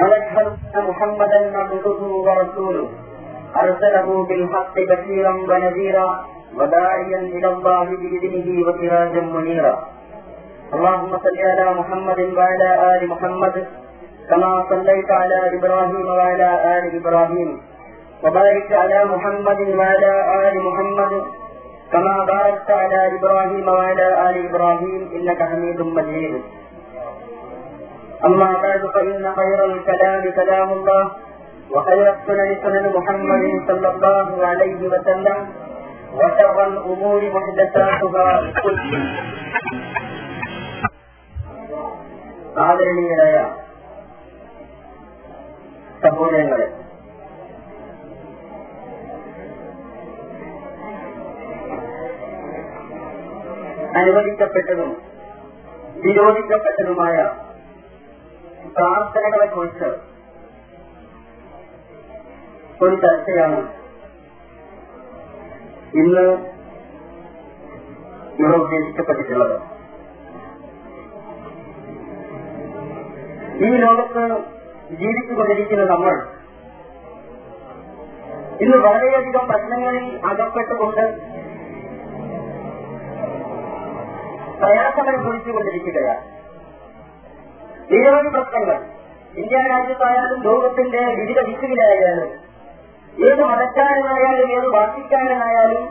ونشهد أن محمدا عبده ورسوله. أرسله بالحق بشيرا ونذيرا وداعيا إلى الله بإذنه وسراجا منيرا. اللهم صل على محمد وعلى آل محمد كما صليت على إبراهيم وعلى آل إبراهيم. وبارك على محمد وعلى آل محمد كما باركت على إبراهيم وعلى آل إبراهيم إنك حميد مجيد. أما بعد فإن خير الكلام كلام الله وخير السنن سنن محمد صلى الله عليه وسلم وشر الأمور محدثاتها ആദരണീയരായ സഹോദരങ്ങളെ അനുവദിക്കപ്പെട്ടതും വിരോധിക്കപ്പെട്ടതുമായ പ്രാർത്ഥനകളെ കുറിച്ച് ഒരു ചർച്ചയാണ്. ഇന്ന് ഇവിടെ ഉദ്ദേശിക്കപ്പെട്ടിട്ടുള്ളത്. ഈ ലോകത്ത് ജീവിച്ചുകൊണ്ടിരിക്കുന്ന നമ്മൾ ഇന്ന് വളരെയധികം പ്രശ്നങ്ങളിൽ അകപ്പെട്ടുകൊണ്ട് പ്രയാസമനുഭവിച്ചുകൊണ്ടിരിക്കുകയാണ് നിരവധി പ്രശ്നങ്ങൾ ഇന്ത്യ രാജ്യത്തായാലും ലോകത്തിന്റെ വിവിധ ദിക്കുകളിലായാലും ഏത് മതക്കാരനായാലും ഏത് വാർഷിക്കാരനായാലും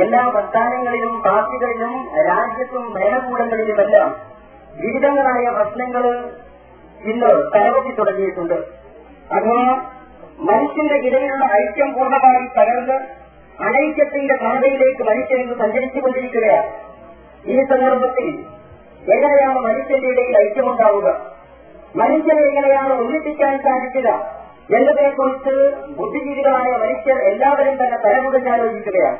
എല്ലാ പ്രസ്ഥാനങ്ങളിലും പാർട്ടികളിലും രാജ്യത്തും ഭരണകൂടങ്ങളിലുമെല്ലാം വിവിധങ്ങളായ പ്രശ്നങ്ങൾ ഇന്ന് തലവത്തി തുടങ്ങിയിട്ടുണ്ട്. അഥവാ മനുഷ്യന്റെ ഇടയിലുള്ള ഐക്യം പൂർണമായി തകർന്ന് അനൈക്യത്തിന്റെ പാതയിലേക്ക് മനുഷ്യൻ സഞ്ചരിച്ചുകൊണ്ടിരിക്കുകയാണ്. ഈ സന്ദർഭത്തിൽ എങ്ങനെയാണ് മനുഷ്യന്റെ ഇടയിൽ ഐക്യമുണ്ടാവുക? മനുഷ്യനെ എങ്ങനെയാണ് ഒന്നിപ്പിക്കാൻ സാധിക്കുക എന്നതിനെക്കുറിച്ച് ബുദ്ധിജീവികളായ മനുഷ്യർ എല്ലാവരും തന്നെ തലമുറച്ച് ആലോചിക്കുകയാണ്.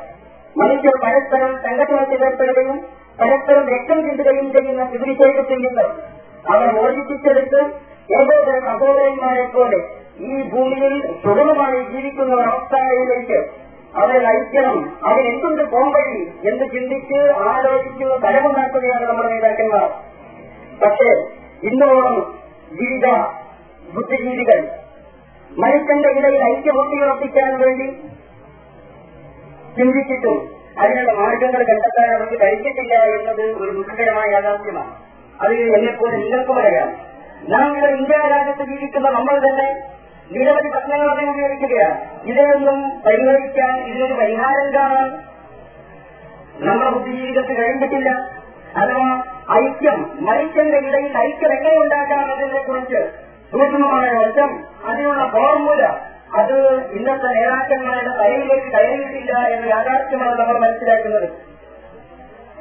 മനുഷ്യർ പരസ്പരം സംഘടനത്തിൽ ഏർപ്പെടുകയും പരസ്പരം രക്തം ചിന്തുകയും ചെയ്യുന്ന സ്ഥിതിവിശേഷത്തിൽ നിന്ന് അവർ മോചിപ്പിച്ചെടുത്ത് ഏകോദര സഹോദരന്മാരെ പോലെ ഈ ഭൂമിയിൽ സുഗമമായി ജീവിക്കുന്ന അവസ്ഥയിലേക്ക് അവരെ നയിക്കണം. അവരെന്തുണ്ട് പോംവഴി എന്ന് ചിന്തിച്ച് ആലോചിക്കുന്ന തലമുണ്ടാക്കുകയാണ് നമ്മുടെ നേതാക്കന്മാർ. പക്ഷേ ഇന്നോളം വിവിധ ബുദ്ധിജീവികൾ. മനുഷ്യന്റെ ഇടയിൽ ഐക്യബുദ്ധിയുറപ്പിക്കാൻ വേണ്ടി ചിന്തിച്ചിട്ടും അതിനുള്ള മാർഗങ്ങൾ കണ്ടെത്താൻ അവർക്ക് കഴിഞ്ഞിട്ടില്ല എന്നത് ഒരു ദുഃഖകരമായ യാഥാർത്ഥ്യമാണ്. അത് എന്നെപ്പോലെ നിങ്ങൾക്കും അറിയാം. നാം ഇവിടെ ഇന്ത്യ രാജ്യത്ത് ജീവിക്കുന്ന നമ്മൾ തന്നെ നിരവധി പ്രശ്നങ്ങൾ ഉപയോഗിക്കുകയാണ്. ഇതിനൊന്നും പരിഹരിക്കാൻ ഇതിനൊരു പരിഹാരം കാണാൻ നമ്മുടെ ബുദ്ധിജീവിതത്തിൽ കഴിഞ്ഞിട്ടില്ല. അഥവാ ഐക്യം മനുഷ്യന്റെ ഇടയിൽ ഐക്യം എങ്ങനെ ഉണ്ടാക്കാം എന്നതിനെ കുറിച്ച് സൂക്ഷ്മമായ വശം അതിനുള്ള ഫോർമുല അത് ഇന്നത്തെ നേതാക്കന്മാരുടെ കയ്യിലേക്ക് കയറിയിട്ടില്ല എന്ന യാഥാർത്ഥ്യമാണ് നമ്മൾ മനസ്സിലാക്കുന്നത്.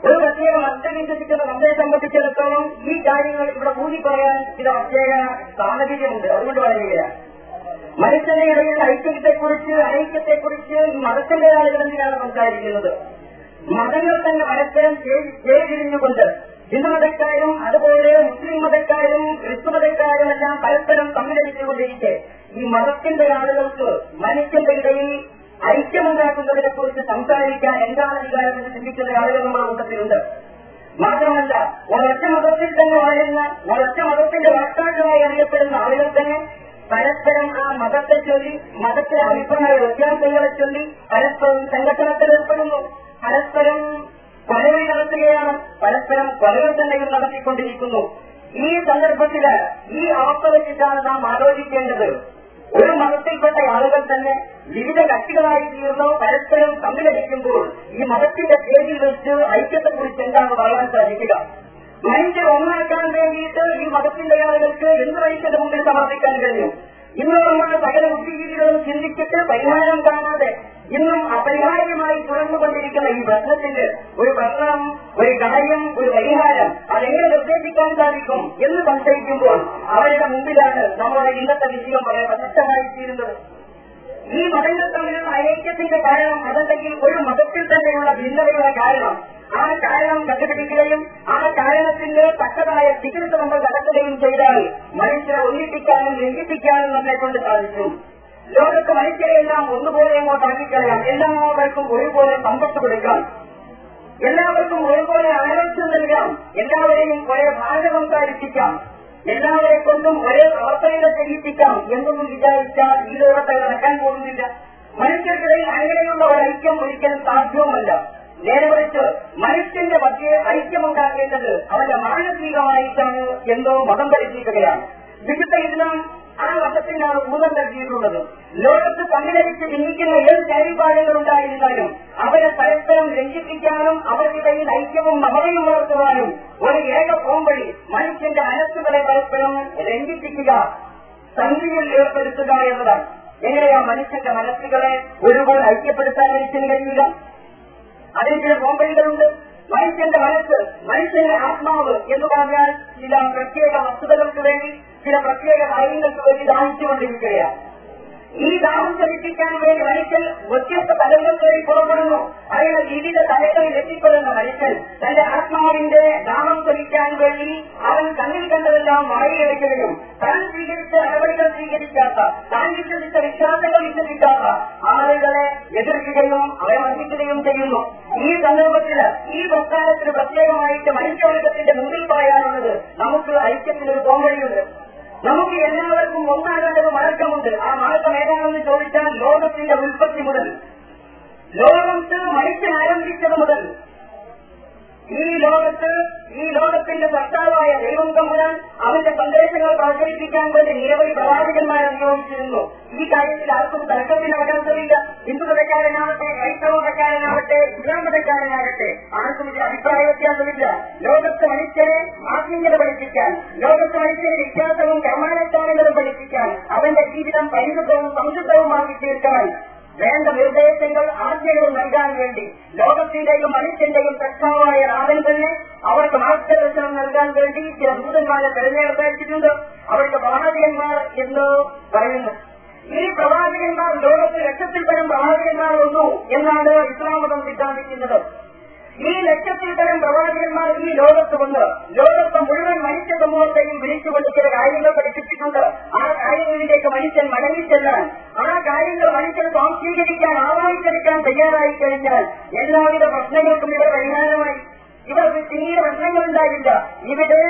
ഒരു പ്രത്യേക മത്സരം വിശ്വസിക്കുന്ന നമ്മെ സംബന്ധിച്ചിടത്തോളം ഈ കാര്യങ്ങൾ ഇവിടെ കൂടി പറയാൻ ചില പ്രത്യേക സാഹചര്യമുണ്ട്. അതുകൊണ്ട് പറയുകയില്ല മനുഷ്യന്റെ ഇടയിൽ ഐക്യത്തെക്കുറിച്ച് അനൈക്യത്തെക്കുറിച്ച് ഈ മതത്തിന്റെ എന്തിനാണ് സംസാരിക്കുന്നത്. മതങ്ങൾ തന്നെ പരസ്പരം ചേരിഞ്ഞുകൊണ്ട് ഹിന്ദു മതക്കാരും അതുപോലെ മുസ്ലിം മതക്കാരും ക്രിസ്തു മതക്കാരും എല്ലാം പരസ്പരം സമ്മേളിച്ചുകൊണ്ടിരിക്കെ ഈ മതത്തിന്റെ ആളുകൾക്ക് മനുഷ്യന്റെ ഇടയിൽ ഐക്യമുണ്ടാക്കുന്നതിനെ കുറിച്ച് സംസാരിക്കാൻ എന്താണ് അധികാരം എന്ന് ചിന്തിക്കുന്ന ആളുകൾ നമ്മുടെ കൂട്ടത്തിലുണ്ട്. മാത്രമല്ല ഒരൊറ്റ മതത്തിൽ തന്നെ വളരുന്ന ഒരൊറ്റ മതത്തിന്റെ വക്താക്കളായി അറിയപ്പെടുന്ന ആളുകൾ തന്നെ പരസ്പരം ആ മതത്തെ ചൊല്ലി മതത്തിലെ അഭിപ്രായ വ്യത്യാസങ്ങളെ ചൊല്ലി പരസ്പരം സംഘടനത്തിൽ ഏർപ്പെടുന്നു. പരസ്പരം കൊലവിളി നടത്തുകയാണ് പരസ്പരം കൊലകൾ തന്നെയും നടത്തിക്കൊണ്ടിരിക്കുന്നു. ഈ സന്ദർഭത്തിൽ ഈ അവസ്ഥ വെച്ചിട്ടാണ് നാം ആലോചിക്കേണ്ടത്. ഒരു മതത്തിൽപ്പെട്ട ആളുകൾ തന്നെ വിവിധ കക്ഷികളായി തീർന്നു പരസ്പരം സമ്മിലടിക്കുമ്പോൾ ഈ മതത്തിന്റെ പേരിൽ വെച്ച് ഐക്യത്തെക്കുറിച്ച് എന്താണ് പറയാൻ സാധിക്കുക? മനുഷ്യർ ഒന്നാക്കാൻ വേണ്ടിയിട്ട് ഈ മതത്തിന്റെ ആളുകൾക്ക് എന്ത് ഐക്യത്തെ മുമ്പിൽ സമർപ്പിക്കാൻ കഴിയും ഇന്ന് പല ബുദ്ധിജീവികളും ചിന്തിച്ചിട്ട് പരിഹാരം കാണാതെ ഇന്നും അപരിഹാര്യമായി തുടർന്നുകൊണ്ടിരിക്കുന്ന ഈ പ്രശ്നത്തിന് ഒരു പ്രശ്നം ഒരു കാര്യം ഒരു പരിഹാരം അതെങ്ങനെ നിർദ്ദേശിക്കാൻ സാധിക്കും എന്ന് സംശയിക്കുമ്പോൾ അവരുടെ മുമ്പിലാണ് നമ്മുടെ ഇന്നത്തെ വിഷയം വളരെ പ്രശസ്തമായി തീരുന്നത്. ഈ മതങ്ങൾ തമ്മിലുള്ള ഐക്യത്തിന്റെ കാരണം അതല്ലെങ്കിൽ ഒരു മതത്തിൽ തന്നെയുള്ള ഭിന്നതയുടെ കാരണം ആ ചാരണം കണ്ടുപിടിക്കുകയും ആ ചാരണത്തിന്റെ തക്കതായ ചികിത്സ നമ്മൾ നടത്തുകയും ചെയ്താൽ മനുഷ്യരെ ഒന്നിപ്പിക്കാനും ലംഘിപ്പിക്കാനും നമ്മെ കൊണ്ട് സാധിച്ചു ലോകത്ത് മനുഷ്യരെല്ലാം ഒന്നുപോലെ അങ്ങോട്ട് ആക്കിക്കളയാം. എല്ലാവർക്കും ഒരുപോലെ സമ്പത്ത് കൊടുക്കാം. എല്ലാവർക്കും ഒരുപോലെ ആരോഗ്യം നൽകാം. എല്ലാവരെയും ഒരേ ഭാഷ സംസാരിപ്പിക്കാം എല്ലാവരെ കൊണ്ടും ഒരേ പ്രവർത്തനങ്ങൾ ചെയ്യിപ്പിക്കാം എന്നൊന്നും വിചാരിച്ചാൽ ഈ ലോകത്ത് നടക്കാൻ പോകുന്നില്ല. മനുഷ്യർക്കിടയിൽ അങ്ങനെയുള്ള ഒരു ഐക്യം ഒരിക്കലും സാധ്യവുമല്ല നേരെ മറിച്ച് മനുഷ്യന്റെ മധ്യേ ഐക്യമുണ്ടാക്കേണ്ടത് അവന്റെ മാനസികമായിട്ടാണ് എന്തോ മതം ധരിപ്പിക്കുകയാണ് വിശുദ്ധ ഇസ്ലാം ആ വർഷത്തിനാണ് ഊതം നൽകിയിട്ടുള്ളത്. ലോകത്ത് പങ്കിലരിച്ച് ഭിന്നിക്കുന്ന ഏത് ചരിപാടുകൾ ഉണ്ടായിരുന്നാലും അവരെ പരസ്പരം ലംഘിപ്പിക്കാനും അവർക്കിടയിൽ ഐക്യവും മമതയും വളർത്തുവാനും ഒരു ഏക പോംവഴി മനുഷ്യന്റെ മനസ്സുകളെ പരസ്പരം ലംഘിപ്പിക്കുക സന്ധിയിൽ ഏർപ്പെടുത്തുക എന്നതാണ്. എങ്ങനെയാ മനുഷ്യന്റെ മനസ്സുകളെ ഒരുപോലെ ഐക്യപ്പെടുത്താൻ മനുഷ്യന് കഴിയില്ല? അതിന് ചില പോംവഴികളുണ്ട് മനുഷ്യന്റെ മനസ്സ് മനുഷ്യന്റെ ആത്മാവ് എന്ന് പറഞ്ഞാൽ ചില പ്രത്യേക വസ്തുതകൾക്ക് വേണ്ടി ചില പ്രത്യേക കാര്യങ്ങൾക്ക് വേണ്ടി ദാഹിച്ചുകൊണ്ടിരിക്കുകയാണ്. ഈ ദാഹം ചലിപ്പിക്കാൻ വേണ്ടി മനുഷ്യൻ വ്യത്യസ്ത തലങ്ങൾ കയറി പുറപ്പെടുന്നു. അയാളെ വിവിധ തലങ്ങളിൽ എത്തിപ്പെടുന്ന മനുഷ്യൻ തന്റെ ആത്മാവിന്റെ ദാഹം ചലിക്കാൻ വേണ്ടി അവൻ കണ്ണിൽ കണ്ടതെല്ലാം മറയിലെടുക്കുകയും താൻ സ്വീകരിച്ച നടപടികൾ സ്വീകരിക്കാത്ത താൻ വിശ്വസിച്ച വിശ്വാസങ്ങൾ വിശ്വസിക്കാത്ത ആളുകളെ എതിർക്കുകയും അവരെ വർദ്ധിക്കുകയും ചെയ്യുന്നു. ഈ സന്ദർഭത്തിൽ ഈ പ്രസ്ഥാനത്തിന് പ്രത്യേകമായിട്ട് മനുഷ്യവർഗത്തിന്റെ മുന്നിൽ പറയാനുള്ളത് നമുക്ക് ഐക്യത്തിനൊരു പോംവഴിയുണ്ട് നമുക്ക് എല്ലാവർക്കും ഒന്നാകേണ്ട ഒരു മാർഗമുണ്ട് ആ മാർഗം ഏതാണെന്ന് ചോദിച്ചാൽ ലോകത്തിന്റെ ഉൽപ്പത്തി മുതൽ. ലോകത്ത് മനുഷ്യൻ ആരംഭിച്ചത് മുതൽ. ഈ ലോകത്ത് ഈ ലോകത്തിന്റെ ഭർത്താവായ ദൈവം തമ്പുരാൻ അവന്റെ സന്ദേശങ്ങൾ പ്രചരിപ്പിക്കാൻ വേണ്ടി നിരവധി പ്രവാചകന്മാരെ നിയോഗിച്ചിരുന്നു. ഈ കാര്യത്തിൽ ആർക്കും തർക്കത്തിന് അവകാശമില്ല ഹിന്ദു മതക്കാരനാവട്ടെ ക്രൈസ്തവ മതക്കാരനാവട്ടെ ഇസ്ലാം മതക്കാരനാകട്ടെ ആർക്കും ഇതിൽ അഭിപ്രായ വ്യത്യാസമില്ല. ലോകത്ത് മനുഷ്യരെ ആത്മീയത പഠിപ്പിക്കാൻ ലോകത്ത് മനുഷ്യരെ വിശ്വാസവും കർമാനുഷ്ഠാനങ്ങളും പഠിപ്പിക്കാൻ അവന്റെ ജീവിതം പരിശുദ്ധവും സംശുദ്ധവുമാക്കി തീർക്കാൻ വേണ്ട നിർദ്ദേശങ്ങൾ ആശയവും നൽകാൻ വേണ്ടി ലോകത്തിന്റെയും മനുഷ്യന്റെയും സക്ഷമമായ രാമൻ തന്നെ അവർക്ക് മാർഗദർശനം നൽകാൻ വേണ്ടി ചില ദൂതന്മാരെ തെരഞ്ഞെടുപ്പിച്ചിട്ടുണ്ട് അവർക്ക് പ്രവാചകന്മാർ എന്ന് പറയുന്നു. ഈ പ്രവാചകന്മാർ ലോകത്ത് ലക്ഷത്തിൽ പരം പ്രവാചകന്മാർ വന്നു എന്നാണ് ഇസ്ലാമതം സിദ്ധാന്തിക്കുന്നത്. ഈ ലക്ഷത്തിൽത്തരം പരം പ്രവാചകന്മാർ ഈ ലോകത്ത് വന്ന് ലോകത്ത് മുഴുവൻ മനുഷ്യ സമൂഹത്തെയും വിളിച്ചുകൊണ്ട് ചില കാര്യങ്ങൾ പഠിപ്പിച്ചിട്ടുണ്ട്. ആ കാര്യങ്ങളിലേക്ക് മനുഷ്യൻ മടങ്ങിച്ചെല്ലാൻ ആ കാര്യങ്ങൾ മനുഷ്യൻ സ്വാംശീകരിക്കാൻ ആവാഹിച്ചെടുക്കാൻ തയ്യാറായി കഴിഞ്ഞാൽ എല്ലാവിധ പ്രശ്നങ്ങൾക്കും ഇവിടെ പരിഹാരമായി. ഇവർക്ക് പിന്നീട് പ്രശ്നങ്ങളുണ്ടാകില്ല. ഇവിടെ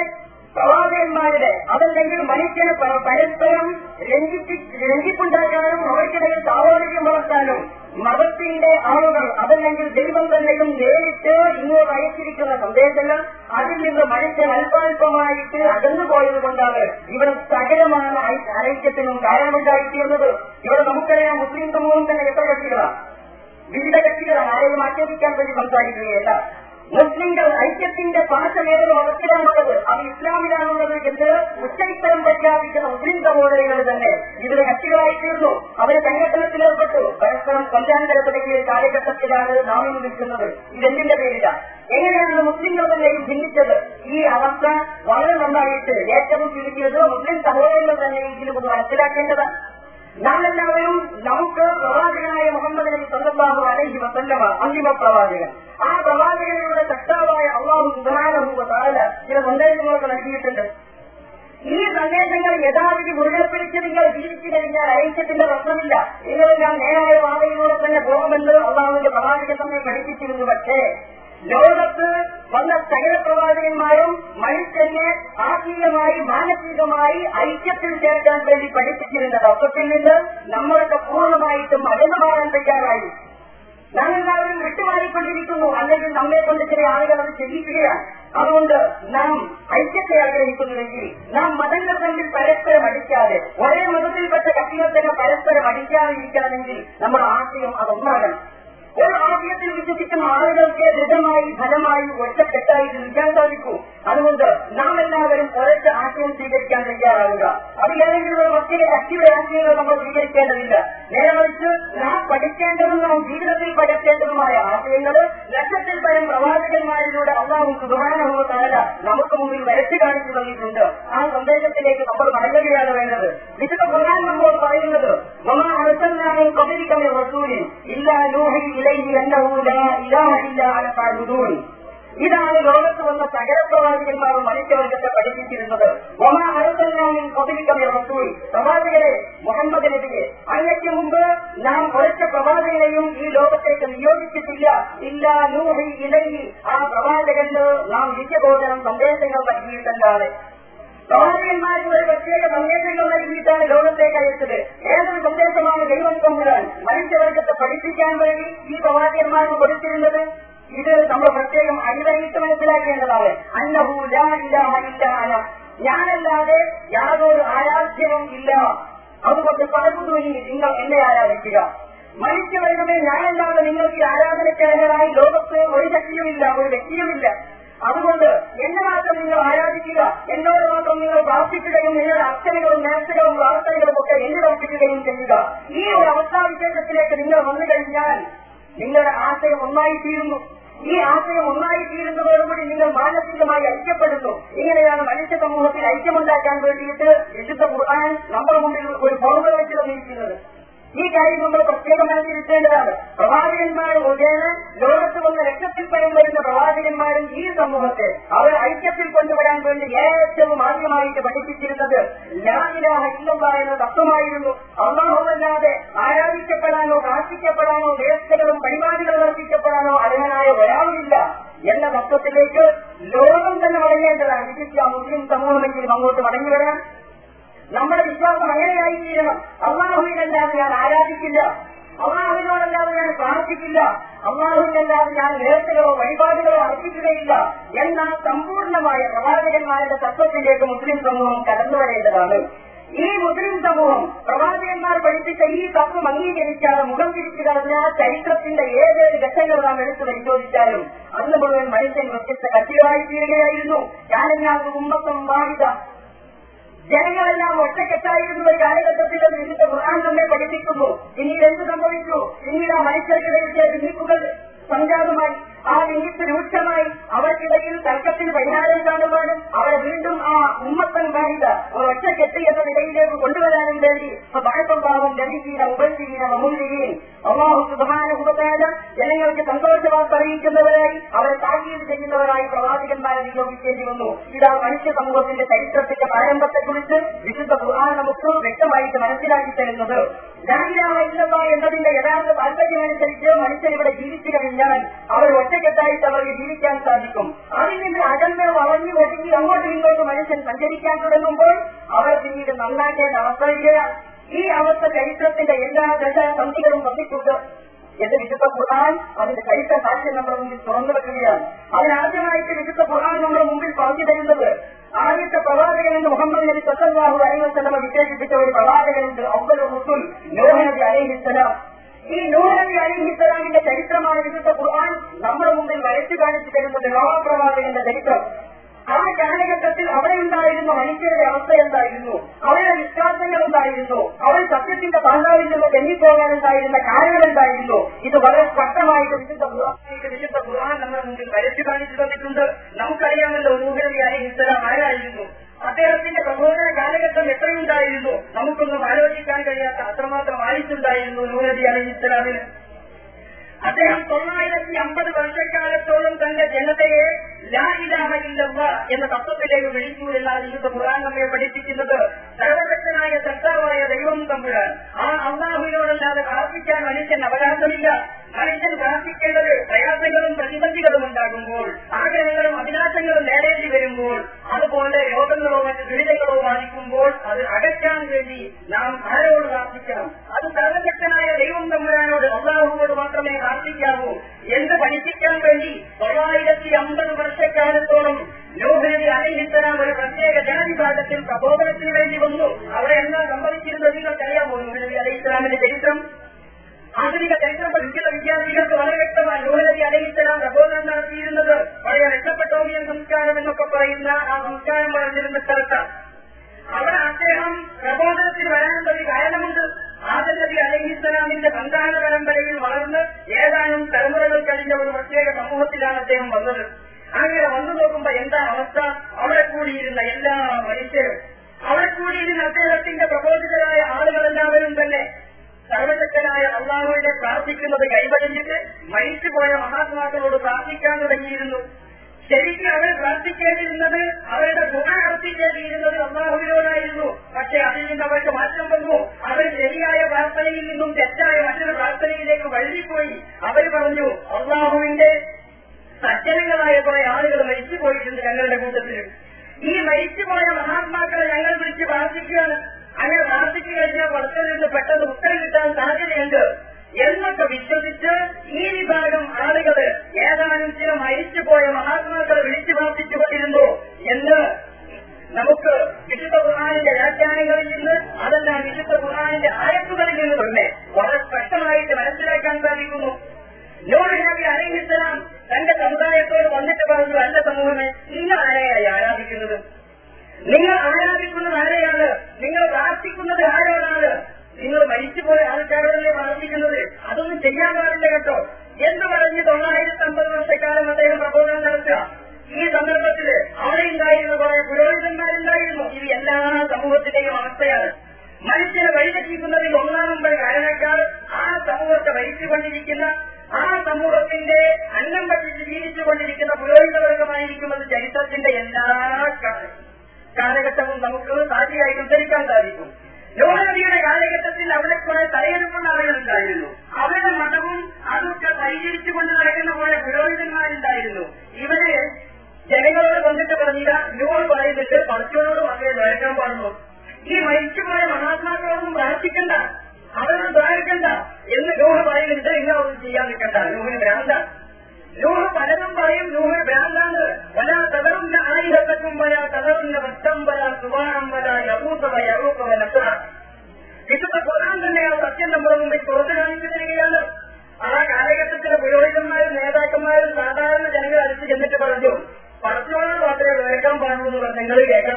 പ്രവാചകന്മാരുടെ അതല്ലെങ്കിൽ മനുഷ്യനെ പരസ്പരം രഞ്ജിപ്പി രഞ്ജിപ്പുണ്ടാക്കാനും അവർക്കിടയിൽ സാഹോദര്യം വളർത്താനും മതത്തിന്റെ ആളുകൾ അതല്ലെങ്കിൽ ദൈവം തന്നെയും നേരിട്ട് ഇങ്ങോട്ട് അയച്ചിരിക്കുന്ന സന്ദേശങ്ങൾ അതിൽ നിന്ന് മനുഷ്യൻ അല്പാൽപമായിട്ട് അകന്നു പോയത് കൊണ്ടാണ് ഇവിടെ സകലമാണ് ഐക്യത്തിനും കാരണമുണ്ടായിത്തീർന്നത് ഇവിടെ നമുക്കറിയാം മുസ്ലിം സമൂഹം തന്നെ എത്ര കക്ഷികളാണ്? വിവിധ കക്ഷികളാണ്. ആരെയും ആക്ഷേപിക്കാൻ വേണ്ടി സംസാരിക്കുകയല്ല. മുസ്ലിംകൾ ഐക്യത്തിന്റെ പാശമേറുന്ന അവസ്ഥയാണുള്ളത് അത് ഇസ്ലാമിലാണുള്ളത് എന്ന് ഉച്ചരിത്തരം പ്രഖ്യാപിക്കുന്ന മുസ്ലിം സഹോദരികൾ തന്നെ ഇതിന് കക്ഷികളായി തീർന്നു. അവർ സംഘടനത്തിലേർപ്പെട്ടു പരസ്പരം കൊല്ലാൻ ഒരു കാലഘട്ടത്തിലാണ് നാം ഇന്ന് നിൽക്കുന്നത്. ഇതെന്തിന്റെ പേരിലാണ് എങ്ങനെയാണ് മുസ്ലിങ്ങൾ തന്നെയും ഭിന്നിച്ചത്? ഈ അവസ്ഥ വളരെ നന്നായിട്ട് ഏറ്റവും ചുരുക്കിയത് മുസ്ലിം സഹോദരങ്ങൾ തന്നെ ഇതിൽ മനസ്സിലാക്കേണ്ടതാണ്. നാം എല്ലാവരും നമുക്ക് പ്രവാചകനായ മുഹമ്മദ് നബി സല്ലല്ലാഹു അലൈഹി വസല്ലമ അന്തിമ പ്രവാചകൻ. ആ പ്രവാചകനയുടെ ശക്താവായ അള്ളാഹു സുബ്ഹാനഹു താല ചില സന്ദേശങ്ങളൊക്കെ നൽകിയിട്ടുണ്ട്. ഈ സന്ദേശങ്ങൾ യഥാവിധി മുറുകെ പിടിച്ച് നിങ്ങൾ ജീവിച്ചു കഴിഞ്ഞാൽ ഐക്യത്തിന്റെ പ്രശ്നമില്ല. നിങ്ങളെല്ലാം നേരായ വാതയിലൂടെ തന്നെ പോകുമെന്ന് അള്ളാഹുവിന്റെ പ്രവാചകൻ സമയം പഠിപ്പിച്ചിരുന്നു. പക്ഷേ ലോകത്ത് വന്ന സകല പ്രവാചകന്മാരും മനുഷ്യനെ ആത്മീയമായി മാനസികമായി ഐക്യത്തിൽ ചേർക്കാൻ വേണ്ടി പഠിപ്പിച്ചിരുന്ന തത്വത്തിൽ നിന്ന് നമ്മളൊക്കെ പൂർണമായിട്ടും അകന്നു മാറാൻ തയ്യാറായി. നാം എല്ലാവരും വിട്ടുമാറിക്കൊണ്ടിരിക്കുന്നു. അല്ലെങ്കിൽ നമ്മെ കൊണ്ട് ചില ആളുകൾ അത് ചെയ്യിക്കുകയാണ് അതുകൊണ്ട് നാം ഐക്യത്തെ ആഗ്രഹിക്കുന്നുവെങ്കിൽ നാം മതങ്ങൾ തമ്മിൽ പരസ്പരം അടിക്കാതെ ഒരേ മതത്തിൽപ്പെട്ട കക്ഷികൾ തന്നെ പരസ്പരം അടിക്കാതെ ഇരിക്കാമെങ്കിൽ നമ്മുടെ ആശയം അതൊന്നാകണം. ഒരു ആശയത്തിൽ വിശ്വസിക്കുന്ന ആളുകൾക്ക് ദൃഢമായി ഫലമായി ഒറ്റക്കെട്ടായി നിൽക്കാൻ സാധിക്കൂ. അതുകൊണ്ട് നാം എല്ലാവരും ഒരൊറ്റ ആശയം സ്വീകരിക്കാൻ തയ്യാറാവുക അത് ഏതെങ്കിലും ഒരു മറ്റൊരു കക്ഷിയുടെ ആശയങ്ങൾ നമ്മൾ സ്വീകരിക്കേണ്ടതില്ല. നേരെ മറിച്ച് നാം പഠിക്കേണ്ടതും നാം ജീവിതത്തിൽ പഠിക്കേണ്ടതുമായ ആശയങ്ങൾ ലക്ഷത്തിൽ പരം പ്രവാചകന്മാരിലൂടെ അള്ളാഹും സുധാരണവുമല്ല നമുക്ക് മുമ്പിൽ വരച്ചു കാണിച്ചു തന്നിട്ടുണ്ട് ആ സന്ദേശത്തിലേക്ക് നമ്മൾ മടങ്ങുകയാണ് വേണ്ടത്. വിശുദ്ധ ഖുർആൻ നമ്മൾ പറയുന്നത് വമാ അർസൽനാ മിൻ ഖബ്ലിക ഇല്ലാ നൂഹി ഇലൈഹി അന്നഹു ലാ ഇലാഹ ഇല്ലാ അന ഫഅബ്ദൂൻ ഇതാണ് ലോകത്ത് വന്ന സകലപ്രവാചകന്മാർ മനുഷ്യവർഗത്തെ പഠിപ്പിച്ചിരുന്നത്. ഒമാ അരസല്ലാമിൻ കൊതിരിക്കമേ റസൂൽ. പ്രവാചകരെ മുഹമ്മദ് നബിയെ അങ്ങയ്ക്ക് മുമ്പ് നാം ഒരൊറ്റ പ്രവാചകനെയും ഈ ലോകത്തേക്ക് നിയോഗിച്ചിട്ടില്ല ഇല്ല നൂഹി ഇലയി ആ പ്രവാചകന് നാം വിജയബോധനം സന്ദേശങ്ങൾ നൽകിയിട്ടല്ലാതെ പ്രവാചകന്മാർക്ക് ഒരു പ്രത്യേക സന്ദേശങ്ങൾ നൽകിയിട്ടാണ് ലോകത്തേക്ക് അയച്ചത് ഏതൊരു സന്ദേശമാണ് ദൈവം കൊണ്ടുവരാൻ മനുഷ്യവർഗത്തെ പഠിപ്പിക്കാൻ വേണ്ടി ഈ പ്രവാചകന്മാർക്ക് കൊടുത്തിരുന്നത്? ഇത് നമ്മൾ പ്രത്യേകം അടിവരയിട്ട് മനസ്സിലാക്കേണ്ടതാണ്. അന്നഹു ലാ ഇലാഹ ഇല്ല അന ഞാനല്ലാതെ യാതൊരു ആരാധ്യവും ഇല്ല. അതുകൊണ്ട് പലകുതൂരി നിങ്ങൾ എന്നെ ആരാധിക്കുക. മനുഷ്യവർഗമേ ഞാനല്ലാതെ നിങ്ങൾക്ക് ഈ ആരാധനക്കേണ്ടതായി ലോകത്ത് ഒരു ശക്തിയുമില്ല ഒരു വ്യക്തിയുമില്ല. അതുകൊണ്ട് എന്നെ മാത്രം നിങ്ങൾ ആരാധിക്കുക. എന്നോട് മാത്രം നിങ്ങൾ പ്രാർത്ഥിക്കുകയും നിങ്ങളുടെ അച്ഛനകളും നേർച്ചകളും പ്രാർത്ഥനകളും ഒക്കെ എന്നിൽ അർപ്പിക്കുകയും ചെയ്യുക. ഈ ഒരു അവസ്ഥാവിശേഷത്തിലേക്ക് നിങ്ങൾ വന്നു കഴിഞ്ഞാൽ നിങ്ങളുടെ ആശയം ഒന്നായി തീരുന്നു. ഈ ആശയം ഒന്നായി തീരുന്നതോടുകൂടി നിങ്ങൾ മാനസികമായി ഐക്യപ്പെടുന്നു. ഇങ്ങനെയാണ് മനുഷ്യ സമൂഹത്തിൽ ഐക്യമുണ്ടാക്കാൻ വേണ്ടിയിട്ട് വിശുദ്ധ ഖുർആൻ നമ്മുടെ മുമ്പിൽ ഒരു ഫോർമുല വെച്ച് ഈ കാര്യം നമ്മൾ പ്രത്യേകം തിരുത്തേണ്ടതാണ്. പ്രവാചകന്മാർ മുഖേന ലോകത്ത് വന്ന ലക്ഷത്തിൽ പരം വരുന്ന പ്രവാചകന്മാരും ഈ സമൂഹത്തെ അവർ ഐക്യത്തിൽ കൊണ്ടുവരാൻ വേണ്ടി ഏറ്റവും ആദ്യമായിട്ട് പഠിപ്പിച്ചിരുന്നത് ലാഹിലാഹ ഇല്ലല്ല എന്ന തത്വമായിരുന്നു. അള്ളാഹുവല്ലാതെ ആരാധിക്കപ്പെടാനോ പ്രാർത്ഥിക്കപ്പെടാനോ വ്യവസ്ഥകളും പരിപാടികളും അർപ്പിക്കപ്പെടാനോ അർഹനായ ഒരാളുമില്ല എന്ന തത്വത്തിലേക്ക് ലോകം തന്നെ മടങ്ങേണ്ടതാണ്. വിശിഷ്ട മുസ്ലിം സമൂഹമെങ്കിലും അങ്ങോട്ട് മടങ്ങി വരാൻ നമ്മുടെ വിശ്വാസം അങ്ങനെയായി തീരണം അള്ളാഹുവിനല്ലാതെ ഞാൻ ആരാധിക്കില്ല. അള്ളാഹുവിനോടല്ലാതെ ഞാൻ പ്രാർത്ഥിക്കില്ല. അള്ളാഹുവിനല്ലാതെ ഞാൻ നേരത്തിലോ വഴിപാടുകളോ അർപ്പിക്കുകയില്ല എന്ന സമ്പൂർണമായ പ്രവാചകന്മാരുടെ തത്വത്തിലേക്ക് മുസ്ലിം സമൂഹം കടന്നു വരേണ്ടതാണ്. ഈ മുസ്ലിം സമൂഹം പ്രവാചകന്മാർ പഠിപ്പിച്ച ഈ തത്വം അംഗീകരിക്കാതെ മുഖം തിരിച്ചു കളഞ്ഞ ചരിത്രത്തിന്റെ ഏതേത് ഘട്ടങ്ങൾ നാം എടുത്തു പരിശോധിച്ചാലും അന്ന് മുഴുവൻ മനുഷ്യൻ വ്യത്യസ്ത കക്ഷികളായി തീരുകയായിരുന്നു. ഞാനെല്ലാം ഉമ്മത്തം വാഹിത ജനങ്ങളെല്ലാം ഒറ്റക്കെട്ടായിരുന്ന ഒരു കാലഘട്ടത്തിൽ അത് വിശുദ്ധ ഖുർആൻ നമ്മെ പഠിപ്പിക്കുന്നു പിന്നീട് എന്ത് സംഭവിച്ചു പിന്നീട് ആ മനുഷ്യർക്കിടയിലെ ഭിന്നിപ്പുകൾ സംജാതമായി ആ ഭിന്നിപ്പ് രൂക്ഷമായി അവർക്കിടയിൽ തർക്കത്തിന് പരിഹാരം കാണുവാനും അവരെ വീണ്ടും ആ ഉമ്മത്തൻ ഒരു ഒറ്റക്കെട്ട് എന്ന നിലയിലേക്ക് കൊണ്ടുവരാനും വേണ്ടി ഭാഗം ലഭിക്കുന്ന ഉപരിക്കുന്ന മമുല്ലിയും അള്ളാഹു ഉപകാരം ജനങ്ങൾക്ക് സന്തോഷവാർത്ത അറിയിക്കുന്നവരായി അവരെ താക്കീത് ചെയ്യുന്നവരായി പ്രവാചകന്മാരെ നിയോഗിക്കേണ്ടി വന്നു. ഇതാ മനുഷ്യ സമൂഹത്തിന്റെ ചരിത്രത്തിന്റെ പ്രാരംഭത്തെക്കുറിച്ച് വിശുദ്ധ ഖുർആൻ നമുക്ക് വ്യക്തമായിട്ട് മനസ്സിലാക്കി തരുന്നത് ലാഹിലാഹ ഇല്ലല്ലാ എന്നതിന്റെ യഥാർത്ഥ താല്പര്യമനുസരിച്ച് മനുഷ്യരിവിടെ ജീവിച്ചു കഴിഞ്ഞാൽ അവർ ഒറ്റക്കെട്ടായിട്ട് അവർക്ക് ജീവിക്കാൻ സാധിക്കും അതിൽ നിന്ന് അകന്ന് വളഞ്ഞു ഒതുങ്ങി അങ്ങോട്ട് ഇങ്ങോട്ടും മനുഷ്യൻ സഞ്ചരിക്കാൻ തുടങ്ങുമ്പോൾ അവർ പിന്നീട് നന്നാക്കേണ്ട അവസ്ഥ വരികയാണ് ഈ അവസ്ഥ ചരിത്രത്തിന്റെ എല്ലാ ദശസന്ധികളും വന്നിട്ടുണ്ട്. എന്ന് വിശുദ്ധ ഖുർആൻ അതിന്റെ ചരിത്ര സാക്ഷ്യം നമ്മുടെ മുമ്പിൽ തുറന്നു വെക്കുകയാണ്. അതിനാദ്യമായിട്ട് വിശുദ്ധ ഖുർആൻ നമ്മുടെ മുമ്പിൽ പറഞ്ഞു തരുന്നത് ആദ്യത്തെ പ്രവാചകൻ എന്ന് മുഹമ്മദ് നബി സല്ലാഹു അലൈവസലമ വിശേഷിപ്പിച്ച ഒരു പ്രവാചകനുണ്ട് ഔബൽ റുസുൽ നൂഹ് നബി അലൈഹിസ്സലാം. ഈ നൂറബി നബി അലൈഹിസ്സലാമിന്റെ ചരിത്രമാണ് വിശുദ്ധ ഖുർആൻ. നമ്മുടെ മുമ്പിൽ വരച്ചു കാണിച്ചു തരുന്നത് ലോകപ്രവാചകന്റെ ചരിത്രം. ആ കാലഘട്ടത്തിൽ അവിടെ ഉണ്ടായിരുന്ന മനുഷ്യരുടെ അവസ്ഥ എന്തായിരുന്നു? അവരുടെ വിശ്വാസങ്ങൾ എന്തായിരുന്നു അവർ സത്യത്തിന്റെ പാതാവിൽ നിന്ന് തെന്നിപ്പോകാനുണ്ടായിരുന്ന കാര്യങ്ങൾ എന്തായിരുന്നു? ഇത് വളരെ സ്പഷ്ടമായിട്ട് വിശുദ്ധ വിശുദ്ധ ഖുർആൻ നമ്മുടെ മുമ്പിൽ വരച്ചു കാണിച്ചു തന്നിട്ടുണ്ട്. നമുക്കറിയാമല്ലോ നൂഹനബി അലൈഹിസ്സലാം ആരായിരുന്നു? അദ്ദേഹത്തിന്റെ പ്രബോധന കാലഘട്ടം എത്രയുണ്ടായിരുന്നു? നമുക്കൊന്നും ആലോചിക്കാൻ കഴിയാത്ത അത്രമാത്രം ആയിട്ടുണ്ടായിരുന്നു അലി ഇസ്ലാമിന് അദ്ദേഹം തൊള്ളായിരത്തി അമ്പത് വർഷക്കാലത്തോളം തന്റെ ജനതയെ ലാ ഇലാഹ ഇല്ലല്ല എന്ന തത്വത്തിലേക്ക് വിളിച്ചു എന്നാണ് ഇന്നത്തെ ഖുർആൻ നമ്മെ പഠിപ്പിക്കുന്നത്. സർവശക്തനായ സർക്കാവായ ദൈവം തമ്പുരാൻ. ആ അള്ളാഹുവിനോടല്ലാതെ പ്രാർത്ഥിക്കാൻ മനുഷ്യൻ അവകാശമില്ല. മനുഷ്യൻ പ്രാർത്ഥിക്കേണ്ടത് പ്രയാസങ്ങളും പ്രതിബന്ധികളും ഉണ്ടാകുമ്പോൾ ആഗ്രഹങ്ങളും അഭിലാഷങ്ങളും നേടേണ്ടി വരുമ്പോൾ അതുപോലെ രോഗങ്ങളോ മറ്റ് ദുരിതങ്ങളോ ബാധിക്കുമ്പോൾ അത് അകറ്റാൻ വേണ്ടി നാം ആരോട് പ്രാർത്ഥിക്കണം? അത് സർവശക്തനായ ദൈവം തമ്പുരാനോട് അള്ളാഹുവോട് മാത്രമേ പ്രാർത്ഥിക്കാവൂ. എന്ന് പഠിപ്പിക്കാൻ വേണ്ടി തൊള്ളായിരത്തി അമ്പത് വർഷക്കാലത്തോളം ലോകനബി അലഹിത്തരാം ഒരു പ്രത്യേക ജനവിഭാഗത്തിൽ പ്രബോധനത്തിന് വേണ്ടി വന്നു. അവിടെ എന്താ സംഭവിച്ചിരുന്നത് നിങ്ങൾക്കറിയാമോ? നബി അലഹിസ്ലാമിന്റെ ചരിത്രം. ആധുനിക ചരിത്രം പഠിക്കുന്ന വിദ്യാർത്ഥികൾക്ക് വളരെ വ്യക്തമായി ലോകനബി അലഹിത്തരാം പ്രബോധനം നടത്തിയിരുന്നത് വളരെ രക്ഷപ്പെട്ടോമിയൻ സംസ്കാരം എന്നൊക്കെ പറയുന്ന ആ സംസ്കാരം വളർന്നിരുന്ന സ്ഥലത്താണ് അവിടെ അദ്ദേഹം പ്രബോധനത്തിന് വരാനുള്ളൊരു കാരണമുണ്ട്. ആദരവി നബി അലഹിസ്സലാമിന്റെ സന്താന പരമ്പരയിൽ വളർന്ന് ഏതാനും തലമുറകൾ കഴിഞ്ഞ ഒരു പ്രത്യേക സമൂഹത്തിലാണ് അദ്ദേഹം വന്നത്. അങ്ങനെ വന്നു നോക്കുമ്പോ എന്താ അവസ്ഥ? അവിടെ കൂടിയിരുന്ന എല്ലാ മനുഷ്യരും അവിടെ കൂടിയിരുന്ന അദ്ദേഹത്തിന്റെ പ്രബോധിതരായ തന്നെ സർവശക്തനായ പ്രാർത്ഥന പ്രാർത്ഥിക്കുന്നത് കൈവരഞ്ഞിട്ട് മരിച്ചുപോയ മഹാത്മാക്കളോട് പ്രാർത്ഥിക്കാൻ തുടങ്ങിയിരുന്നു. ശരിക്കും അവർ പ്രാർത്ഥിക്കേണ്ടിയിരുന്നത് അവരുടെ ഗുണ അർപ്പിക്കേണ്ടിയിരുന്നത് അള്ളാഹുവിനോടായിരുന്നു. പക്ഷെ അതിൽ നിന്ന് അവർക്ക് മാറ്റം വന്നു. അവർ ശരിയായ പ്രാർത്ഥനയിൽ നിന്നും തെറ്റായ മറ്റൊരു പ്രാർത്ഥനയിലേക്ക് വഴുതിപ്പോയി. അവർ പറഞ്ഞു അള്ളാഹുവിന്റെ സജ്ജനങ്ങളായ കുറെ ആളുകൾ മരിച്ചു പോയിട്ടുണ്ട് ഞങ്ങളുടെ കൂട്ടത്തിൽ ഈ മരിച്ചുപോയ മഹാത്മാക്കളെ ഞങ്ങൾ വിളിച്ച് പ്രാർത്ഥിക്കുകയാണ്. അങ്ങനെ പ്രാർത്ഥിച്ചു കഴിഞ്ഞാൽ പുറത്തു നിന്ന് പെട്ടെന്ന് ഉത്തരം കിട്ടാൻ സാധ്യതയുണ്ട്. എന്നൊക്കെ വിശ്വസിച്ച് ഈ വിഭാഗം ആളുകൾ ഏതാനും ചില മരിച്ചുപോയ മഹാത്മാക്കളെ വിളിച്ചു പ്രാർത്ഥിച്ചുകൊണ്ടിരുന്നു എന്ന് നമുക്ക് വിശുദ്ധ ഖുർആാനിന്റെ വ്യാഖ്യാനങ്ങളിൽ നിന്ന് അതെല്ലാം വിശുദ്ധ ഖുർആാനിന്റെ ആയത്തുകളിൽ നിന്ന് തന്നെ വളരെ സ്പഷ്ടമായിട്ട് മനസ്സിലാക്കാൻ സാധിക്കുന്നു. നൂറ് നബി അലഹിസ്സലാം തന്റെ സമുദായത്തോട് വന്നിട്ട് പറഞ്ഞു അല്ല സമൂഹമേ നിങ്ങൾ ആരെയായി ആരാധിക്കുന്നത്? നിങ്ങൾ ആരാധിക്കുന്നത് ആരെയാണ്? നിങ്ങൾ പ്രാർത്ഥിക്കുന്നത് ആരോടാണ്? നിങ്ങൾ മരിച്ചുപോയ ആൾക്കാരോടല്ലേ പ്രാർത്ഥിക്കുന്നത്? അതൊന്നും ചെയ്യാൻ പാടില്ല കേട്ടോ. എന്ന് പറഞ്ഞ് തൊള്ളായിരത്തി അമ്പത് വർഷക്കാലം അദ്ദേഹം പ്രബോധനം നടത്തുക. ഈ സന്ദർഭത്തിൽ അവിടെ ഉണ്ടായിരുന്ന കുറെ പുരോഹിതന്മാരുണ്ടായിരുന്നു. ഇത് എല്ലാ സമൂഹത്തിന്റെയും അവസ്ഥയാണ്. മനുഷ്യനെ വഴിതെറ്റിക്കുന്നതിൽ ഒന്നാം നമ്പർ കാരണക്കാർ ആ സമൂഹത്തെ ഭരിച്ചുകൊണ്ടിരിക്കുന്ന ആ സമൂഹത്തിന്റെ അന്നം പറ്റിച്ച് ജീവിച്ചുകൊണ്ടിരിക്കുന്ന പുരോഹിതവർഗമായിരിക്കുന്നത് ചരിത്രത്തിന്റെ എല്ലാ കാലഘട്ടവും നമുക്ക് താഴെയായി ഉദ്ധരിക്കാൻ സാധിക്കും. ലോകനദിയുടെ കാലഘട്ടത്തിൽ അവിടെ കുറെ തലയെടുപ്പുള്ള ആളുകളുണ്ടായിരുന്നു അവരുടെ മതവും അതൊക്കെ പരിചരിച്ചുകൊണ്ട് നടക്കുന്ന കുറെ പുരോഹിതന്മാരുണ്ടായിരുന്നു. ഇവർ ജനങ്ങളോട് വന്നിട്ട് പറഞ്ഞില്ല നോട് പറയുന്നുണ്ട് പടച്ചോനോട് മാത്രമേ ദ്വാരക്കാൻ പാടുന്നു. ഈ മരിച്ചുപോയ മഹാത്മാക്കളോടും പ്രാർത്ഥിക്കണ്ട അവരോട് ദ്വാരക്കണ്ട എന്ന് ലോഹ പറയുന്നുണ്ട് നിങ്ങളൊന്നും ചെയ്യാൻ നിൽക്കണ്ട. ലോഹിന് ഭ്രാന്ത. നൂഹ് പലതും പറയും നൂഹ് ഭ്രാന്താണ്. വല തകറുന്ന ആയിരത്തക്കും വല തകറുന്ന വൃത്തം വല സുവാണം വല യഹൂസവ യഹൂസവ നസറ വിശുദ്ധ ഖുർആൻ തന്നെ ആ സത്യം നമ്മുടെ മുമ്പിൽ തുറന്നു കാണിച്ചു തരികയാണ് ആ കാലഘട്ടത്തിലെ പുരോഹിതന്മാരും നേതാക്കന്മാരും സാധാരണ ജനങ്ങൾ അടുത്ത് ചെന്നിട്ട് പറഞ്ഞു പറഞ്ഞോളാം മാത്രമേ കേൾക്കാൻ പാടുള്ളൂ എന്ന് പറഞ്ഞു നിങ്ങൾ കേൾക്കാൻ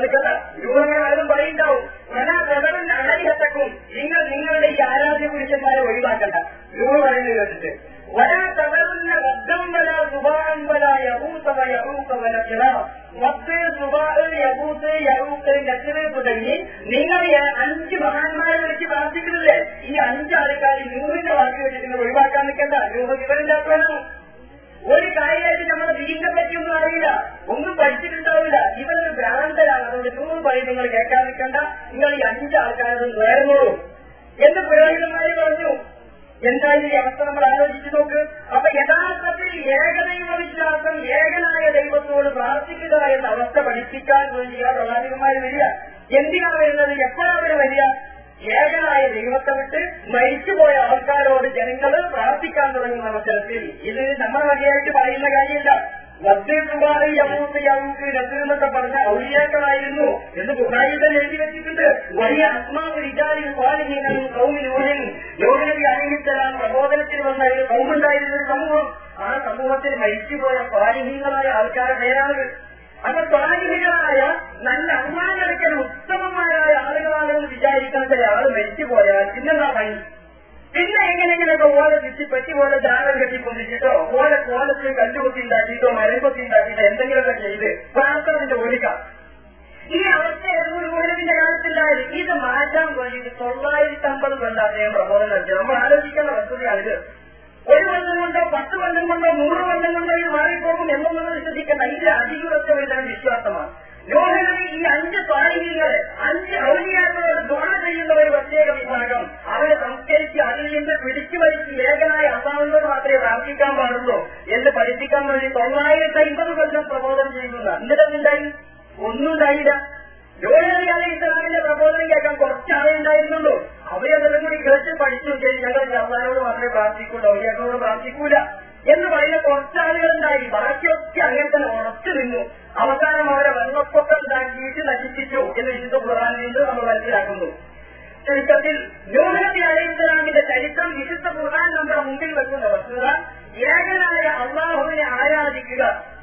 ആരാധിക്കുക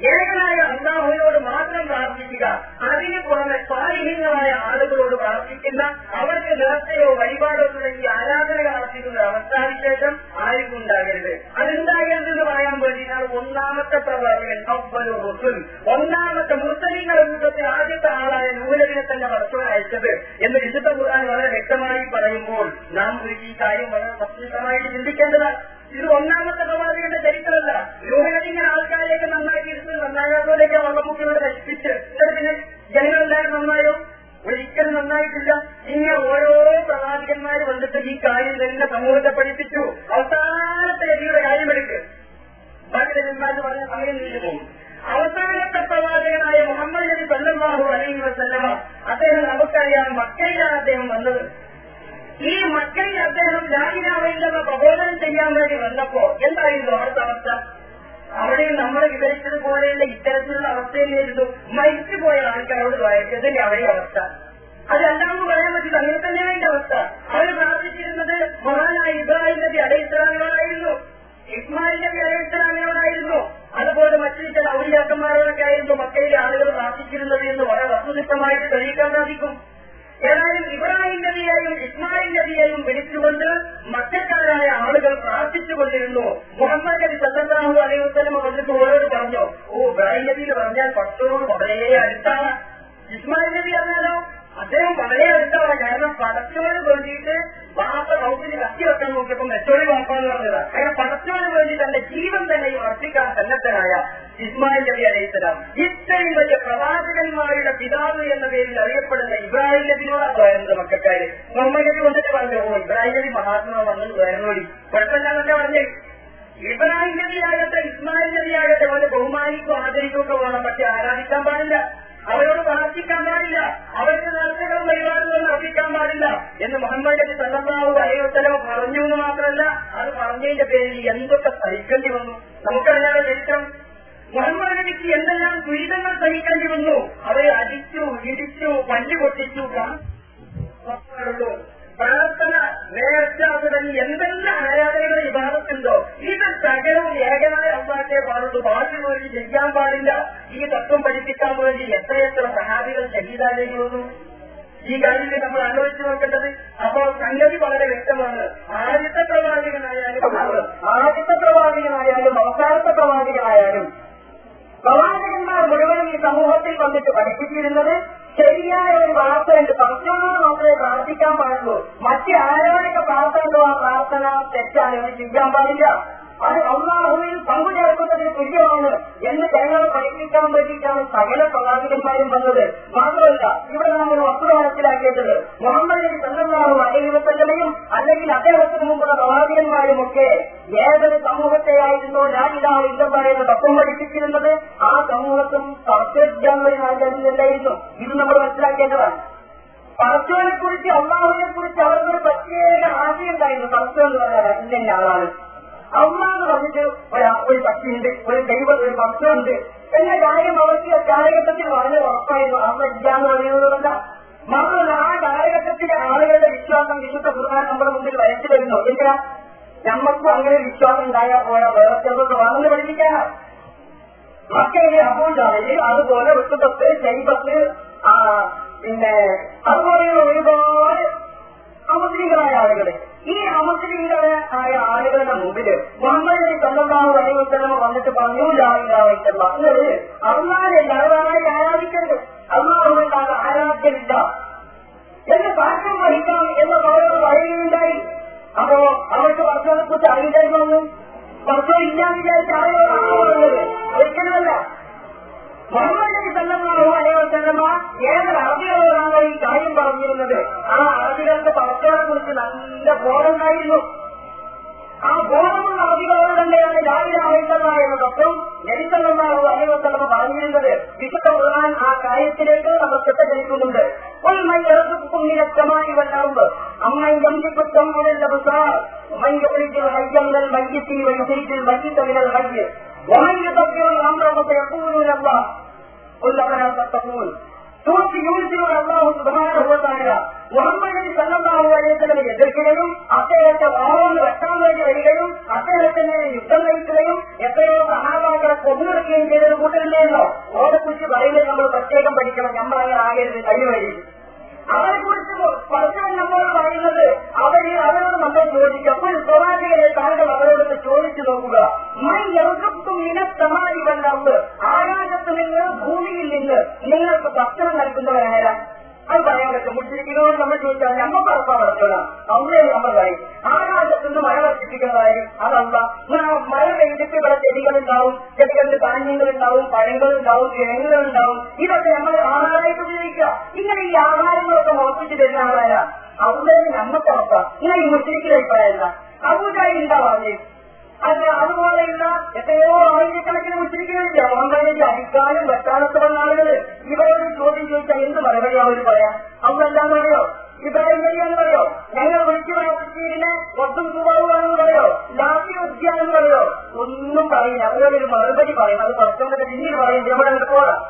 ഏകനായ അള്ളാഹുവിനോട് മാത്രം പ്രാർത്ഥിക്കുക. അതിന് പുറമെ സ്വാധീനങ്ങളായ ആളുകളോട് പ്രാർത്ഥിക്കുന്ന അവർക്ക് നേർച്ചയോ വഴിപാടോ തുടങ്ങി ആരാധനകൾ അർപ്പിക്കുന്ന അവസ്ഥാവിശേഷം ആർക്കും ഉണ്ടാകരുത് അതുണ്ടാകരുതെന്ന് പറയാൻ വേണ്ടിയിട്ടാണ് ഒന്നാമത്തെ പ്രവാചകൻ റുസുൽ ഒന്നാമത്തെ മുസ്ലിങ്ങളുടെ കൂട്ടത്തിൽ ആദ്യത്തെ ആളായ നൂലവിനെ തന്നെ പടച്ചോൻ അയച്ചത് എന്ന് വിശുദ്ധ ഖുർആൻ വളരെ വ്യക്തമായി പറയുമ്പോൾ നാം ഈ കാര്യം വളരെ വസ്തുനിഷ്ഠമായിട്ട് ചിന്തിക്കേണ്ടതാണ്. ഇത് ഒന്നാമത്തെ പ്രവാചകന്റെ ചരിത്രമല്ല. രോഹിണിങ്ങനെ ആൾക്കാരെയൊക്കെ നന്നാക്കി എടുത്ത് നന്നാകാത്തവരെയൊക്കെ വള്ളമുക്കിലൂടെ നശിപ്പിച്ച് പിന്നെ ജനങ്ങളെല്ലാവരും നന്നായോ? ഒരിക്കലും നന്നായിട്ടില്ല. ഇങ്ങനെ ഓരോ പ്രവാചകന്മാർ വന്നിട്ട് ഈ കാര്യം തന്നെ സമൂഹത്തെ പഠിപ്പിച്ചു. അവസാനത്തെ രീതിയുടെ നീണ്ടു പോകും. അവസാനത്തെ പ്രവാചകനായ മുഹമ്മദ് നബി സല്ലാഹു അലൈഹി വസല്ലമ അദ്ദേഹം നമുക്കറിയാം മക്കയിലാണ് അദ്ദേഹം വന്നത്. ഈ മക്കളിൽ അദ്ദേഹം ലാഹിനാവില്ലെന്ന പ്രബോധനം ചെയ്യാൻ വേണ്ടി വന്നപ്പോ എന്തായിരുന്നു അവിടുത്തെ അവസ്ഥ? അവിടെയും നമ്മൾ വിവരിച്ചതുപോലെയുള്ള ഇത്തരത്തിലുള്ള അവസ്ഥയിലായിരുന്നു മരിച്ചു പോയ ആൾക്കാരോട് വായിച്ചതിന്റെ അവിടെ അവസ്ഥ? അത് രണ്ടാമത് പറയാൻ പറ്റില്ല അങ്ങനെ തന്നെയാണ് അതിന്റെ അവസ്ഥ. അവർ പ്രാർത്ഥിച്ചിരുന്നത് മഹാനായ ഇബ്രാഹിം നബി അലൈഹിസ്ലാമിനോടായിരുന്നു ഇസ്മായിൽ നബി അലൈഹിസ്ലാമിനോടായിരുന്നു അതുപോലെ മറ്റു ചില ഔലിയാക്കന്മാരോടൊക്കെ ആയിരുന്നു മക്കയിലെ ആളുകൾ പ്രാർത്ഥിച്ചിരുന്നത് എന്ന് വളരെ വസ്തുനിഷ്ഠമായിട്ട് തെളിയിക്കാൻ സാധിക്കും. ഏതായാലും ഇബ്രാഹിം നബിയെയും ഇസ്മായിൽ നബിയെയും വിളിച്ചുകൊണ്ട് മറ്റക്കാരായ ആളുകൾ പ്രാർത്ഥിച്ചുകൊണ്ടിരുന്നു. മുഹമ്മദ് നബി സല്ലാഹു അലൈഹി വസ്ലമ വന്നിട്ട് ഓരോട് പറഞ്ഞു ഓ ഇബ്രാഹിം നബിയിൽ പറഞ്ഞാൽ പത്തോട് വളരെ അടുത്താണ്. ഇസ്മായിൽ നബി പറഞ്ഞാലോ? അദ്ദേഹം വളരെ അടുത്താണ് കാരണം പടച്ചോന് വേണ്ടിയിട്ട് വാർത്ത ഹൗസിന് കത്തി വെക്കാൻ നോക്കിയപ്പോൾ മെച്ചോടി വാപ്പാന്ന് പറഞ്ഞതാണ് കാരണം പടച്ചോന് വേണ്ടി തന്റെ ജീവൻ തന്നെ അർപ്പിക്കാൻ സന്നദ്ധനായ ഇസ്മായിൽ നബി അലൈഹിസ്സലാം ഇത്രയും വലിയ പ്രവാചകന്മാരുടെ പിതാവ് എന്ന പേരിൽ അറിയപ്പെടുന്ന ഇബ്രാഹിം നബിനോടാണ് വരുന്നത് മക്കാര്. മുഹമ്മദ് നബി വന്നിട്ട് പറഞ്ഞു ഓ ഇബ്രാഹിം നബി മഹാത്മാ വന്നു വരുന്നോടി കുഴപ്പമില്ലാന്നൊക്കെ പറഞ്ഞേ. ഇബ്രാഹിം നബിയാകട്ടെ ഇസ്മായിൽ നബിയാകട്ടെ പോലെ ബഹുമാനിക്കും ആദരിക്കും ഒക്കെ വേണം. പക്ഷെ ആരാധിക്കാൻ പാടില്ല. അവരോട് പ്രാർത്ഥിക്കാൻ പാടില്ല. അവരുടെ നേർച്ചകളും പരിപാടികളും അർപ്പിക്കാൻ പാടില്ല എന്ന് മുഹമ്മദ് നബി സല്ലല്ലാഹു അലൈഹി വസല്ലം പറഞ്ഞു എന്ന് മാത്രമല്ല അത് പറഞ്ഞതിന്റെ പേരിൽ എന്തൊക്കെ സഹിക്കേണ്ടി വന്നു? നമുക്കറിയാതെ ചരിത്രം. മുഹമ്മദ് നബിക്ക് എന്തെല്ലാം ദുരിതങ്ങൾ സഹിക്കേണ്ടി വന്നു? അവരെ അടിച്ചു ഇടിച്ചു പല്ലു പൊട്ടിച്ചു പ്രാർത്ഥന നേർച്ച തുടങ്ങി children മുഹമ്മദ് വസല്ലം എതിർക്കുകയും അദ്ദേഹത്തെ വാറോന്ന് വെക്കാൻ വേണ്ടി വരികയും അദ്ദേഹത്തിന് യുദ്ധം നയിക്കുകയും എത്രയോ സഹാബാക്കളെ കൊന്നുകൊടുക്കുകയും ചെയ്തൊരു കൂട്ടരുണ്ടല്ലോ. ഓരെക്കുറിച്ച് പറയുന്നത് നമ്മൾ പ്രത്യേകം പഠിക്കണം. നമ്മൾ അങ്ങനെ ആകരുത് കഴിവഴി അവരെ കുറിച്ച് പലപ്പോഴും നമ്മൾ പറയുന്നത് അവർ അവരോട് നമ്മൾ ചോദിക്കുക ഒരു സ്വരാജികളെ താങ്കൾ അവരോടൊന്ന് ചോദിച്ചു നോക്കുക. മൈ യറുക്കും റബ്ബ് ആകാശത്ത് നിന്ന് ഭൂമിയിൽ നിന്ന് നിങ്ങൾക്ക് ഭക്ഷണം നൽകുന്നവരായ അത് പറയാൻ പറ്റും മുസ്ലിങ്ങളോട് നമ്മൾ ചോദിച്ചാൽ നമുക്ക് ഉറപ്പാ നടക്കുക അമ്മയെ നമ്മൾ പറയും ആകാശത്ത് നിന്ന് മഴ വർഷിപ്പിക്കുന്നതായി അതല്ല മഴ പെയ്തിട്ട് ഇവിടെ ചെടികളുണ്ടാവും ചെടികളിൽ ഉണ്ടാവും പഴങ്ങളുണ്ടാവും ഉണ്ടാവും ഇതൊക്കെ നമ്മൾ ആഹാരമായിട്ട് ഉപയോഗിക്കുക. ഇങ്ങനെ ഈ ആഹാരങ്ങളൊക്കെ മോഷിച്ചു തരുന്ന ആളായ അവിടെ നമുക്ക് ഉറപ്പാ. ഇങ്ങനെ ഈ മുസ്ലിക്കിലെ അഭിപ്രായമല്ല. അവിടെ ഉണ്ടാവാതെ അത് അതുപോലെയുള്ള എത്രയോ ആയിരക്കണക്കിന് മുസ്ലിക്കുകളില്ല ഓൺലൈനിൽ അടിക്കാനും വെട്ടാനൊക്കെ ആളുകൾ ഇവരോട് ചോദ്യം ചോദിച്ചാൽ എന്ത് മറുപടി അവർ പറയാം? അവരെല്ലാം പറയോ? ഇബ്രാഹിം നബിയാന്ന് പറയോ? ഞങ്ങൾ വിളിച്ചു പ്രാർത്ഥിച്ചതിനെ ഒട്ടും സുഭാവമാണെന്ന് പറയോ? ലാത്തി ഉദ്യാനം പറയോ? ഒന്നും പറയില്ല. അവരൊരു മറുപടി പറയും അത് കുറച്ചുകൂടെ പിന്നീട് പറയും. ഇവിടെ പോകാം?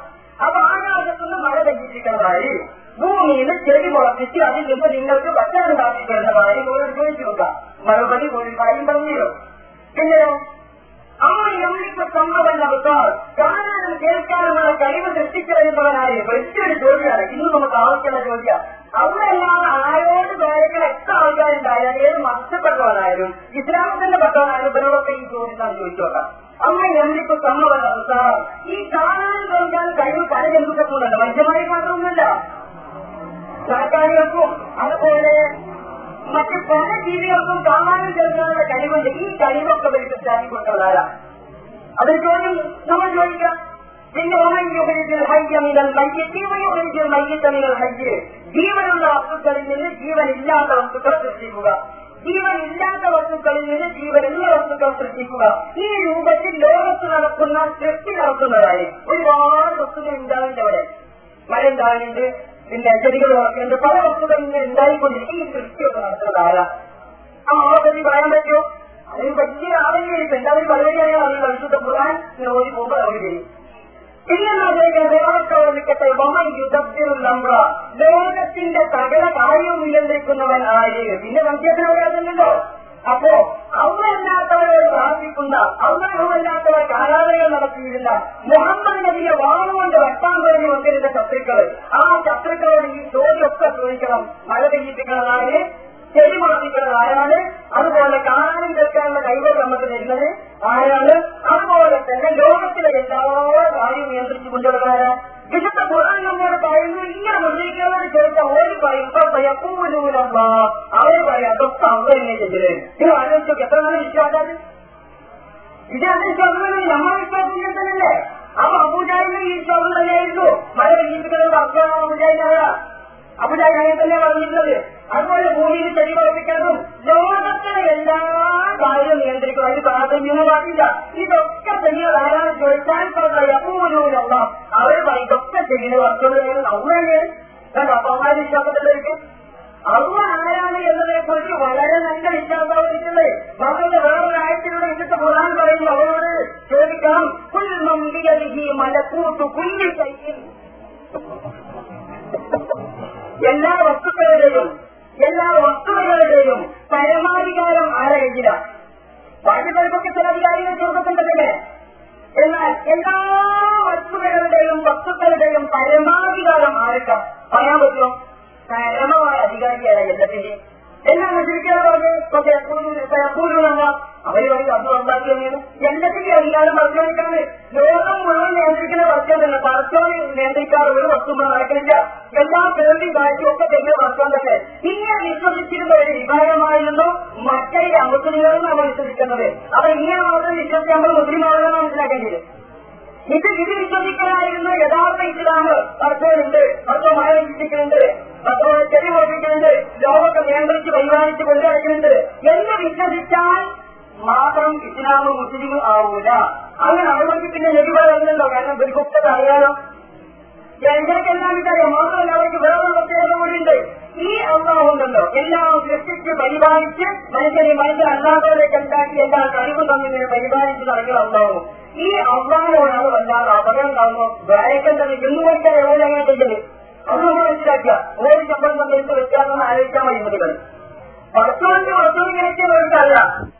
അപ്പൊ ആകാശത്തുനിന്ന് മഴ പെയ്യിപ്പിക്കുന്നതായി ഭൂമിയിൽ ചെടി മുളപ്പിച്ച് അതിൽ നിന്ന് നിങ്ങൾക്ക് ഭക്ഷണം ഉണ്ടാക്കിത്തരുന്നതായി ഒരു ചോദിച്ചു നോക്കാം. മറുപടി ഒരു കാര്യം പറഞ്ഞല്ലോ പിന്നെയോ അമ്മ എമ്മിക്ക് സംഭവം നടത്താൻ കാണാനും കേൾക്കാനുമുള്ള കഴിവ് സൃഷ്ടിച്ചറിയുന്നവനായ വലിയൊരു ചോദ്യമാണ് ഇന്ന് നമുക്ക് ആവശ്യമുള്ള ചോദ്യം അവിടെയാണ് ആരോട് കാര്യങ്ങൾ എത്ര ആൾക്കാരുണ്ടായാലും ഏത് മത്സ്യപ്പെട്ടവനായാലും ഇസ്ലാമത്തിന്റെ പെട്ടവനായാലും ഇവരോടൊക്കെ ഈ ചോദ്യം ചോദിച്ചോക്കാം അമ്മ എമ്മിക്ക് സംഭവം നടത്താ ഈ കാണാനും കേൾക്കാൻ കഴിവ് പല ജന്തുക്കൾക്കുന്നുണ്ട് മനുഷ്യമായി മാത്രമൊന്നുമില്ല. സർക്കാരുകൾക്കും അതുപോലെ മറ്റ് പല ജീവികൾക്കും കാണാനും കേൾക്കാനുള്ള കഴിവുണ്ട്. ഈ കഴിവൊക്കെ അവർക്ക് സ്ഥാപിക്കൊണ്ടതാണ് അതൊരു ചോദ്യം നമ്മൾ ചോദിക്കാം. പിന്നെ ജീവനുള്ള വസ്തുക്കളിൽ നിന്ന് ജീവനില്ലാത്ത വസ്തുക്കൾ സൃഷ്ടിക്കുക. ജീവൻ ഇല്ലാത്ത വസ്തുക്കളിൽ നിന്ന് ജീവനുള്ള വസ്തുക്കൾ സൃഷ്ടിക്കുക. ഈ രൂപത്തിൽ ലോകത്ത് നടക്കുന്ന സൃഷ്ടി നടക്കുന്നതായി. ഒരുപാട് വസ്തുക്കൾ ഉണ്ടാവില്ല അവിടെ. മഴ ഉണ്ടാകുന്നുണ്ട് അച്ചടികൾ വാക്കേണ്ട പല വസ്തുക്കൾ നിന്ന് ഉണ്ടായിക്കൊണ്ടിരിക്കും സൃഷ്ടിയൊക്കെ നടത്തുന്നത് ആരാ ആ ആളെ പറയാൻ പറ്റുമോ? അതിന് പറ്റിയ ആവശ്യമില്ല എല്ലാവരും വളരെയായ അറിയില്ല വിശുദ്ധ ഖുർആൻ ഇങ്ങനെ ഓടി പോകുമ്പോൾ അവർ ചെയ്യും. നിൽക്കട്ടെ. യുദ്ധത്തിലുള്ള ലോകത്തിന്റെ സകല കാര്യവും നിയന്ത്രിക്കുന്നവൻ ആര്? പിന്നെ സംശയത്തിന് അവകാശമുണ്ടല്ലോ അപ്പോ അവരല്ലാത്തവരോട് പ്രാർത്ഥിക്കുന്ന അള്ളാഹുവല്ലാത്തവർക്ക് ആരാധനകൾ നടത്തിയിരുന്ന മുഹമ്മദ് നബിയെ വാളുകൊണ്ട് വെട്ടാൻ തുടങ്ങി വന്നിരുന്ന ശത്രുക്കൾ ആ ശത്രുക്കളോട് ഈ ചോദ്യമൊക്കെ ചോദിക്കണം. മഴ പെയ്യിപ്പിക്കുന്നതാണ് ചെടി മുളപ്പിക്കുന്നത് ആരാണ് അതുപോലെ കാണാനും കേൾക്കാനുള്ള കൈകൾ നമുക്ക് തരുന്നത് ആരാണ്? അതുപോലെ തന്നെ ലോകത്തിലെ എല്ലാ കാര്യവും നിയന്ത്രിച്ചു കൊണ്ടുവരാറ് വിശുദ്ധ ഖുർആൻ നമ്മോട് പറയുന്നു ഇങ്ങനെ മുസ്ലിങ്ങളോട് ചോദിച്ച ഓടി പറയുമ്പൂലൂലമ്മ അവര് പറയാം അതൊക്കെ അവർ തന്നെ ചെയ്തത് നിങ്ങൾ ആലോചിച്ചു എത്ര നല്ല വിശ്വാസം ഇത് അത് വിശ്വാസം നമ്മൾ വിശ്വാസം തന്നെയല്ലേ അപ്പൊ അബൂജാഹിന്റെ ഈ വിശ്വാസം തന്നെയായിരുന്നു മഴ പെയ്യിപ്പിക്കുന്നത് അബ്ദാണ് അബുജാഹിനായ അബുജാഹി അങ്ങനെ തന്നെ പറഞ്ഞിട്ടുള്ളത്? അതുപോലെ ഭൂമിയിൽ ചെടി പ്രവർത്തിക്കുന്നതും ലോകത്തിലെ എല്ലാ കാര്യവും നിയന്ത്രിക്കും അതിന് പ്രാധാന്യമോ പാടില്ല ഇതൊക്കെ ചെയ്യുന്നത് ആരാണ് ചോദിച്ചാൽ എപ്പോഴും അവർ ഇതൊക്കെ ചെടിയിൽ വർഷങ്ങൾ അവർ ആരാണ് എന്നതിനെ കുറിച്ച് വളരെ നല്ല വിശ്വാസമായിരിക്കുന്നത് നമ്മുടെ വേറൊരു ആഴ്ചയുടെ ഇന്നത്തെ പ്രധാനം പറയുന്നു. അവരോട് ചോദിക്കാം പുൽമമ്പിയലിഹി മലക്കൂട്ടു കുഞ്ഞു കയ്യിൽ എല്ലാ വസ്തുക്കളുടെയും എല്ലാ വസ്തുക്കളുടെയും പരമാധികാരം ആരെ കയ്യിലാണ് ബാക്കികൾക്കൊക്കെ ചില അധികാരികൾ ചോദിക്കുന്നുണ്ടല്ലേ എന്നാൽ എല്ലാ വസ്തുക്കളുടെയും വസ്തുക്കളുടെയും പരമാധികാരം ആർക്കാം പറയാൻ പറ്റുമോ? പരമമായ അധികാരിയാണ് എല്ലാത്തിന്റെ എല്ലാം നശിപ്പിക്കാതെ പറഞ്ഞ് എപ്പോഴും അവർ പറയും അത് ഉണ്ടാക്കി തന്നെയാണ് അധികാരം വർദ്ധിക്കാണ് ലോകം മുഴുവൻ നിയന്ത്രിക്കുന്ന വർഷം തന്നെ പറച്ചോനെ നിയന്ത്രിക്കാറ് ഒരു വസ്തുക്കൾ നടക്കുന്നില്ല എല്ലാ പേരുടെയും കാഴ്ചയും ഒക്കെ തന്നെ വർഷം തന്നെ ഇങ്ങനെ വിശ്വസിച്ചിരുന്ന ഒരു വിഭാഗമായിരുന്നു മറ്റേ അമുസ്ലിങ്ങളും നമ്മൾ വിശ്വസിക്കുന്നത്. അപ്പൊ ഇങ്ങനെ മാത്രം വിശ്വസിച്ച് നമ്മൾ മുസ്ലിം ആളുകളെ മനസ്സിലാക്കേണ്ടത്. ഇത് ഇത് വിശ്വസിക്കലായിരുന്നു യഥാർത്ഥ ഇസ്ലാമ്. പർച്ചോനുണ്ട് അർത്ഥം മഴ വിശ്വസിക്കുന്നുണ്ട് പർച്ചോ ചെടി വർദ്ധിക്കുന്നുണ്ട് ലോകത്തെ നിയന്ത്രിച്ച് പരിപാലിച്ച് കൊണ്ടുനടക്കുന്നുണ്ട് എന്ന് വിശ്വസിച്ചാൽ മാത്രം ഇസ്ലാമ് മുസ്ലിം ആവൂല. അങ്ങനെ അവർക്ക് പിന്നെ ലഭ്യമാകുന്നുണ്ടോ കാരണം ഒരു ഇവർക്കൊക്കെ അറിയാലോ? ജനങ്ങൾക്കെല്ലാം ഇതറിയാം മാത്രമല്ല അവർക്ക് വേറൊരു പ്രത്യേകത കൂടിയുണ്ട്. ഈ അള്ളാഹുണ്ടല്ലോ എല്ലാം സൃഷ്ടിച്ച് പരിപാലിച്ച് മനുഷ്യനെ മനുഷ്യൻ അല്ലാത്തവരേക്ക് ഉണ്ടാക്കി എല്ലാ കഴിവ് തമ്മിൽ പരിപാലിച്ച് നടക്കുന്ന അള്ളാഹു. ഈ അള്ളാഹിനോടാണ് വല്ലാതെ അപകടം കാണുന്നു ദ്വാരക്കേണ്ടത് ഇന്ന് വെച്ചാൽ എവിടെ അങ്ങനെ ചെയ്യുന്നത് അത് നമ്മൾ മനസ്സിലാക്കുക. ഓരോ ശമ്പളം തമ്മിൽ വ്യത്യാസം ആലോചിക്കാൻ മതി മതികൾ. വസ്തുവിനെ എനിക്കറിയാം هو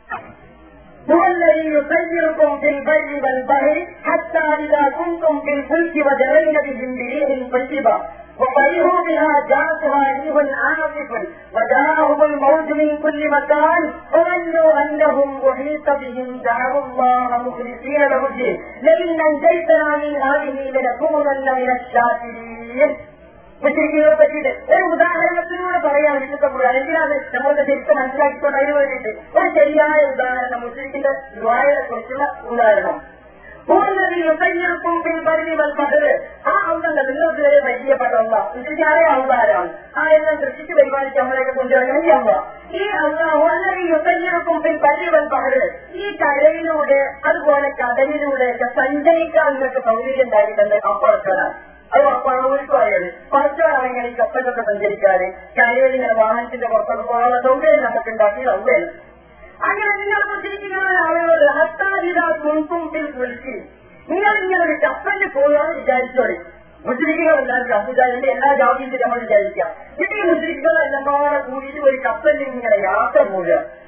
الذي يسيركم في البر والبحر حتى إذا كنتم في الفلك وجرين بهم بريح طيبة وفرحوا بها جاءتها ريح عاصف وجاءهم الموت من كل مكان. وظنوا أنهم وحيط بهم دعوا الله مخلصين له الدين. لئن أنجيتنا من هذه لنكونن من الشاكرين. മുസ്ലിങ്ങളെ പറ്റിയിട്ട് ഒരു ഉദാഹരണത്തിലൂടെ പറയാൻ വിശുദ്ധ അല്ലെങ്കിൽ അത് നമ്മളുടെ ശരിക്കും മനസ്സിലാക്കിക്കൊണ്ട് അതിന് വേണ്ടിയിട്ട്? ഒരു ശരിയായ ഉദാഹരണം മുസ്ലിമിന്റെ ദ്വാരയെ കുറിച്ചുള്ള ഉദാഹരണം. ആ അന്തല്ല നിങ്ങൾക്ക് വരെ പരിചയപ്പെട്ട അല്ല ഇതിന്റെ അവതാരമാണ് ആ എല്ലാം കൃഷിക്ക് പരിപാലിച്ച് നമ്മളെയൊക്കെ കൊണ്ടുവരണമെങ്കിൽ അമ്മ. ഈ പിൻ പരിവൽ പകര് ഈ കരയിലൂടെ അതുപോലെ കടലിലൂടെ ഒക്കെ സഞ്ചരിക്കാൻ നിങ്ങൾക്ക് സൗകര്യം ഉണ്ടായിട്ടുണ്ട് അപ്പുറത്തോടാണ് അത് പണവർക്ക് അറിയത്. കുറച്ചോളാണെങ്കിൽ ഈ കപ്പലൊക്കെ സഞ്ചരിക്കാതെ കരയിൽ ഇങ്ങനെ വാഹനത്തിന്റെ പുറത്തൊക്കെ പോകാനുള്ള സൗകര്യം നമുക്ക് ഉണ്ടാക്കി സൗകര്യം അങ്ങനെ നിങ്ങൾ വിളിച്ച് നിങ്ങൾ ഇങ്ങനെ ഒരു കപ്പലിൽ പോകാന്ന് വിചാരിച്ചോളി. മുസ്ലിക്കുകളെല്ലാം അബുദാബിന്റെ എല്ലാ ജാതിയിലും നമ്മൾ വിചാരിക്കാം. ഇത് ഈ കൂടെ കൂടിയിട്ട് ഒരു കപ്പലിൽ ഇങ്ങനെ യാത്ര പോവുക.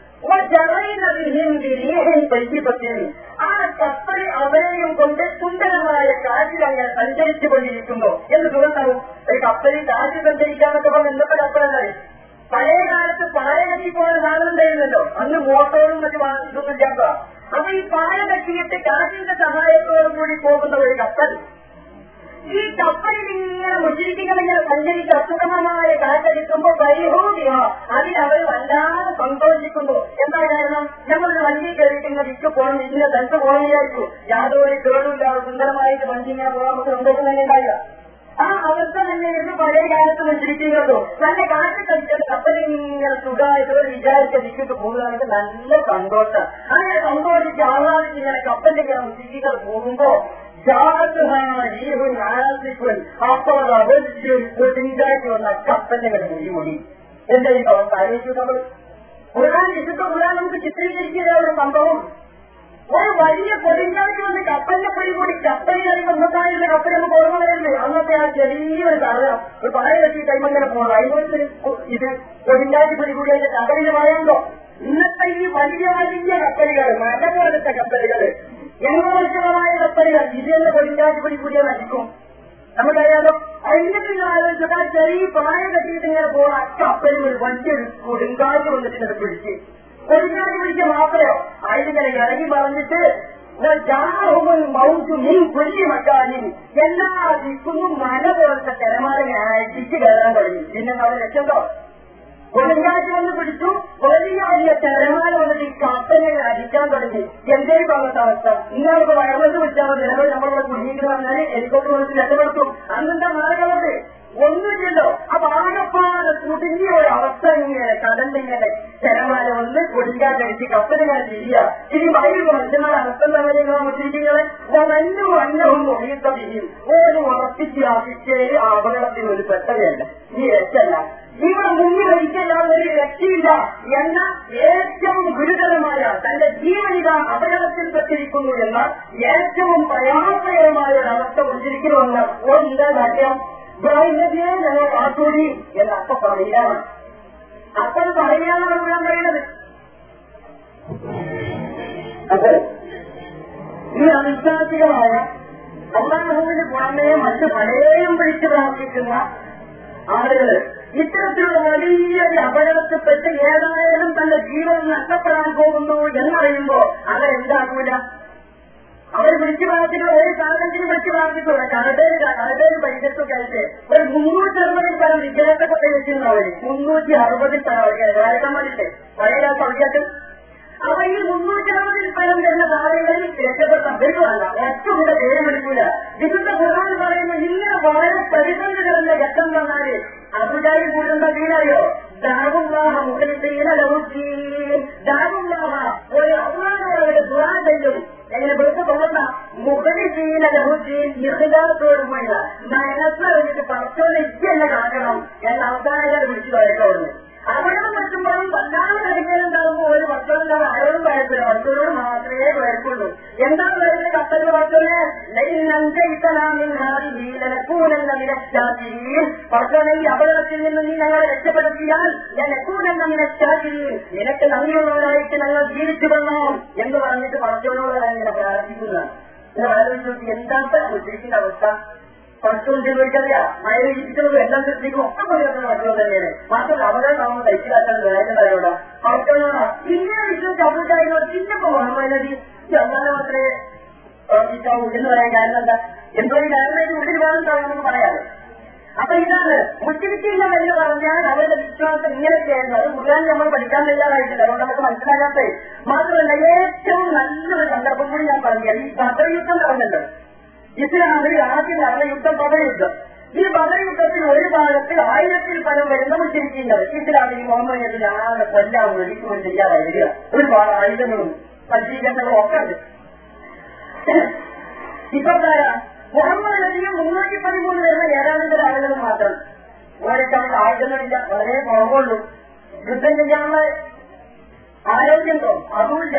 ആ കപ്പൽ അവരെയും കൊണ്ട് സുന്ദരമായ കാറ്റിൽ അങ്ങനെ സഞ്ചരിച്ചു കൊണ്ടിരിക്കുന്നു. എന്ന് തോന്നുന്നു ഒരു കപ്പലിൽ കാറ്റ് സഞ്ചരിക്കാന്നൊക്കെ പറഞ്ഞ എന്തൊക്കെ കപ്പലല്ലേ? പഴയ കാലത്ത് പായ കെട്ടി അന്ന് മോട്ടോറും മറ്റു ഇതൊന്നും ഇല്ലാത്ത അപ്പൊ ഈ പായ കെട്ടിയിട്ട് കാറ്റിന്റെ സഹായത്തോടും കൂടി പോകുന്ന ഒരു കപ്പൽ. ഈ കപ്പലിൽ ഇങ്ങനെ ഇങ്ങനെ സഞ്ചരിച്ച് അസുഖമായ കാറ്റടിക്കുമ്പോൾ പരിഹൂടിയോ അതിൽ അവർ വല്ലാതെ സന്തോഷിക്കുന്നു. എന്താ കാരണം? ഞങ്ങളൊരു വണ്ടി കയറിക്കുന്ന വിക്ക് പോകണം ഇതിന്റെ തനിച്ച് പോകണം വിചാരിച്ചു. യാതൊരു കേടുമില്ലാതെ സുന്ദരമായിട്ട് വണ്ടി ഇങ്ങനെ പോകാൻ നമുക്ക് സന്തോഷം തന്നെ ഉണ്ടായില്ല ആ അവസ്ഥ തന്നെ തന്നെയായിരുന്നു പഴയ കാലത്ത് വെച്ചിരിക്കുന്നത് നല്ല കാറ്റ് കഴിച്ചത് കപ്പലിൽ ഇങ്ങനെ സുഖമായിട്ട് വിചാരിച്ച വിറ്റിട്ട് പോകുകയാണെങ്കിൽ നല്ല സന്തോഷം. അങ്ങനെ സന്തോഷിച്ച് ആഹ്ലാദിച്ച് ഇങ്ങനെ കപ്പലിൽ ഇങ്ങനെ മുസ്ലികൾ പോകുമ്പോ അപ്പോൾ പൊട്ടിഞ്ചാക്കി വന്ന കപ്പലിനെ മുടിമുടി. എന്താ ഈ അവസ്ഥ? ആലോചിച്ചു നമ്മൾ ഖുർആൻ വിശുദ്ധ ഖുർആൻ നമുക്ക് ചിത്രീകരിക്കുന്ന ഒരു സംഭവം. ഒരു വലിയ പൊടിഞ്ഞാക്കി വന്ന് കപ്പലിന്റെ പൊടി കൂടി കപ്പലിനായി വന്നതായുള്ള കപ്പൽ നമുക്ക് ഓർമ്മ വരുന്നത് അന്നത്തെ ആ ചെറിയൊരു സാധനം ഒരു പായ കെട്ടി കൈമങ്ങനെ പോകണം അതിനകത്ത് ഇത് പൊടിഞ്ഞാക്കി പൊടി കൂടി അതിന്റെ കടലിന് പറയുണ്ടോ ഇന്നത്തെ ഈ വലിയ വലിയ കപ്പലുകൾ മല പോലത്തെ കപ്പലുകൾ എണ്ണവർഷമായ കപ്പലുകൾ ഇതിന്റെ തന്നെ കൂടിയ നശിക്കും നമുക്കറിയാലോ അതിന്റെ പിന്നെ ആലോചിച്ചാൽ ആ ചെറിയ പായ കെട്ടിയിട്ട് ഇങ്ങനെ പോകാൻ ആ കപ്പലിൽ ഒരു വലിയൊരു കൊടുങ്കാറ്റ് വന്നിട്ട് അത് പിടിച്ച്. കൊടുങ്കാറ്റ് പിടിച്ച മാത്രമോ അതിലിങ്ങനെ ഇറങ്ങി പറഞ്ഞിട്ട് എല്ലാ ദിക്കുന്നും മല പോലത്തെ തിരമാല അടിച്ച് കയറാൻ തുടങ്ങി. പിന്നെ അവിടെ രക്ഷന്തോ കൊടുങ്കാറ്റ് വന്ന് പിടിച്ചു. വലിയ വലിയ തിരമാല വന്നിട്ട് ഈ കപ്പലിനെ അടിക്കാൻ തുടങ്ങി. എന്തേലും പറഞ്ഞ അവസ്ഥ ഇന്നവർക്ക് വയറുകൾ വിളിച്ചാൽ മതി. നിലവിൽ നമ്മളിവിടെ കുടുങ്ങിയിട്ട് പറഞ്ഞാൽ ഹെലികോപ്റ്റർ വന്നിട്ട് രക്ഷപ്പെടുത്തും. അന്നെന്താ മാർഗമുണ്ട് ഒന്നുമില്ലല്ലോ. അപ്പൊ ആകെപ്പാട് കുടുങ്ങിയ ഒരു അവസ്ഥ ഇങ്ങനെ കടലിങ്ങനെ തിരമാല വന്ന് കഴിച്ച് കപ്പലിങ്ങനെ ചെയ്യുക ഇനി വൈകി മനുഷ്യന്മാരെ അവസ്ഥ എന്താ മുസ്ലിങ്ങളെ വന്നു വന്നവും ഒഴിയുത്ത തിരിയും. ഓരോ ഉറപ്പിച്ച് ആശിച്ചേര് അപകടത്തിന് ഒരു പെട്ടതല്ല ഈ രക്ഷല്ല ഇവിടെ മുന്നിൽ ഒരിക്കലാതെ ഒരു രക്ഷയില്ല എന്ന ഏറ്റവും ഗുരുതരമായ തന്റെ ജീവനിത അപകടത്തിൽപ്പെട്ടിരിക്കുന്നു എന്ന ഏറ്റവും പ്രയാസകരമായ ഒരു അവസ്ഥ കൊണ്ടിരിക്കണമെന്ന് എന്താ കാര്യം? ബ്രഹ്മതിയെ ഞങ്ങൾ കാത്തൂരി എന്ന് അപ്പൊ പറയുകയാണ്. അപ്പോൾ പറയാനാണ് ഞാൻ പറയുന്നത്. അപ്പൊ ഈ അവിശ്വാസികളായ അള്ളാഹുവിന് പുറമേ മറ്റ് പലരെയും വിളിച്ചു പ്രാർത്ഥിക്കുന്ന ആളുകൾ ഇത്തരത്തിലുള്ള വലിയ അപകടത്തിൽപ്പെട്ട് ഏതായാലും തന്റെ ജീവൻ നഷ്ടപ്പെടാൻ പോകുന്നു എന്നറിയുമ്പോ അവരെന്താകൂല അവർ വിളിച്ചു പ്രാർത്ഥിക്കുന്ന ഒരു സാധനത്തിന് വിളിച്ചു പ്രാർത്ഥിക്കൂല കടതേര് കടതേര് പരിസരത്തൊക്കെ ഒരു മുന്നൂറ്റി അറുപതിൽ പരം വിജയത്തെ വെച്ചിരുന്നു അവർ. മുന്നൂറ്റി അറുപതിൽ പരം അവർക്ക് വന്നിട്ട് പഴയ സൗകര്യത്ത് അപ്പൊ മുന്നൂറ്റാമതിൽ പരം വരുന്ന താരങ്ങളിൽ രക്ഷപ്പെടുത്താൻ വരുവാല്ല ഏറ്റവും കൂടെ വിളിക്കൂല വിശുദ്ധ ഖുർആൻ പറയുന്ന ഇങ്ങനെ വളരെ പരിസന്ധി കിടന്ന ഘട്ടം വന്നാൽ അബുദാബി കൂടുന്ന വീണയോ ദാവുല്ലാഹ മുഖലിസീന ഒരു അള്ളാഹോടെ ദുആ എങ്ങനെ വെറുതെ തോന്നുന്ന മുഖലിസീന ലഹുദ്ദീൻ ഇഹ്ലാസോടുകൂടിയ മനസ്സറിഞ്ഞിട്ട് പറച്ചോനെ ഇജ്ജന്നെ എന്ന അവസാനം വിളിച്ചു വരക്കോടുന്നു അവിടെ പറ്റുമ്പോഴും വല്ലാതെ എന്താണ് വരുന്ന കത്തൽ പറഞ്ഞത്? ഈ അപകടത്തിൽ നിന്ന് നീ ഞങ്ങളെ രക്ഷപ്പെടുത്തിയാൽ ഞാൻ എനക്കൂനെന്ന നിനച്ചാതിരിയും നിനക്ക് നന്ദിയുള്ളവരായിട്ട് ഞങ്ങൾ ജീവിച്ചു വന്നോം എന്ന് പറഞ്ഞിട്ട് ഭക്തനോട് ഇങ്ങനെ പ്രാർത്ഥിക്കുന്ന ആലോചിച്ചു എന്താ ഉദ്ദേശിക്കുന്ന അവസ്ഥ? പഠിച്ചുകൊണ്ട് ചോദിക്കറിയാം മഴ ഇരിക്കുന്നത് എല്ലാം സൃഷ്ടിക്കും. ഒക്കെ തന്നെയാണ്. മാത്രമല്ല അവരെ നമ്മൾ അവർക്കുള്ള ഇങ്ങനെ വിശ്വസിച്ച് അവരുടെ പിന്നെ മുഹമ്മദ് എന്നാലും മാത്രമേ പ്രവർത്തിക്കാവൂ എന്ന് പറയാൻ കാരണം എന്താ? എന്തോ ഈ കാരണം ഉള്ളിൽ വേണമെന്നാണ് നമുക്ക് പറയാറ് അപ്പൊ ഇതാണ് മുസ്ലിമില്ല എന്ന് പറഞ്ഞാൽ അവരുടെ വിശ്വാസം ഇങ്ങനെയൊക്കെയായിരുന്നു അത് മുഴുവൻ നമ്മൾ പഠിക്കാൻ തയ്യാറായിട്ടില്ല. അതുകൊണ്ട് നമുക്ക് മനസ്സിലാകാത്തേ മാത്രമല്ല ഏറ്റവും നല്ലൊരു സന്ദർഭം കൂടി ഞാൻ പറഞ്ഞു ഈ ബദർയുദ്ധം നടന്നുണ്ട് ഇസ്ലാമിൽ ആദ്യം നടന്ന യുദ്ധം ബദർയുദ്ധം ഈ ബദർയുദ്ധത്തിൽ ഒരു ഭാഗത്ത് ആയിരത്തിൽ പരം വരുന്ന മുസ്ലിമിങ്ങൾ ഇസ്ലാമിൽ മുഹമ്മദ് ഒരുപാട് ആയുധങ്ങളും സജ്ജീകരണങ്ങളും ഒക്കെ ഉണ്ട്. ഇപ്പൊ മുഹമ്മദ് നബിയും മുന്നൂറ്റി പതിമൂന്ന് വരുന്ന ഏഴാമത്തെ ആളുകൾ മാത്രം. ഓരൊക്കെ ആയുധങ്ങളില്ല വളരെ കുറവുള്ളൂ. യുദ്ധം ചെയ്യാനുള്ള ആരോഗ്യമുണ്ടോ അതുമില്ല.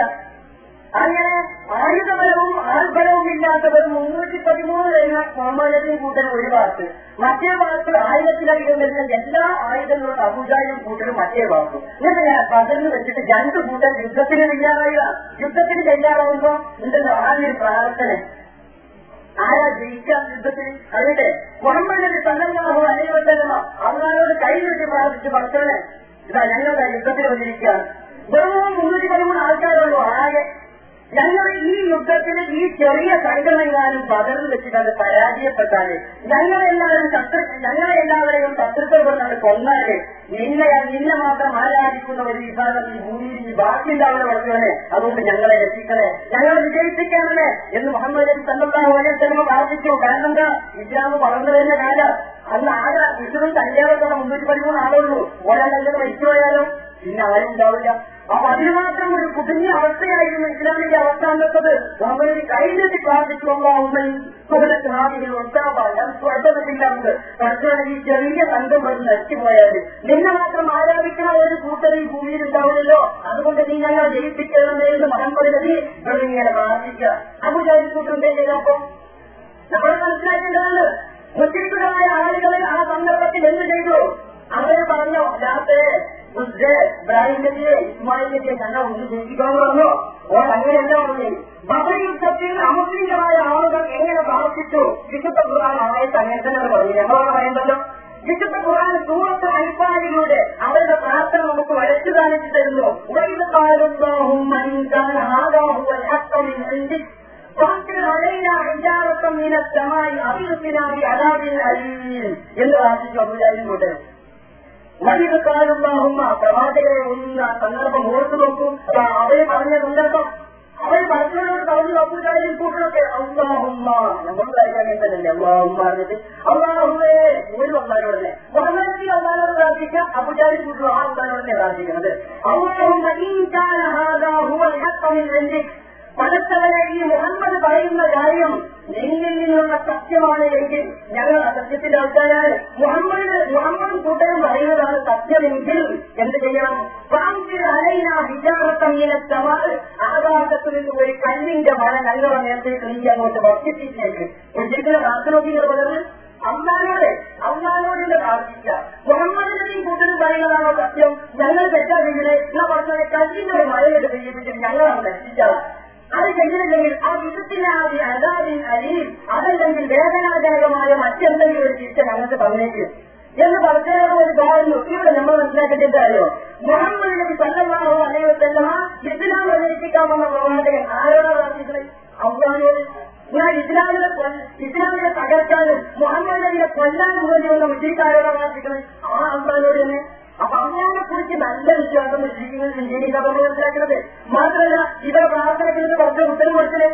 അങ്ങനെ ആയുധബലവും ആൾബലവും ഇല്ലാത്തവർ മുന്നൂറ്റി പതിമൂന്ന് വരുന്ന സാമാന്യതയും കൂട്ടൻ ഒരു ഭാഗത്ത്. മറ്റേ ഭാഗത്ത് ആയിരത്തിലധികം വരുന്ന എല്ലാ ആയുധങ്ങളും അബുജായും കൂട്ടരും മറ്റേ ഭാഗത്തും. എന്നിട്ട് ഞാൻ പകർന്നു വെച്ചിട്ട് രണ്ട് കൂട്ടർ യുദ്ധത്തിന് തയ്യാറാവുക യുദ്ധത്തിന് തയ്യാറാവുമ്പോ ഉണ്ടല്ലോ ആദ്യം പ്രാർത്ഥന. ആരാ ജയിക്കാൻ യുദ്ധത്തിൽ അതിന്റെ മുഹമ്മദിന്റെ നബി സല്ലല്ലാഹു അലൈഹി അവരോട് അള്ളാഹോട് കൈ വെച്ച് പ്രാർത്ഥിച്ചു ഭക്തനെ ഇതാ ഞങ്ങളുടെ യുദ്ധത്തിൽ വന്നിരിക്കുകയാണ്. വെറും മുന്നൂറ്റി പതിമൂന്ന് ആൾക്കാരുള്ളൂ ആകെ ഞങ്ങൾ ഈ യുദ്ധത്തിന് ഈ ചെറിയ സംഘമെങ്ങാനും പകർന്നു വെച്ചിട്ട് പരാജയപ്പെട്ടാൽ ഞങ്ങളെല്ലാവരും ശത്രു ഞങ്ങളെ എല്ലാവരെയും ശത്രുക്കൾ കൊണ്ടാണ് കൊന്നാൽ നിന്നെ നിന്നെ മാത്രം ആരാധിക്കുന്ന ഒരു വിഭാഗം ഈ ഭൂമിയിൽ ഈ ബാക്കിയുണ്ടാവുന്ന വളർത്തുവനെ അതുകൊണ്ട് ഞങ്ങളെ രക്ഷിക്കണേ. ഞങ്ങളെ വിജയിപ്പിക്കണമേ എന്ന് മുഹമ്മദ് നബി സല്ലല്ലാഹു അലൈഹി വസല്ലം പ്രാർത്ഥിച്ചു. കാരണം എന്താ? ഇസ്ലാം വളർന്നു വരുന്ന കാലം അന്ന് ആരാ വിഷുവും കല്യാണത്തോടെ മുന്നൂറ്റി പതിമൂന്ന് ആളുള്ളൂ. ഒരാൾ കല്യാണം മരിച്ചു പോയാലോ പിന്നെ ആരും ഉണ്ടാവില്ല അപ്പൊ അതിന് മാത്രം ഒരു കുടുങ്ങിയ അവസ്ഥയായിരുന്നു ഇസ്ലാമിന്റെ അവസ്ഥ നമ്മൾ കൈനെത്തി കഴിഞ്ഞിട്ട് ഉണ്ടാവുന്നത് പക്ഷേ ഈ ചെറിയ സംഘം വന്ന് നശിച്ചുപോയാൽ നിന്നെ മാത്രം ആരാധിക്കുന്ന ഒരു കൂട്ടർ ഈ ഭൂമിയിൽ ഉണ്ടാവില്ലല്ലോ. അതുകൊണ്ട് നീ ഞങ്ങൾ ജയിപ്പിക്കണമെന്ന് മുഹമ്മദ് നബി ഇങ്ങനെ പ്രാർത്ഥിക്കുക. അബുജാരി കൂട്ടുണ്ടേ ചെയ്തപ്പോ നമ്മൾ മനസ്സിലാക്കേണ്ടതാണ്. മുസ്ലിംകളായ ആളുകളെ ആ സന്ദർഭത്തിൽ എന്ത് ചെയ്തു? അവർ പറഞ്ഞു രാത്രി ഇബ്രാഹിമിന്റെ ഇസ്മായിലിന്റെ ഞങ്ങൾ ഒന്ന് സൂക്ഷിക്കാൻ പറഞ്ഞു. ഓ അങ്ങനെയല്ല പറഞ്ഞു? ബദർ യുദ്ധത്തിൽ അമുസ്ലിംകളായ ആളുകൾ എങ്ങനെ പ്രാർത്ഥിച്ചു? വിശുദ്ധ ഖുർആൻ ആയത്ത് അങ്ങനെ തന്നെ പറഞ്ഞു ഞങ്ങളോട് പറയുന്നല്ലോ വിശുദ്ധ ഖുർആൻ സൂറത്ത് അൽഫാനിലൂടെ അവരുടെ പ്രാർത്ഥന നമുക്ക് വരച്ചു കാണിച്ചു തരുന്നു. എന്ന് പ്രാർത്ഥിച്ചു അബുജാലിനോട് വഴിത് കാലുണ്ടാകുന്ന പ്രവാചകരെ ഒന്ന് സന്ദർഭം ഓർത്തു നോക്കൂ. അവർ പറഞ്ഞ സന്ദർഭം. അവർ പറഞ്ഞവരോട് പറഞ്ഞു അബുജാലിൽ കൂട്ടൊക്കെ അള്ളാഹുമ്മ നമ്മൾ കാര്യം തന്നെ അള്ളാഹുമ്മ പറഞ്ഞിട്ട്. അള്ളാഹുവേ ഒരു വന്നാലോടനെ. മുഹമ്മദ് അള്ളാഹോട് പ്രാർത്ഥിക്കാം അബുജാലിൽ കൂട്ടും ആ വന്നാലോടനെ പ്രാർത്ഥിക്കുന്നത് അള്ളാഹുമ്മ പടച്ചവനെ ഈ മുഹമ്മദ് പറയുന്ന കാര്യം നിന്നിൽ നിന്നുള്ള സത്യമാണ് എങ്കിൽ ഞങ്ങൾ അസത്യത്തിന്റെ ആൾക്കാരാണ്. മുഹമ്മദ് മുഹമ്മദ് കൂട്ടരും പറയുന്നതാണ് സത്യമെങ്കിൽ എന്ത് ചെയ്യണം പാമ്പിൽ അലയിന വിചാരത്തങ്ങിനെ സമാൽ ആകാശത്തു നിന്ന് ഒരു കല്ലിന്റെ മഴ ഞങ്ങളുടെ നേരത്തേക്ക് നീ അങ്ങോട്ട് വർദ്ധിപ്പിച്ചേക്ക് ഒരിക്കലും പകർന്ന് അള്ളാനോട് അമ്മാനോടിന്റെ പ്രാർത്ഥിക്ക മുഹമ്മദിനെയും കൂട്ടരും പറയുന്നതാണോ സത്യം? ഞങ്ങൾ തെറ്റാതെങ്കിൽ എന്നാ പറഞ്ഞ കല്ലിന്റെ ഒരു മഴയുടെ പെയ്യിപ്പിച്ചിട്ട് ഞങ്ങളാണ് നശിച്ചത് അത് ചെയ്യുന്നില്ലെങ്കിൽ ആ വിധത്തിന്റെ ആ അതാവിൻ അരിയും അതല്ലെങ്കിൽ വേദനാജനകമായ മറ്റെന്തെങ്കിലും ഒരു ശിക്ഷ ഞങ്ങൾക്ക് തന്നേക്കും എന്ന് പറഞ്ഞതിനോട് ഒരു കാര്യം ഇവിടെ നമ്മൾ മനസ്സിലാക്കേണ്ടത് അറിയോ മുഹമ്മദ് നബി സല്ലല്ലാഹു അലൈഹി വസല്ലമ ഇസ്ലാം പ്രചരിപ്പിക്കാമെന്ന പ്രവാചകൻ ആരോടാ പ്രാർത്ഥിക്കുന്നത് അള്ളാനോട് ഞാൻ ഇസ്ലാമിനെ ഇസ്ലാമിനെ തകർക്കാനും മുഹമ്മദ് നബിയെ കൊല്ലാനും വേണ്ടി വന്ന മുസ്ലിക്കാരോടാ പ്രാർത്ഥിക്കുന്നത് ആ അള്ളാനോട് തന്നെ അപ്പൊ അങ്ങനെ കുറിച്ച് നല്ല വിശ്വാസം മുസ്ലിങ്ങളിൽ ഇന്ത്യയിൽ നമ്മൾ മനസ്സിലാക്കുന്നത്. മാത്രമല്ല ഇവരെ പ്രാർത്ഥനയ്ക്ക് കുറച്ച് ഉത്തരം കൊടുത്തില്ലേ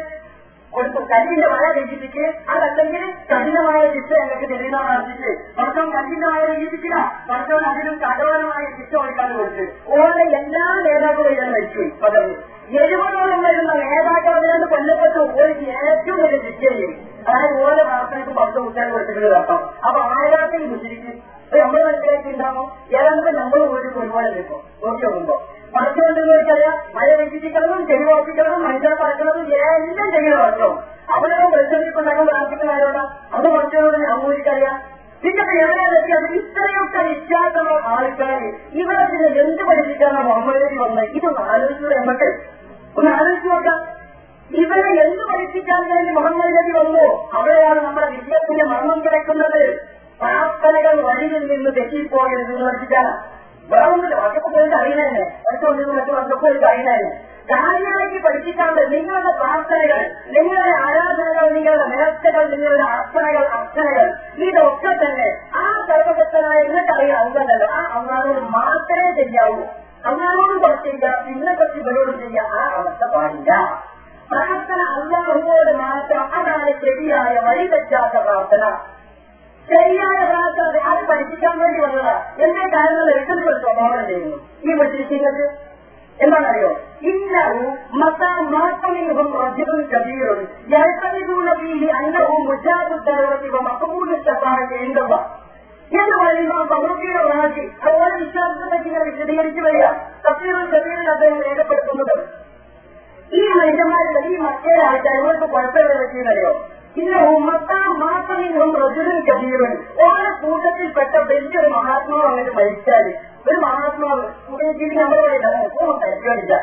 കൊടുത്തു. കല്ലിന്റെ മഴ രചിപ്പിച്ച് അതല്ലെങ്കിൽ കഠിനമായ ശിക്ഷ ഞങ്ങൾക്ക് തെളിയുന്ന പ്രാർത്ഥിച്ച് പക്ഷം കഠിനമായ രചിപ്പിച്ചില്ല വർഷം അതിനും കഠോരമായ ശിക്ഷ കൊടുക്കാൻ കൊടുത്ത് ഓരോ എല്ലാ നേതാക്കളും ഇതിനെ മരിച്ചു. പകർന്നു എഴുപതോളം വരുന്ന നേതാക്കൾ അതിനകത്ത് കൊല്ലപ്പെട്ടു ഒരു ഏറ്റവും വലിയ ശിക്ഷയും അതായത് ഓരോ പ്രാർത്ഥനയ്ക്ക് പത്ത് കുട്ടികൾ കൊടുത്തിട്ടുള്ളത് കേട്ടോ അപ്പൊ ആയിരത്തിൽ മുസ്ലിക്ക് നമ്മൾ മനസ്സിലാക്കിയിട്ടുണ്ടാകും ഏതാണ്ട് നമ്മൾ ഒരു ഒരുപാട് നിൽക്കും. നോക്കി നോക്കുമ്പോ പഠിച്ചുകൊണ്ടെന്ന് വെച്ചാൽ മഴ രചിപ്പിക്കുന്നതും ചെരുവാപ്പിക്കുന്നതും മനുഷ്യരെ പറക്കുന്നതും എല്ലാം ചെയ്യണം അവിടെ അവരോ പ്രശ്നത്തിക്കൊണ്ടാകും പ്രാർത്ഥിക്കുന്നവരോടാ അത് പഠിച്ചവരോട് അമ്മൂരിക്കറിയാം നിങ്ങൾക്ക് എവിടെയാണെത്തി അത് ഇത്രയൊക്കെ വിശ്വാസമുള്ള ആൾക്കാർ പിന്നെ എന്ത് പഠിപ്പിക്കാനാണ് മുഹമ്മദ് വന്നത്? ഇതൊന്ന് ആലോചിച്ചത് നമുക്ക് ഒന്ന് ആലോചിച്ച് നോക്കാം. ഇവരെ എന്ത് പഠിപ്പിക്കാൻ കഴിഞ്ഞ് മുഹമ്മദ് നബി വന്നു? അവിടെയാണ് നമ്മുടെ വിജയത്തിന്റെ മർമ്മം കിടക്കുന്നത്. പ്രാർത്ഥനകൾ വഴിയിൽ നിന്ന് തെറ്റിപ്പോയത് എന്ന് പഠിപ്പിച്ചാണ് വേറൊന്നുമില്ല മറ്റൊക്കെ പോയിട്ട് അറിയണേ മറ്റൊന്നും മറ്റു മറ്റൊക്കെ പോയിട്ട് അറിയണേ കാര്യമായിട്ട് പഠിപ്പിക്കാണ്ട് നിങ്ങളുടെ പ്രാർത്ഥനകൾ നിങ്ങളുടെ ആരാധനകൾ നിങ്ങളുടെ നേർച്ചകൾ നിങ്ങളുടെ അർച്ചനകൾ അർച്ചനകൾ ഇതൊക്കെ തന്നെ ആ സർവശക്തനായ നിങ്ങൾക്കറിയാം അന്തല്ല ആ അന്നാളോട് മാത്രമേ ചെയ്യാവൂ അന്നാളോട് കുറച്ച് ചെയ്യുക പിന്നെ പറ്റി ഇവരോട് ചെയ്യാൻ ആ അവസ്ഥ പാടില്ല. പ്രാർത്ഥന അള്ളാഹുവോട് മാറ്റാം അതാണ് ശരിയായ വഴി തെറ്റാത്ത പ്രാർത്ഥന. ശരിയായ പ്രാർത്ഥന അത് പഠിപ്പിക്കാൻ വേണ്ടി വന്നതാ. എന്റെ കാര്യങ്ങൾ എടുക്കുന്ന സ്വഭാവം ചെയ്യുന്നു. ഈ പഠിപ്പിക്കുന്നത് എന്താണറിയോ ഇന്നവും രീതി അന്നവും മുജാബുദ്ധരോടൊപ്പം യൽത്തമിദൂന ഫീഹി അന്നഹും എന്ന് പറയുമ്പോൾ പ്രവൃത്തിയുടെ വളർച്ചി അതുപോലെ വിശ്വാസത്തെ പറ്റി ഞാൻ വിശദീകരിച്ചു വരിക. തഫീറുൽ ചെറിയ അദ്ദേഹം രേഖപ്പെടുത്തുന്നത് ഈ മനുഷ്യന്മാരുടെ ഈ മറ്റേ ആൾക്കാർ ഇവർക്ക് കുഴപ്പമില്ല ഇന്ന് ഉമ്മത്താ മാത്രമിന്നും റജുലും കബീറും ഓരോ കൂട്ടത്തിൽപ്പെട്ട വലിയൊരു മഹാത്മാവ് അങ്ങനെ മരിച്ചാൽ ഒരു മഹാത്മാവ് ജീവി നമ്മൾ പറയുന്നത് കഴിക്കാനില്ല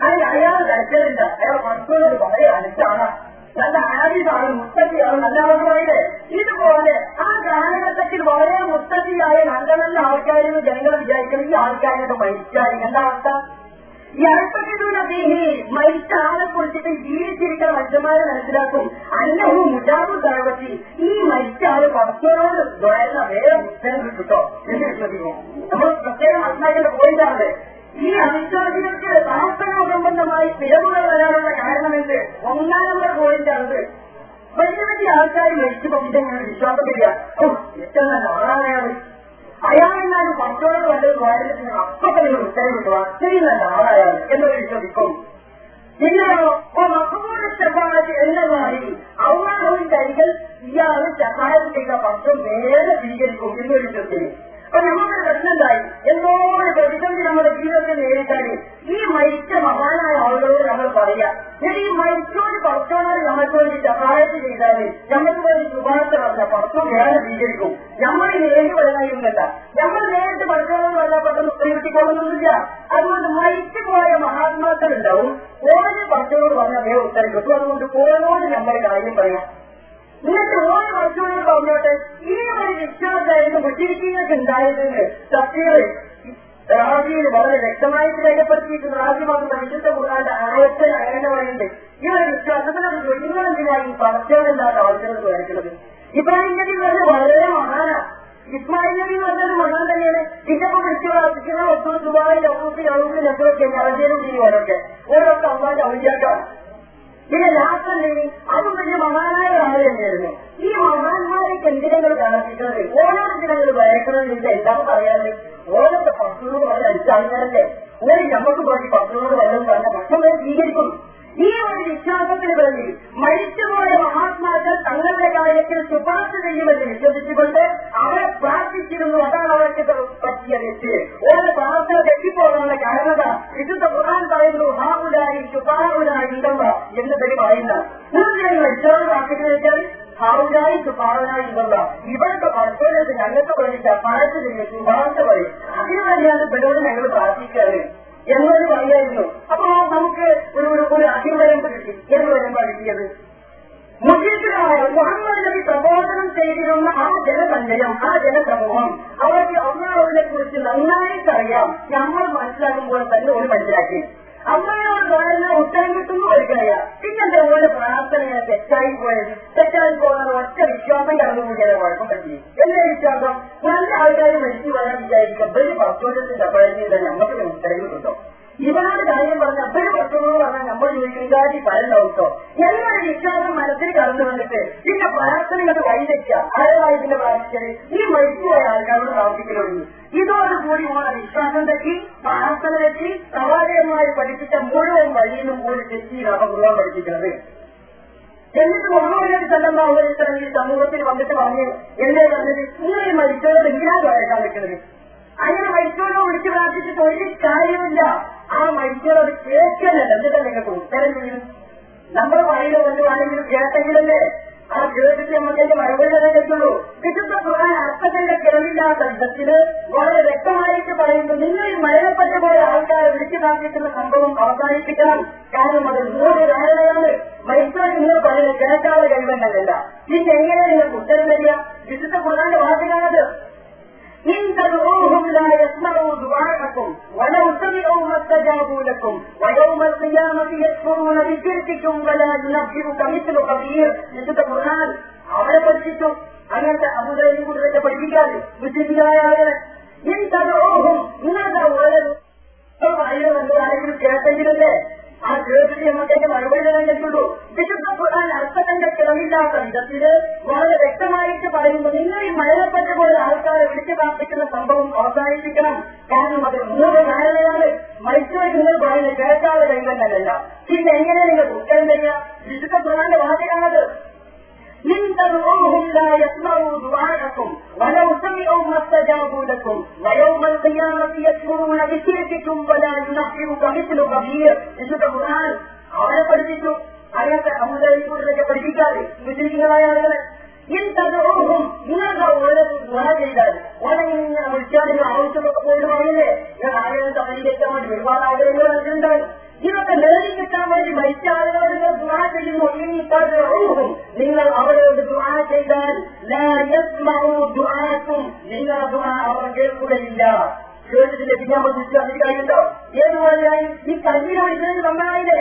അതിന് അയാൾ കഴിക്കാനില്ല അയാൾ മറ്റുള്ളവർ വളരെ അടുത്താണ് നല്ല ആരിതാണ് മുത്തച്ഛിയാണ് നല്ലവർക്ക് പറയില്ലേ? ഇതുപോലെ ആ കാലഘട്ടത്തിൽ വളരെ മുത്തച്ഛിയായ നല്ല നല്ല ആൾക്കാരെന്ന് ജനങ്ങൾ വിചാരിക്കണം ഈ ആൾക്കാരൊക്കെ മരിച്ചാൽ. എന്താ അവസ്ഥ? ഈ അല്പത്തിനീ മരിച്ച ആളെ കുറിച്ചിട്ട് ജീവിച്ചിരിക്കുന്ന മനുഷ്യന്മാരെ മനസ്സിലാക്കും. അന്നവും മുജാബു തലവത്തി ഈ മരിച്ച ആൾ പടത്തോട് വേറെ വേറെ ഉത്തരം കിട്ടും നമ്മൾ പ്രത്യേകം മനസ്സിലാക്കേണ്ട പോയിന്റാണ് ഈ അവിശ്വാസികൾക്ക് പ്രാർത്ഥനാ സംബന്ധമായി പിഴവുകൾ വരാനുള്ള കാരണമെന്ത്? ഒന്നാം നമ്പർ പോയിന്റാണത് വലിയ വലിയ ആൾക്കാർ മരിച്ചു പോകുമ്പോൾ വിശ്വാസമില്ല? ഓ നല്ല ആളാണ് അയാളെന്നാലും മറ്റോട് വല്ലതും വായിച്ചിട്ട് അപ്പൊ തന്നെ ഉത്തരം കിട്ടും അത്രയും നല്ല ആളായാൽ എന്നൊരു വിശ്വസിക്കും. പിന്നെയോ ഓ മക്കളുടെ ചപ്പാത്തി എന്നതായി അവരുടെ കരികൾ ഇയാൾ ചപ്പാത്തി ചെയ്ത പക്ഷം നേരെ സ്വീകരിക്കും എന്നൊരു വിശ്വസിക്കും. അപ്പൊ നമ്മുടെ പ്രശ്നം എന്തോരം എന്തോ ഒരു പ്രതിസന്ധി നമ്മുടെ ജീവിതത്തിൽ നേരിട്ടാൽ ഈ മരിച്ച മഹാനായ ആളുകളോട് നമ്മൾ പറയാം എന്നിട്ട് ഈ മരിച്ചോട് കുറച്ചോട് നമ്മൾക്ക് വേണ്ടി സഹായത്ത് ചെയ്താൽ നമ്മൾക്ക് വേണ്ടി ശുപാർശ പറഞ്ഞ പുറത്തും വേറെ സ്വീകരിക്കും. നമ്മൾ നേരിട്ട് പറയുന്നില്ല നമ്മൾ നേരിട്ട് പഠിച്ചോളം വല്ല പെട്ടെന്ന് പ്രയോഗിക്കൊള്ളുന്നില്ല അതുകൊണ്ട് മരിച്ചു പോയ മഹാത്മാക്കൾ ഉണ്ടാവും ഓരോ കുറച്ചോട് പറഞ്ഞ അതേ ഉത്തരം കിട്ടും. അതുകൊണ്ട് ഓരോട് നമ്മൾ കാര്യം പറയാം എന്നിട്ട് ഓരോ വർഷങ്ങളും പറഞ്ഞോട്ടെ ഈ ഒരു വിശ്വാസമായിരുന്നു മുഷിരിക്കങ്ങൾക്ക് ഉണ്ടായതെന്ന് സത്യങ്ങൾ റാജിയിൽ വളരെ വ്യക്തമായിട്ട് രേഖപ്പെടുത്തിയിട്ട് റാജി വന്ന വിശുദ്ധ കൂടാണ്ട് ആയത്തിൽ അങ്ങനെ ഈ ഒരു വിശ്വാസത്തിനൊരു നിങ്ങളെന്തിനായി പടച്ചോടില്ലാത്ത ആവശ്യങ്ങൾ വരയ്ക്കുന്നത്? ഇബ്രാഹിം നബി പറഞ്ഞത് വളരെ മഹാനാണ് ഇസ്മായിൽ നബി പറഞ്ഞത് മഹാൻ തന്നെയാണ്. ഇതിപ്പോ വിളിച്ചു പ്രാർത്ഥിക്കുന്ന ഒത്തു ദുബായ് ഔസി ഔസി നെസറൊക്കെ ഞറജേരും ചെയ്യുവാനൊക്കെ ഓരോക്കെ അമ്മാന്റെ ഔദ്യാക്കാണ് പിന്നെ രാത്രി അതും വലിയ മഹാനായ ആൾ തന്നെയായിരുന്നു. ഈ മഹാന്മാരേക്ക് എന്തിനെങ്കിലും പ്രവർത്തിക്കുന്നത് ഓരോ ദിനങ്ങൾ വരക്കണമെന്നില്ല എന്താ പറയാറ് ഓരോ പത്തുനൂറ് പറഞ്ഞ അടിച്ചാൾക്കാരല്ലേ ഓരോ നമുക്ക് പോയി പത്തുനൂറ് വല്ലതും പറഞ്ഞ ഭക്ഷണം സ്വീകരിക്കും ഈ ഒരു വിശ്വാസത്തിൽ വേണ്ടി മരിച്ചുപോയ മഹാത്മാക്കൾ തങ്ങളുടെ കാര്യത്തിൽ ശുപാർശ ചെയ്യുമെന്ന് വിശ്വസിച്ചുകൊണ്ട് അവരെ പ്രാർത്ഥിച്ചിരുന്നു. അതാണ് അവർക്ക് പറ്റിയ തെറ്റ്. ഓരോ പ്രാർത്ഥന തെറ്റിപ്പോകാനുള്ള കാരണത വിശുദ്ധ ഖുർആൻ പറയുന്നു ഹാവുലായി ശുപാറുലായി ഉണ്ടെന്ന എന്ന് പേര് പറയുന്ന. തീർച്ചയായും മരിച്ചവർ പ്രാർത്ഥിക്കുന്നത് വെച്ചാൽ ഹാവുലായി ശുപാറുലായി ഉണ്ടെന്ന ഇവരുടെ പരസ്പരത്തിൽ ഞങ്ങൾക്ക് വേണ്ടി ശുപാർശ ശുപാർശ പറയും അതിനു വേണ്ടിയാണ് ഇവരോട് ഞങ്ങൾ പ്രാർത്ഥിക്കാറ്. എന്നൊരു പറയായിരുന്നു അപ്പൊ നമുക്ക് ഒരു ഒരു അഭിവരം കിട്ടി. എന്ന് പറയുമ്പോൾ കിട്ടിയത്? മുസ്ലിങ്ങളായ മുഹമ്മദ് നബി പ്രബോധനം ചെയ്തിരുന്ന ആ ജനസഞ്ചയം ആ ജനസമൂഹം അവർക്ക് അള്ളാഹുവിനെ കുറിച്ച് നന്നായിട്ട് അറിയാം നമ്മൾ മനസ്സിലാക്കുമ്പോൾ തന്നെ ഒരു മനസ്സിലാക്കി. അമ്മയോട് പറയുന്ന ഉത്തരം കിട്ടുന്നു ഒരിക്കലല്ല. പിന്നെന്റെ ഓരോ പ്രാർത്ഥനയെ തെറ്റായി പോയത്? തെറ്റായി പോകുന്ന ഒറ്റ വിശ്വാസം കടന്നുകൂടിയാൽ കുഴപ്പം പറ്റി എന്റെ വിശ്വാസം? നല്ല ആൾക്കാർ മരിച്ചു വരാൻ വിചാരിക്കും വലിയ പത്തോട്ടത്തിന്റെ അപകടത്തിൽ നമുക്ക് ഉത്തരവ് കിട്ടും. ഇവനോട് കാര്യം പറഞ്ഞ അപ്പോഴും പറ്റുന്നു പറഞ്ഞാൽ നമ്മൾ ചോദിക്കും ഇതാരി പരലോട്ടോ എന്നൊരു വിശ്വാസം മനസ്സിൽ കടന്നു വന്നിട്ട് പിന്നെ പ്രാർത്ഥനയുടെ വഴിവെക്കുക ആരാണ് ഇതിന്റെ പ്രാർത്ഥിച്ചത് ഈ മരിച്ചുപോയ ആൾക്കാരോട് പ്രാർത്ഥിക്കലുള്ളൂ ഇതോടുകൂടി ഓരോ വിശ്വാസം തെറ്റി പ്രാർത്ഥന തെറ്റി പ്രവാചകന്മാർ പഠിപ്പിച്ച മുഴുവൻ വഴിയിലും കൂടി തെറ്റിയിലാണ് മുഴുവൻ പഠിപ്പിക്കുന്നത് എന്നിട്ട് മുഹമ്മദ് അലൈഹി വസല്ലം ഈ സമൂഹത്തിൽ വന്നിട്ട് പറഞ്ഞു എന്നെ പറഞ്ഞത് ഇങ്ങനെ മരിച്ചവരെ ഇല്ലാതെ വരക്കാൻ പറ്റുന്നത് അങ്ങനെ മരിച്ചവരെ വിളിച്ച് പ്രാർത്ഥിച്ചിട്ട് ഒരു കാര്യമില്ല ആ മനുഷ്യർ അത് കേൾക്കുന്നില്ല എന്നിട്ട് നിങ്ങൾക്ക് ഉത്തരം ചെയ്യും നമ്മൾ പറയുന്നത് എന്തുവാണെങ്കിലും കേട്ടെങ്കിലല്ലേ ആ കേട്ടിട്ട് നമുക്ക് എന്റെ മറുപടി തന്നെ കിട്ടുള്ളൂ വിശുദ്ധ ഖുർആൻ അർത്ഥത്തിന്റെ കിഴവില്ലാത്ത വിധത്തിൽ വളരെ വ്യക്തമായിട്ട് പറയുന്നു. നിങ്ങൾ മരണപ്പെട്ട പോലെ ആൾക്കാരെ വിളിച്ചു പ്രാർത്ഥിക്കുന്ന സംഭവം അവസാനിപ്പിക്കണം. കാരണം അത് നൂറ് ധാരണയാണ്. മൈസൂർ നിങ്ങൾ പറയുന്നത് കേൾക്കാതെ കഴിവല്ല പിന്നെ എങ്ങനെ നിങ്ങൾക്ക് ഉത്തരം തരിക? വിശുദ്ധ ഖുർആന്റെ വാചകാണത് إن تدعوهم لا يسمعوا دعاءكم ولو سمعوا ما استجابوا لكم ويوم القيامة يكفرون بشرككم ولا ينبئك مثل خبير വിശുദ്ധ ഖുർആൻ അവരെ പഠിപ്പിച്ചു അങ്ങനത്തെ അബുദാബി കൂടുതലൊക്കെ പഠിപ്പിക്കാതെ വിശ്വസിക്കായ ആളുകളെ ഇൻ തദോഹും നിങ്ങൾക്ക് ഓരോ പറയുന്നത് ആരെങ്കിലും കേട്ടെങ്കിലല്ലേ ആ കേട്ടിട്ട് നമുക്ക് അതിന്റെ മറുപടി തരാൻ കഴിയുള്ളൂ വിശുദ്ധ ഖുർആൻ അർത്ഥത്തിന്റെ കിളമില്ലാത്ത വിധത്തിൽ വളരെ വ്യക്തമായിട്ട് പറയുമ്പോൾ നിങ്ങൾ ഈ മരണപ്പെട്ട പോലെ ആൾക്കാരെ വിളിച്ചു പ്രാർത്ഥിക്കുന്ന സംഭവം അവസാനിപ്പിക്കണം. കാരണം അത് മൂന്ന് ധാരണയാണ് മരിച്ചുപോയി നിങ്ങൾ പറയുന്നത് കേൾക്കാതെ കഴിയുന്നതല്ല. പിന്നെ എങ്ങനെ നിങ്ങൾ ഉത്തരം തരിക? വിശുദ്ധ ഖുർആന്റെ വാചകാണത് إن تدعوهم لا يسمعوا دعاءكم ولو سمعوا ما استجابوا لكم ويوم القيامة يكفرون بشرككم ولا ينبئك مثل خبير വിശുദ്ധ ഖുർആൻ അവരെ പഠിപ്പിച്ചു അങ്ങനത്തെ അമുദൂരിലൊക്കെ പഠിപ്പിക്കാതെ വിശ്വസിക്കുന്നതായ ആളുകളെ ഇന്തോഹും നിങ്ങൾക്ക് ഓരോ ഗുണ ചെയ്താൽ ഓരോ ഇങ്ങനെ വിളിച്ചാൽ നിങ്ങൾ ആവശ്യമൊക്കെ പോയിട്ട് പറഞ്ഞില്ലേ ഞാൻ ആളുകളെ സമ്മതിക്കാൻ വേണ്ടി ഒരുപാട് ആഗ്രഹങ്ങൾ നൽകുന്നുണ്ടായി ഇതൊക്കെ നേടി കിട്ടാൻ വേണ്ടി മരിച്ച ആളുകളോട് നിങ്ങൾ ദുആ ചെയ്യുന്നു തദ്ഉഹും നിങ്ങൾ അവരോട് ദുആ ചെയ്താൽ ദുആക്കും. നിങ്ങളുടെ ദുആ അവർ കേൾക്കുകയില്ല. കേട്ടിട്ട് ലഭിക്കാൻ പറ്റില്ല അതിന് കഴിയുണ്ടോ? ഏതുപോലെയായി ഈ കല്ലിനെ വിളിച്ചത് നന്നായില്ലേ?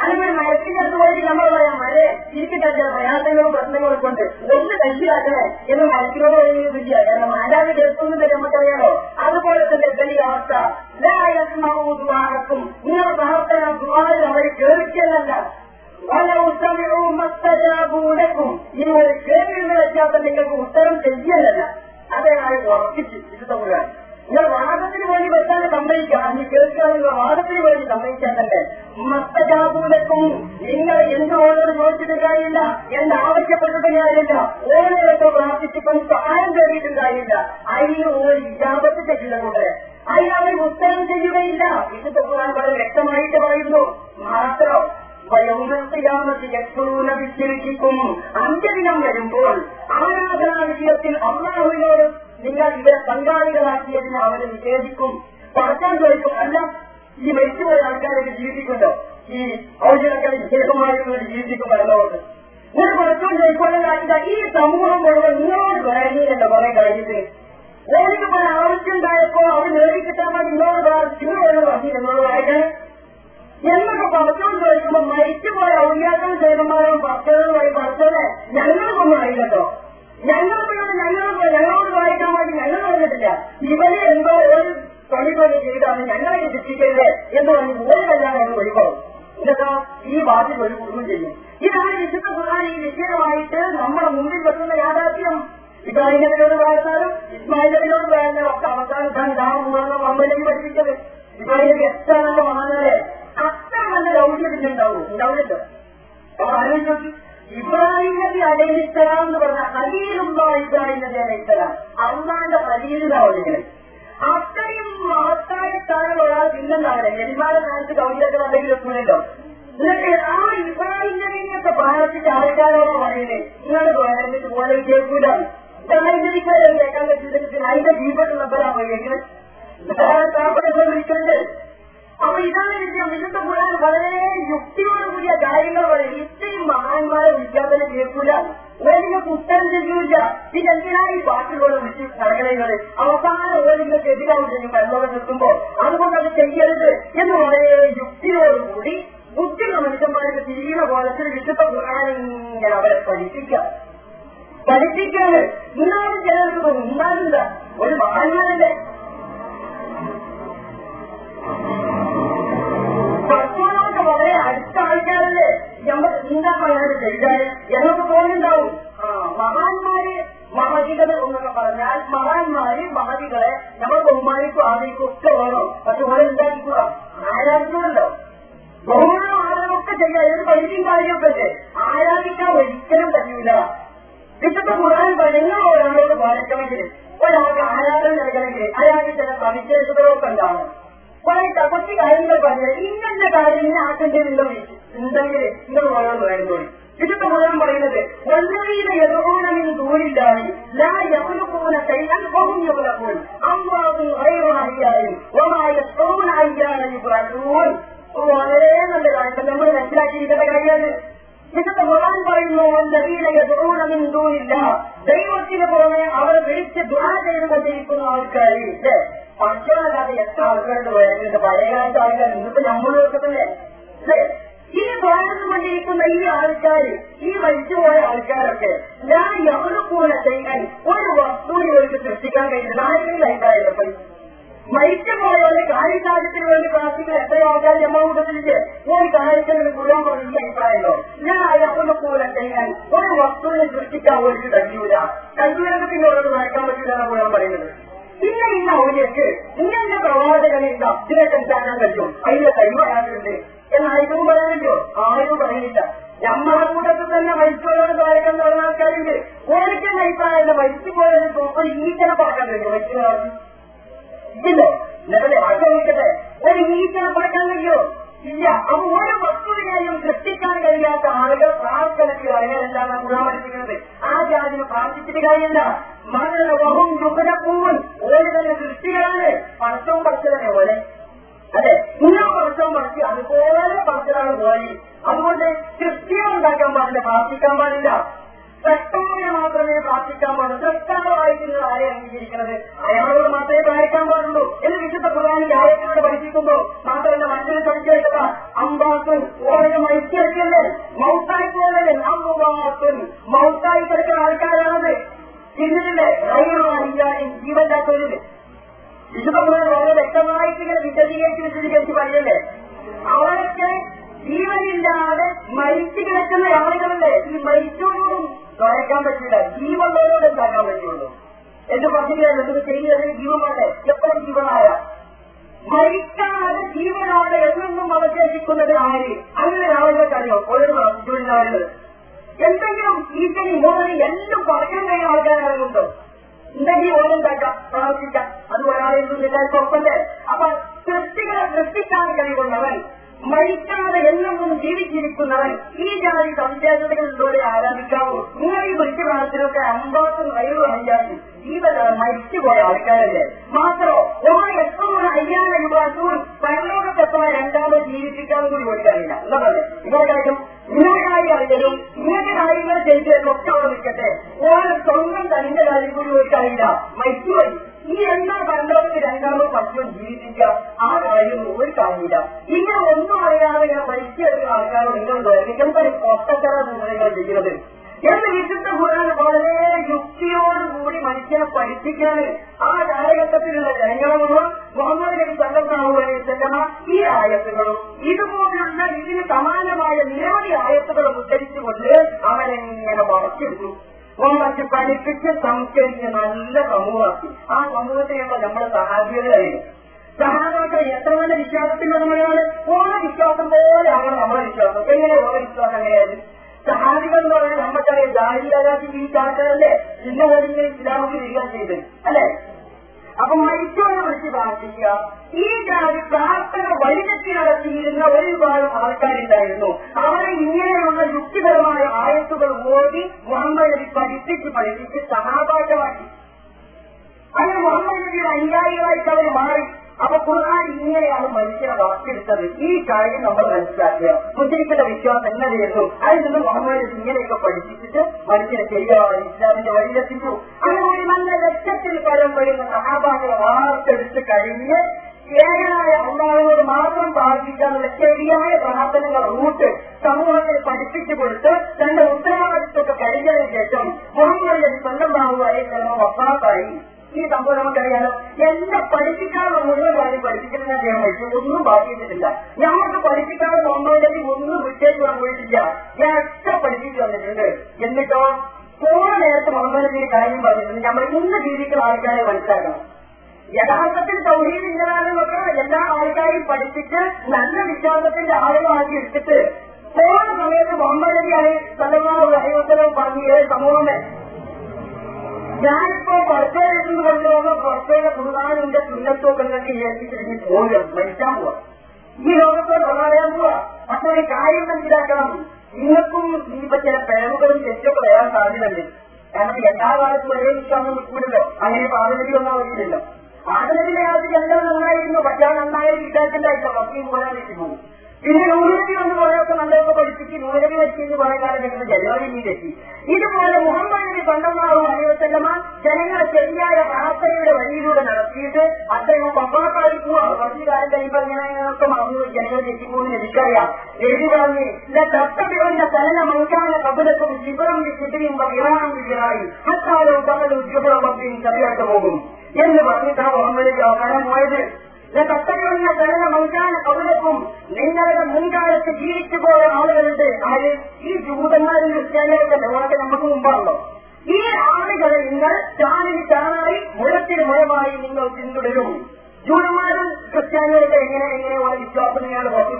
അല്ലെങ്കിൽ മരത്തിനടുത്ത് പോയിട്ട് നമ്മൾ പറയാം മരെ ഇരിക്കട്ടെ ചില പ്രയാസങ്ങളും പ്രശ്നങ്ങളും കൊണ്ട് ഒന്ന് കഴിച്ചിലാക്കണേ എന്ന് മരത്തിനോട് പറയുന്നില്ല കാരണം ആരാണ് കേൾക്കുന്നത് നമുക്കറിയാമോ? അതുപോലെ തന്നെ വലിയ അവസ്ഥ ും. നിങ്ങളുടെ പ്രവർത്തന ദുബായിൽ അവർ കേൾക്കുന്നല്ല ൂടക്കും നിങ്ങൾ കേൾക്കുന്ന വെച്ചാൽ നിങ്ങൾക്ക് ഉത്തരം ചെയ്യലല്ല അതാണ് ഉറപ്പിച്ച് വിശുദ്ധ മുഴുവൻ നിങ്ങൾ വാദത്തിന് വേണ്ടി വെച്ചാൽ സമ്മതിക്കാം. നീ കേൾക്കാനുള്ള വാദത്തിന് വേണ്ടി സമ്മതിക്കാൻ തന്നെ മത്തജാപൂലക്കും നിങ്ങൾ എന്തുകൊണ്ടത് ചോദിച്ചിട്ട് കാര്യമില്ല. എന്ത് ആവശ്യപ്പെട്ടിട്ട് കാര്യമില്ല. ഓരോരൊക്കെ പ്രാർത്ഥിച്ചിപ്പം സഹായം തേടിയിട്ടും കാര്യമില്ല. അതിന് ഒരു ഇജാപത്ത് ചെയ്യില്ല അതിന് അവർ ഉത്തരം ചെയ്യുകയില്ല. ഇത് തൊക്കുവാൻ വളരെ വ്യക്തമായിട്ട് പറയുന്നു. മാത്രം വിശ്വസിക്കും അന്ത്യദിനം വരുമ്പോൾ ആരാധനാ വിഷയത്തിൽ അള്ളാഹുവിനോട് നിങ്ങൾ ഇവരെ പങ്കാളികളാക്കിയതിന് അവരെ നിഷേധിക്കും. പറക്കാൻ ചോദിക്കും അല്ല ഈ മരിച്ചുപോയ ആൾക്കാരൊക്കെ ജീവിക്കുന്നുണ്ട് ഈ ഔദ്യോഗിക വിശേഷമായിട്ടുള്ള ജീവിപ്പിക്കും പറഞ്ഞവർക്ക് ഒരു പ്രശ്നം ചോദിക്കുന്നതായിട്ട് ഈ സമൂഹം മുഴുവൻ നിങ്ങളോട് പറയുന്നില്ല കുറെ കാര്യത്തിന് ഓരോ പല ആവശ്യമുണ്ടായപ്പോ അവർ നേടിക്കിട്ടാൻ വേണ്ടി നിങ്ങളോട് നിങ്ങളോട് പറഞ്ഞു എന്നോട് വായിക്കണേ. എന്നൊക്കെ പറഞ്ഞോണ്ട് ചോദിക്കുമ്പോ മരിച്ചുപോയ ഔദ്യാക്കളും ചേതന്മാരും ഭക്തകളുമായി ഭക്തരെ ഞങ്ങൾക്കൊന്നും അറിയില്ലോ ഞങ്ങൾക്ക് ഞങ്ങൾ ഞങ്ങളോട് വായിക്കാൻ വേണ്ടി ഞങ്ങൾ പറഞ്ഞിട്ടില്ല ഇവരെ എന്തോ ഒരു പണിപണി ചെയ്താണ് ഞങ്ങളെ ശിക്ഷിക്കരുത് എന്ന് പറഞ്ഞ് ഒരു കല്യാണം ഒഴിവാകും ഇതൊക്കെ ഈ ബാധ്യത ഒരു കുടുംബം ചെയ്യും. ഇതാണ് വിശുദ്ധ പ്രധാന ഈ വിഷയമായിട്ട് നമ്മുടെ മുമ്പിൽ വെക്കുന്ന യാഥാർത്ഥ്യം. ഇബ്രാഹിമിനോട് വായിച്ചാലും ഇസ്മായിലിനോട് വായിച്ചാലും ഒക്കെ അവസാനിക്കാൻ ദാഹം അമ്മയിലേക്ക് പഠിപ്പിച്ചത്. ഇബ്രാഹിമിന് എത്ര നല്ല മഹാനാല് അത്ര നല്ല ദൗര്യത്തിന് ഉണ്ടാവും. ഉണ്ടാവില്ല അപ്പൊ ആലോചിച്ചു ഇബ്രാഹിം നബി അലൈഹിസ്സലാം എന്ന് പറഞ്ഞ അലീലുണ്ടോ ഇബ്രാഹിം നബി അലൈഹിസ്സലാം അള്ളാന്റെ ഹലീലാവുന്നത് അത്രയും മഹത്തായ സ്ഥാനമുള്ള ഇല്ലെന്നാണ് നെന്മാരെ കാലത്ത് കൗതിയൊക്കെ എന്തെങ്കിലും എത്തുന്നുണ്ടോ എന്നിട്ട് ആ ഇബ്രാഹിമിനെയൊക്കെ പ്രാർത്ഥിച്ച ആൾക്കാരോട് പറയുന്നത് നിങ്ങളുടെ വേദനയ്ക്ക് പോലെ കേൾക്കൂല നബിക്കാരെ കേൾക്കാൻ പറ്റില്ല അതിന്റെ ജീവനുള്ള നമ്പരാൻ വഴിയെങ്കിൽ വിളിക്കുന്നുണ്ട് അപ്പൊ ഇതാണ് വിഷയം. വിശുദ്ധ കൂടാൻ വളരെ യുക്തിയോട് കൂടിയ കാര്യങ്ങൾ പറയും ഇത്രയും മഹാന്മാരെ വിജ്ഞാപനം കേൾക്കൂല ഉത്തരം ചെയ്യൂല പിന്നെ എന്തിനാ ഈ ബാക്കിലുള്ള വിളിച്ച് നടക്കണത് അവസാനം ഓലിങ്ങൾക്ക് എതിരാവും നിങ്ങൾ എന്നോട് നിൽക്കുമ്പോ അതുകൊണ്ട് അത് ചെയ്യരുത് എന്ന് വളരെ യുക്തിയോടുകൂടി ബുദ്ധിയുള്ള മനുഷ്യന്മാർക്ക് തിരിയുന്ന പോലെ വിശുദ്ധ ഖുർആൻ ഇങ്ങനെ അവരെ പഠിപ്പിക്കാം പഠിപ്പിക്കാണ്. ഇന്നാലും ചിലർക്ക് ഉണ്ടാകില്ല ഒരു മഹാന്മാരല്ലേ? വളരെ അടുത്ത ആൾക്കാരല്ലേ നമ്മൾ ചിന്താ ചെയ്താൽ എന്നൊക്കെ തോന്നുന്നുണ്ടാവും മഹാന്മാര് മഹതികൾ എന്നൊക്കെ പറഞ്ഞാൽ മഹാന്മാര് മഹതികളെ നമ്മൾ ബഹുമാനിക്കും ആദരിക്കും ഒക്കെ വേണം. പക്ഷെ ഓരോ ഉണ്ടാക്കിക്കുക ആരാധിക്കുന്നുണ്ടോ ബഹുമാനം ആദരവൊക്കെ ചെയ്യാം ഏത് പരിധി കാര്യമൊക്കെ ആരാധിക്കാൻ ഒരിക്കലും പറ്റില്ല വിശുദ്ധ ഖുർആൻ പറയുന്ന ഒരാളോട് പാലിക്കണമെങ്കിൽ ഒരാൾക്ക് ആരാധന നൽകണമെങ്കിൽ അയാൾക്ക് ചില സവിശേഷതകളൊക്കെ ഉണ്ടാവും കുറെ കുറച്ച് കാര്യങ്ങൾ പറഞ്ഞത് ഇന്നത്തെ കാര്യം ഇങ്ങനെ ആക്കേണ്ടതുണ്ടോ ഉണ്ടെങ്കിൽ നിങ്ങൾ പറയാൻ വരുന്നു വിശുദ്ധ മുഴുവൻ പറയുന്നത് വല്ലവീന യദൂനമിന് ദൂരില്ലായി ലാ ശൈഅൻ വഹും യഖ്ലഖൂൻ. അല്ലാഹു ഗൈറു ഹയ്യായും വമാ യസ്റൂന അയ്യാന യുബ്റഊൻ വളരെ നല്ല കാര്യം. നമ്മൾ മനസ്സിലാക്കിയിരിക്കേണ്ട കാര്യമാണ്. വിശുദ്ധ ഖുർആൻ പറയുന്നു നബീന യദൂനമിന്തൂനില്ല ദൈവത്തിന് പുറമെ അവർ വിളിച്ച് ദുആ ചെയ്തുകൊണ്ടിരിക്കുന്ന ആൾക്കാർ പഠിച്ചതല്ലാതെ എത്ര ആൾക്കാരുടെ വരുന്നുണ്ട് പഴയകാലത്ത് ആൾക്കാർ ഇന്നിപ്പോ നമ്മളൊക്കെ തന്നെ ഇല്ലേ ഈ വളർന്നുകൊണ്ടിരിക്കുന്ന ഈ ആൾക്കാർ ഈ മരിച്ചുപോയ ആൾക്കാരൊക്കെ ഞാൻ യവനക്കൂല ചെയ്യാൻ ഒരു വസ്തുവിനെ അവർക്ക് സൃഷ്ടിക്കാൻ കഴിയില്ല ആരെങ്കിലും അഭിപ്രായപ്പെട്ടു മരിച്ചു പോയവരുടെ കാര്യസാധ്യത്തിന് വേണ്ടി പ്രാർത്ഥിക്കുന്ന എത്ര ആൾക്കാർ നമ്മുടെ കൂട്ടത്തിലേക്ക് ഒരു കാര്യത്തിന് ഗുണം പറഞ്ഞ അഭിപ്രായമോ ഞാൻ പോലെ ചെയ്യാൻ ഒരു വസ്തുവിനെ സൃഷ്ടിക്കാൻ അവർക്ക് കഴിയൂല. കഴിയൂലൊക്കെ പിന്നെ നടക്കാൻ പറ്റില്ല എന്നാണ് പറയുന്നത്. പിന്നെ ഇന്ന അവർക്ക് ഇങ്ങനെ പ്രവാചകനെ ഇത് അപ്ഡേറ്റ് ഉണ്ടാക്കാൻ കഴിയും അതിന്റെ എന്ന് എന്നായിട്ടും പറയാനില്ലോ ആരും പറയുന്നില്ല നമ്മളെ കൂട്ടത്തിൽ തന്നെ മരിച്ചുപോയത് കാര്യം പറഞ്ഞ ആൾക്കാരുണ്ട്. ഒരിക്കൽ മരിച്ചു പോലെ ഒരു ഈച്ചനെ പറക്കാൻ കഴിയും. മരിച്ചു ഇല്ലോ? നിങ്ങളുടെ ആഗ്രഹിക്കട്ടെ ഒരു ഈച്ചനെ പറക്കാൻ കഴിയോ? ഇല്ല. അപ്പൊ ഓരോ വസ്തുവിനെയും സൃഷ്ടിക്കാൻ കഴിയാത്ത ആളുകൾ പ്രാർത്ഥനയ്ക്ക് അറിയാനെന്താണ് ഗുണം പഠിപ്പിക്കുന്നത് ആ ജാതിന് പ്രാർത്ഥിച്ചിട്ട് കാര്യമില്ല. വഹും ദുഃഖപൂവൻ ഓരോ തന്നെ സൃഷ്ടികളാണ്. പടച്ചവും പഠിച്ചതന്നെ പോലെ. അതെ ഇങ്ങനെ പടച്ചവും പഠിച്ച് അതുപോലെ പഠിച്ചതാണ് പോലെ. അതുകൊണ്ട് സൃഷ്ടിയെ ഉണ്ടാക്കാൻ പാടില്ല പ്രാർത്ഥിക്കാൻ പാടില്ല. സൃഷ്ടാവിനെ മാത്രമേ പ്രാർത്ഥിക്കാൻ പാടുള്ളൂ. സൃഷ്ടാവായിരിക്കുന്നത് ആരെ അംഗീകരിക്കുന്നത്? അയാളോട് മാത്രമേ പ്രാർത്ഥിക്കാൻ പാടുള്ളൂ. എന്ന് വിശുദ്ധ പ്രധാനിക്ക് ആയത്തിനോട് പഠിപ്പിക്കുമ്പോൾ മാത്രമല്ല മറ്റൊരു പഠിച്ചേക്കുക അമ്പാത്തുൻ ഓരോ മരിച്ചല്ലേ മൗത്തായി പോലെ അമ്പാത്തുൻ മൗത്തായി കിടക്കുന്ന ആൾക്കാരാണത്. റൈവാണിക്കാനും ജീവൻ വിശുദ്ധ പ്രധാനം വളരെ വ്യക്തമായിട്ട് ഇങ്ങനെ വിശദീകരിച്ച് വിശദീകരിച്ച് പറയല്ലേ അവരൊക്കെ ജീവനില്ലാതെ മരിച്ചു കിടക്കുന്ന ആളുകളല്ലേ ഈ മരിച്ചവരോടും തുറക്കാൻ പറ്റില്ല. ജീവനോടും തുറക്കാൻ പറ്റുള്ളൂ. എന്ന് പറഞ്ഞില്ല എന്തൊക്കെ ചെയ്യുന്നത് ജീവമാണ് എപ്പോഴും ജീവനായ മരിക്കാതെ ജീവനോടെ എന്നൊന്നും അവശേഷിക്കുന്നത് ആര്? അങ്ങനെ ആളുകൾക്ക് അറിയോ ഓരോ ജോലിനാളുകൾ എന്തെങ്കിലും ഈശ്വരി മോഹനി എല്ലാം പറയാൻ കഴിയുന്ന ആൾക്കാരുണ്ടോ ഉണ്ടെങ്കിൽ ഓരോണ്ടാക്കാം പ്രാർത്ഥിക്കാം അത് ഒരാളെ എല്ലാവർക്കും ഒപ്പല്ലേ അപ്പൊ സൃഷ്ടികളെ സൃഷ്ടിക്കാൻ കഴിവുള്ളവൻ മരിക്കാതെ എന്നും ജീവിച്ചിരിക്കുന്നവൻ ഈ ജാതി സംശയങ്ങളിലൂടെ ആരാധിക്കാവൂ? നിങ്ങൾ ഈ മരിച്ച പ്രാർത്ഥനയൊക്കെ അമ്പാത്തും വയറു അയ്യാതി ജീവന മരിച്ചുപോയ ആൾക്കാരല്ലേ? മാത്രോ ഒരു എപ്പോഴും അയ്യാന യുവാസവും പരലോകത്തെപ്പോഴ രണ്ടാമത് ജീവിപ്പിക്കാൻ കൂടി കൊടുക്കാറില്ല. എന്താ പറയുക? ഇവരുടെ നിങ്ങളുടെ കാര്യം അറിയലും ഇങ്ങനത്തെ കാര്യങ്ങൾ ചെയ്തതൊക്കെ അവിടെ നിൽക്കട്ടെ. ഓരോ സ്വന്തം തന്റെ കാര്യം കൂടി കൊടുക്കാറില്ല. മരിച്ചുപോയി ഈ എന്താ കണ്ടവർക്ക് രണ്ടാമത് പറ്റും ജീവിക്കാം ആ കാര്യം ഒരു കാര്യമില്ല. ഇങ്ങനെ ഒന്നും അറിയാതെ ഇങ്ങനെ മരിച്ചെടുക്കുന്ന ആൾക്കാരോട് നിങ്ങൾ എനിക്കൊരു പൊട്ടത്തര നിങ്ങൾ ചെയ്യുന്നത്? എന്ന് വിശുദ്ധ ഖുർആൻ വളരെ യുക്തിയോടുകൂടി മനുഷ്യനെ പഠിപ്പിക്കാൻ ആ കാലഘട്ടത്തിലുള്ള ജനങ്ങളോടും മുഹമ്മദ് നബി സല്ലല്ലാഹു അലൈഹി വസല്ലമ ഈ ആയത്തുകളും ഇതുപോലുള്ള ഇതിന് സമാനമായ നിരവധി ആയത്തുകളും ഉദ്ധരിച്ചുകൊണ്ട് അവരെങ്ങനെ വളർത്തിയെടുത്തു. മറ്റ് പഠിപ്പിച്ച് സംസ്കരിച്ച് നല്ല സമൂഹമാക്കി. ആ സമൂഹത്തിലുള്ള നമ്മുടെ സഹാബികളായിരുന്നു സഹാബാക്കൾ എത്ര നല്ല വിശ്വാസത്തിലുള്ളവരാണ് ഓരോ വിശ്വാസം പോലെയാണ് നമ്മുടെ വിശ്വാസം. എങ്ങനെ ഓരോ വിശ്വാസം എങ്ങനെയായിരുന്നു? സഹാബികൾ എന്ന് പറഞ്ഞാൽ നമുക്കറിയാം ജാഹിലാക്കി ഈ കാലത്തല്ലേ ഇന്ന പോലെ ഇസ്ലാമിക്ക് വരിക ചെയ്തത് അല്ലെ? അപ്പൊ മരിച്ചവരെ വിളിച്ച് പ്രാർത്ഥിക്കുക. ഈ ജാതി പ്രാർത്ഥന വഴിതെറ്റി നടത്തിയിരുന്ന ഒരു വിഭാഗം ആൾക്കാരുണ്ടായിരുന്നു. അവരെ ഇങ്ങനെയുള്ള യുക്തിപരമായ ആയത്തുകൾ ഓടി മുഹമ്മദ് പഠിപ്പിച്ച് പഠിപ്പിച്ച് സഹാപാഠമാക്കി അങ്ങനെ മുഹമ്മദ് നബിയുടെ അനുയായികളായിട്ട് അവർ മാറി. അപ്പൊ ഖുർആൻ ഇങ്ങനെയാണ് മനുഷ്യനെ വളർത്തിയെടുത്തത്. ഈ കാര്യം നമ്മൾ മനസ്സിലാക്കുക. മുസ്ലിങ്ങളുടെ വിശ്വാസം എന്നതായിരുന്നു അതിൽ നിന്ന് മുഹമ്മദ് ഇങ്ങനെയൊക്കെ പഠിപ്പിച്ചിട്ട് മനുഷ്യനെ ശരിയാവാൻ ഇസ്ലാമിന്റെ വഴിയിലെത്തിച്ചു അങ്ങനെ ഒരു നല്ല ലക്ഷത്തിൽ പരം വരുന്ന സഹാബാക്കളെ വാർത്തെടുത്ത് കഴിഞ്ഞ് ഏകനായ അള്ളാഹിനോട് മാത്രം പ്രാർത്ഥിക്കാനുള്ള ശരിയായ പ്രാർത്ഥനകൾ റൂട്ട് സമൂഹത്തിൽ പഠിപ്പിച്ചു കൊടുത്ത് തന്റെ ഉത്തരവാദിത്വത്തെ കഴിഞ്ഞതിന് ശേഷം മുഹമ്മദ് സ്വന്തം ബാബുവായി വഫാത്തായി. ഈ സംഭവം നമുക്കറിയാലോ. എന്നെ പഠിപ്പിക്കാനുള്ള മുഴുവൻ കാര്യം പഠിപ്പിക്കുന്ന ചെയ്യാൻ പറ്റും ഒന്നും ബാധിച്ചിട്ടില്ല ഞങ്ങൾക്ക് പഠിപ്പിക്കാനുള്ള സംഭവത്തിൽ ഒന്നും വിട്ടേക്ക് പോയിട്ടില്ല. ഞാൻ ഒക്കെ പഠിപ്പിച്ചു വന്നിട്ടുണ്ട്. എന്നിട്ടോ? പോണ നേരത്തെ നബി കാര്യം പറഞ്ഞിട്ടുണ്ട്. നമ്മൾ ഇന്ന് ജീവിക്കുന്ന ആൾക്കാരെ മനസ്സിലാക്കണം. യഥാർത്ഥത്തിൽ സൗഹീദ് ഇന്നതാണെന്നൊക്കെ എല്ലാ ആൾക്കാരെയും പഠിപ്പിച്ച് നല്ല വിശ്വാസത്തിന്റെ ആളുകളാക്കി എടുത്തിട്ട് പോണ സമയത്ത് മുഹമ്മദ് നബി അലി സലമാവ് അഹിവസലം പറഞ്ഞ സമൂഹമേ ഞാനിപ്പോ പുറത്തേക്ക് കൊണ്ടുപോകുന്ന പുറത്തേക്ക് കുറുകാനിന്റെ സുന്നത്തൊക്കെ വിചാരിച്ചിട്ട് ഏൽപ്പിച്ചിട്ട് പോവുക മരിക്കാൻ പോവാ. ഈ ലോകത്തെ പറയാൻ പോവാ. പക്ഷെ ഒരു കാര്യം മനസ്സിലാക്കണം. നിങ്ങൾക്കും ഇനിയിപ്പോ ചില പിഴവുകളും തെറ്റൊക്കെ വരാൻ സാധ്യതയുണ്ട്. കാരണം എല്ലാ കാലത്തും ഒരേ വിശ്വാസം നിൽക്കൂലല്ലോ അങ്ങനെ പാതനതി ഒന്നും വരില്ലല്ലോ പാതനത്തിന്റെ കാലത്ത് എല്ലാം നന്നായിരുന്നു. പക്ഷേ നന്നായ വിശ്വാസത്തിന്റെ വക്കീൽ പോരാൻ പോകും. പിന്നെ യൂണിറ്റി എന്ന് പറയാത്ത നല്ലതൊക്കെ പഠിപ്പിച്ച് നൂലവി വെച്ച് വെച്ചെന്ന് കുറെ കാലം കഴിയുമ്പോൾ ജനുവരി തെറ്റി ഇതുപോലെ മുഹമ്മദിന്റെ നബി പണ്ടമാറു അലൈവസല്ലമ ജനങ്ങളെ ശരിയായ പ്രാർത്ഥനയുടെ വഴിയിലൂടെ നടത്തിയിട്ട് അദ്ദേഹം പമ്പാക്കാരി പോവാ കുറച്ചു കാലം കഴിയുമ്പോൾ ഇങ്ങനെയൊക്കെ മറന്നു ജനങ്ങൾ തെറ്റിപ്പോകുന്ന എനിക്കറിയാം. എഴുതി പറഞ്ഞ് തത്തപിറന്ന തലന മൈതാന കപിലത്തും ശിവരം ചിത്രിയും ഇറാനും വിജയായി ഹത്താലോ കടലും ശിവറമ്പയും ചതിയായിട്ട് പോകും എന്ന് പറഞ്ഞിട്ടാണ് മുഹമ്മദ് നബി അവസാനം പോയത്. തത്തപിറന്ന ചലന മൈതാന കൗലക്കും നിങ്ങളുടെ മുൻകാലത്ത് ജീവിച്ചു പോയ ആളുകളുണ്ട് ആര്? ഈ ജൂതന്മാരും ക്രിസ്ത്യാനികളൊക്കെ ലോകത്തെ നമുക്ക് മുമ്പാണല്ലോ. ഈ ആളുകളെ നിങ്ങൾ ചാനിന് ചാനായി മുഴത്തിന് മുഴമായി നിങ്ങൾ പിന്തുടരും. ജൂതന്മാരും ക്രിസ്ത്യാനികളൊക്കെ എങ്ങനെ എങ്ങനെയുള്ള വിശ്വാസം നിങ്ങൾ പുറത്തു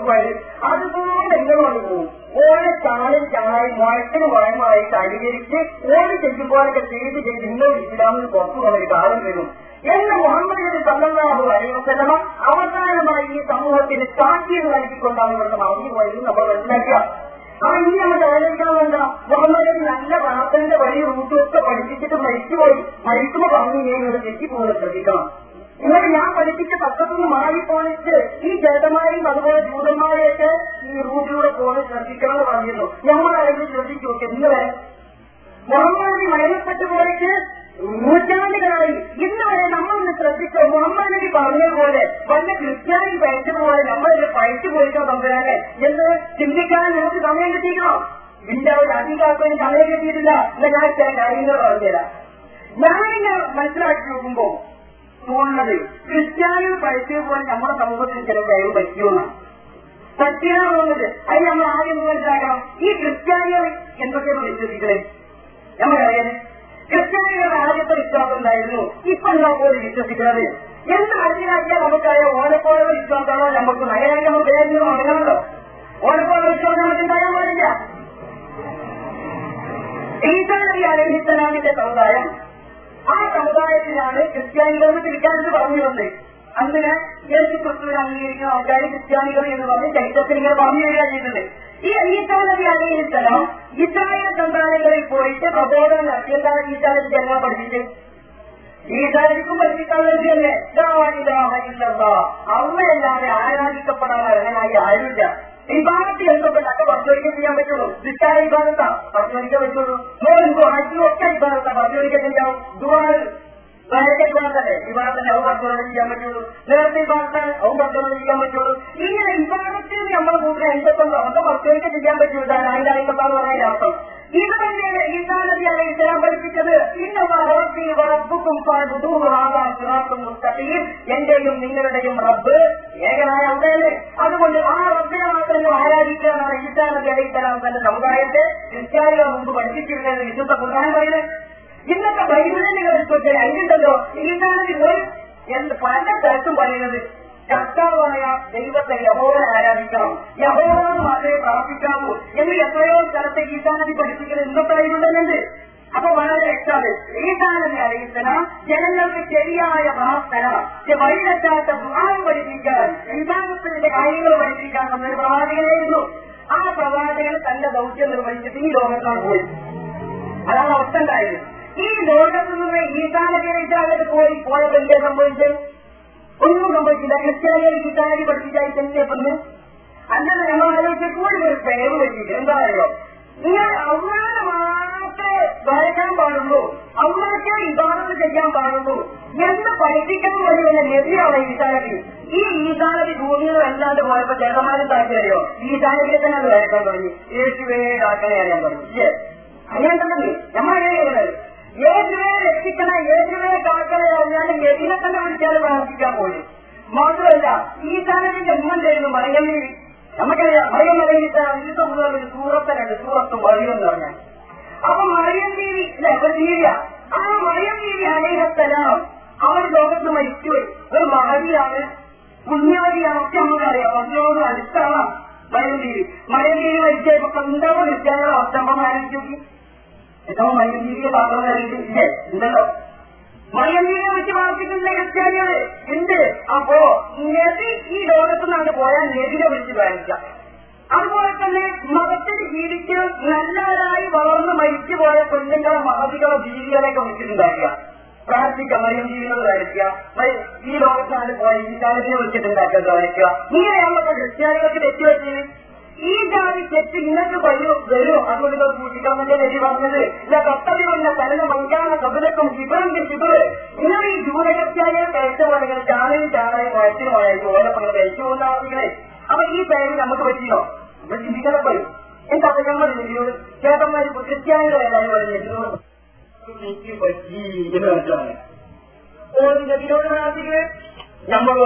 അതുപോലെ നിങ്ങൾ പോകും ഓരോ ചാനൽ ചാനായി മുഴത്തിന് മുഴമായി അനുകരിച്ച് ഓരോ ചെല്ലുമ്പോഴൊക്കെ ചെയ്ത് ചെയ്ത് നിങ്ങൾ ഇസ്ലാമിൽ പുറത്തു പോകുന്ന കാലം വരും. എന്ന് മുഹമ്മദ് നബി സല്ലല്ലാഹു അലൈഹി വസല്ലമ അവസാനമായി ഈ സമൂഹത്തിന് സാക്ഷ്യം നൽകിക്കൊണ്ടാണ് ഇവർക്ക് മറന്നു പോയത് നമ്മൾ മനസ്സിലാക്കുക. ആ ഇനി നമ്മൾ ആലോചിക്കണം വേണ്ട. മുഹമ്മദ് നല്ല പ്രാർത്ഥനയുടെ വഴി റൂട്ടൊക്കെ പഠിപ്പിച്ചിട്ട് മരിച്ചുപോയി മരിക്കുമ്പോൾ പറഞ്ഞു ഞാൻ ഒരു തെറ്റിപ്പോകുന്നത് ശ്രദ്ധിക്കണം. ഇന്നലെ ഞാൻ പഠിപ്പിച്ച തത്വത്തിന് മാറിപ്പോണിച്ച് ഈ ജേതന്മാരെയും അതുപോലെ ജൂതന്മാരെയൊക്കെ ഈ റൂട്ടിലൂടെ പോലെ ശ്രദ്ധിക്കണം എന്ന് പറഞ്ഞിരുന്നു. ഞങ്ങളാരെങ്കിലും ശ്രദ്ധിച്ചു നോക്കി വരെ. മുഹമ്മദ് മരണപ്പെട്ടു പോയിട്ട് നൂറ്റാണ്ടുകളായി ഇന്ന് വരെ നമ്മളൊന്ന് ശ്രദ്ധിച്ചോ? മുഹമ്മദ് നബി പറഞ്ഞതുപോലെ വല്ല ക്രിസ്ത്യാനി പയറ്റ പോലെ നമ്മളിത് പയറ്റു പോയിട്ടോ തമ്പുരാനെ എന്ന് ചിന്തിക്കാൻ നമുക്ക് സമയം കിട്ടിയിട്ടോ ഇതിന്റെ ഒരു അധികാരത്തിന് സമയം കിട്ടിയിട്ടില്ല. എന്ന് ഞാൻ ചില കാര്യങ്ങൾ പറഞ്ഞുതരാം. ഞാനിങ്ങനെ മനസ്സിലാക്കി നോക്കുമ്പോ തോന്നുന്നത് ക്രിസ്ത്യാനികൾ പയറ്റിയത് പോലെ നമ്മുടെ സമൂഹത്തിൽ ചില കഴിവ് പറ്റിയോന്നാണ് പറ്റിയാണ് അത് നമ്മൾ ആദ്യം മനസ്സിലാക്കണം ഈ ക്രിസ്ത്യാനികൾ എന്തൊക്കെയാണ് വിശ്വസിക്കണേ നമുക്കറിയാം. ക്രിസ്ത്യാനികളുടെ ആദ്യത്തെ വിശ്വാസം ഉണ്ടായിരുന്നു. ഇപ്പൊ നമ്മൾ പോലും വിശ്വസിക്കുന്നത് എന്ത് മനസ്സിലാക്കിയാൽ നമുക്കറിയാം ഓലപ്പോലുള്ള വിശ്വാസമാണോ നമുക്ക്? നഗരായി നമുക്ക് ഏതെങ്കിലും അറിയണമല്ലോ ഓലപ്പോലുള്ള വിശ്വാസം നമുക്ക് ഉണ്ടായാൽ പാടില്ല ഈസാനബി അലഹിത്തലാമിന്റെ സമുദായം ആ സമുദായത്തിലാണ് ക്രിസ്ത്യാനികളെന്ന് തിരിക്കാനെന്ന് പറഞ്ഞു വന്നത് അങ്ങനെ യേശു ക്രിസ്തുവിനെ അംഗീകരിക്കുന്ന ആൾക്കാർ ക്രിസ്ത്യാനികൾ എന്ന് പറഞ്ഞ് ചരിത്രത്തിൽ ഇങ്ങനെ പറഞ്ഞു വരിക ചെയ്തിട്ടുണ്ട് ഈ അയ്യത്താലി നബി അലഹിസ്സലാം ഇസ്രായേൽ സന്താനങ്ങളിൽ പോയിട്ട് പ്രബോധനം നടത്തി. എന്താണ് ഈസാ നബി ജന്മം പഠിപ്പിച്ച് ഈസാനിക്കും പഠിപ്പിക്കാനുള്ളത് തന്നെ അമ്മയല്ലാതെ ആരാധിക്കപ്പെടാൻ അർഹനായി ആരുമില്ല. വിഭാഗത്തിൽ എന്തൊക്കെ പരിശോധിക്കാൻ ചെയ്യാൻ പറ്റുള്ളൂ. നിസ്കാര വിഭാഗത്താ. പരിശോധിക്കാൻ പറ്റുള്ളൂ. ഒക്കെ വിഭാഗത്താ പരിശോധിക്കാൻ ചെയ്യാവും. ദുവാൽ വിഭാഗത്തിന്റെ അവ പരിശോധന ചെയ്യാൻ പറ്റുള്ളൂ. നേരത്തെ വിവാഹത്തിന് പരിശോധന ചെയ്യാൻ പറ്റുള്ളൂ. ഇങ്ങനെ വിഭാഗത്തിൽ നമ്മൾ കൂടുതൽ എന്തൊക്കെ അവർക്ക് പ്രത്യേകിച്ച് ചെയ്യാൻ പറ്റുള്ളൂ അതിന്റെ അയക്കപ്പാന്ന് പറഞ്ഞ അർത്ഥം. ഇത് തന്നെയാണ് ഈസാ നബി അലൈഹി ഇസ്ലാം പഠിപ്പിച്ചത്. എന്റെയും നിങ്ങളുടെയും റബ്ബ് ഏകനായ അവിടെയല്ലേ? അതുകൊണ്ട് ആ റബ്ബിനെ മാത്രം ആരാധിക്കാനാണ് ഈസാ നബി അലൈഹി സ്വലാം തന്റെ സമുദായത്തെ ക്രിസ്ത്യാനികൾ മുമ്പ് പഠിപ്പിച്ചിരുന്നത് വിശുദ്ധ പറയുന്നത്. ഇന്നത്തെ ബൈബിളിൽ നിങ്ങൾ എടുത്തിട്ട് അതിലുണ്ടല്ലോ. നബി പോയി എന്ത് പല സ്ഥലത്തും പറയുന്നത് കർത്താവായ ദൈവത്തെ യഹോവനെ ആരാധിക്കണം. യഹോവന് മാത്രമേ പ്രാർത്ഥിക്കാവൂ. എന്ന് എത്രയോ സ്ഥലത്തെ ഗീതാനദി പഠിപ്പിക്കുന്നത് ഇന്നത്തെ ബൈബിളിലുണ്ട്. അപ്പൊ വളരെ വ്യക്തമാണ് ഈശാനബി അറിയിച്ചന ജനങ്ങൾക്ക് ശരിയായ പ്രാർത്ഥന. വഴിതെറ്റാത്ത ഭാവം പഠിപ്പിക്കാൻ വിഭാഗത്തിന്റെ കാര്യങ്ങൾ പഠിപ്പിക്കാൻ എന്നൊരു പ്രവാചകനായിരുന്നു. ആ പ്രവാചകൻ തന്റെ ദൗത്യം നിർവഹിച്ചിട്ട് ഈ ലോകത്താണ് പോയി അതാണ് അവസ്ഥ ഉണ്ടായത്. ഈ ലോകത്ത് നിന്ന് ഈശാനബി അറിയിച്ചാൽ പോയി പോയപ്പോൾ എന്തേ സംഭവിച്ചത് ഒന്നും സംഭവിച്ചില്ല. ക്രിസ്ത്യാനികൾ ക്രിസ്ത്യാനി പഠിപ്പിച്ചായി തന്നെ പറഞ്ഞു അങ്ങനെ ഞങ്ങൾ ആലോചിച്ച് കൂടുതൽ പേര് പറ്റിയിട്ട് എന്താ പറയുക? നിങ്ങൾ അവരുടെ മാത്രമേ വരയ്ക്കാൻ പാടുള്ളൂ. അവർക്ക് ഇബാദത്ത് ചെയ്യാൻ പാടുള്ളൂ. എന്ത് പഠിപ്പിക്കാൻ വേണ്ടിയുള്ള നെതിയാണ് ഈശാനബി ഈ ഈശാനബി ഭൂമിയിൽ അല്ലാണ്ട് പോയപ്പോ ചേട്ടന്മാരും താഴ്ചയോ ഈശാനബിയെ തന്നെ അത് വരയ്ക്കാൻ തുടങ്ങി. യേശുവേ കാക്കനെ അറിയാൻ തുടങ്ങി? അങ്ങനെ തന്നെ നമ്മളെ യേശുവെ രക്ഷിക്കണ യേശുവെ കാക്കണ ഞാൻ എതിനെ തന്നെ വിളിച്ചാൽ പ്രാർത്ഥിക്കാൻ പോയി മാത്രമല്ല ഈ സാധനത്തിന്റെ മുഖം ചെയ്യുന്നു മറിയമ്മീവി നമുക്കറിയാം മറിയം അറിയിച്ച മുതൽ ഒരു സൂറത്തനുണ്ട് സൂറത്തും മറിയം എന്ന് പറഞ്ഞാൽ. അപ്പൊ മറിയം ദേവി അല്ലെ? ഒരു ജീവിയ ആ മറിയം ദേവി അനേകത്തലാം അവർ ലോകത്ത് മരിച്ചുപോയി. ഒരു മഹതിയാണ് പുണ്യവതിയാണ് ഒക്കെ നമുക്കറിയാം. അതിനോട് അടുത്താണ് മറിയം ദേവി മറിയം ദേവി മരിച്ചപ്പോ പന്തവ ക്രിസ്ത്യാനികൾ അസ്തംഭമായിരിക്കും നോക്കി. എത്രയോ മയ്യീരിയെ പാത്രമായിട്ട് ഉണ്ടല്ലോ? മയ്യീരെ വെച്ച് പ്രാർത്ഥിക്കുന്ന ക്രിസ്ത്യാനികൾ ഉണ്ട് അപ്പോ നബി ഈ ലോകത്ത് നിന്ന് പോയാൽ നബിനെ വിളിച്ച് പ്രാർത്ഥിക്കാം അതുപോലെ തന്നെ മതത്തിൽ ജീവിച്ച് നല്ലവരായി വളർന്ന് മരിച്ചു പോയ പെണ്ണുങ്ങളെ മഹതികളെ ജീവികളെയൊക്കെ വിളിച്ചിട്ടുണ്ടാക്കുക പ്രാർത്ഥിക്കുക മറിയം ജീവികൾ വരയ്ക്കുക ഈ ലോകത്താണ് പോയ ഈ കാലത്തിനെ വിളിച്ചിട്ടുണ്ടാക്കുക വരയ്ക്കുക ഇങ്ങനെയാണല്ലോ ക്രിസ്ത്യാനികൾക്ക് തെറ്റുപറ്റിയത് ഈ ജാതി തെറ്റ് നിങ്ങൾക്ക് വരും വരും. അതുകൊണ്ട് വേണ്ടി നബി പറഞ്ഞത്. ഇല്ല കത്തതി വന്ന തലന് മങ്കാന കബലക്കും ശിബറിന്റെ ശിബറ് നിങ്ങൾ ഈ ജൂതകത്യായ പേച്ചപോലെ ചാണയും ചാണയും ഓരോ പങ്ങൾ കഴിച്ചു പോകുന്ന ആളുകളെ. അപ്പൊ ഈ പേര് നമുക്ക് പറ്റിയോ? ഇവിടെ ചിന്തിക്കാൻ പോയി. എന്താ ഞങ്ങൾ നബിയോട് ചേട്ടന്മാര് ക്രിസ്ത്യാനികളെ പറഞ്ഞു എനിക്ക് പറ്റി എന്ന് ഓരോ പ്രാർത്ഥിക്കുന്നത് നമ്മൾ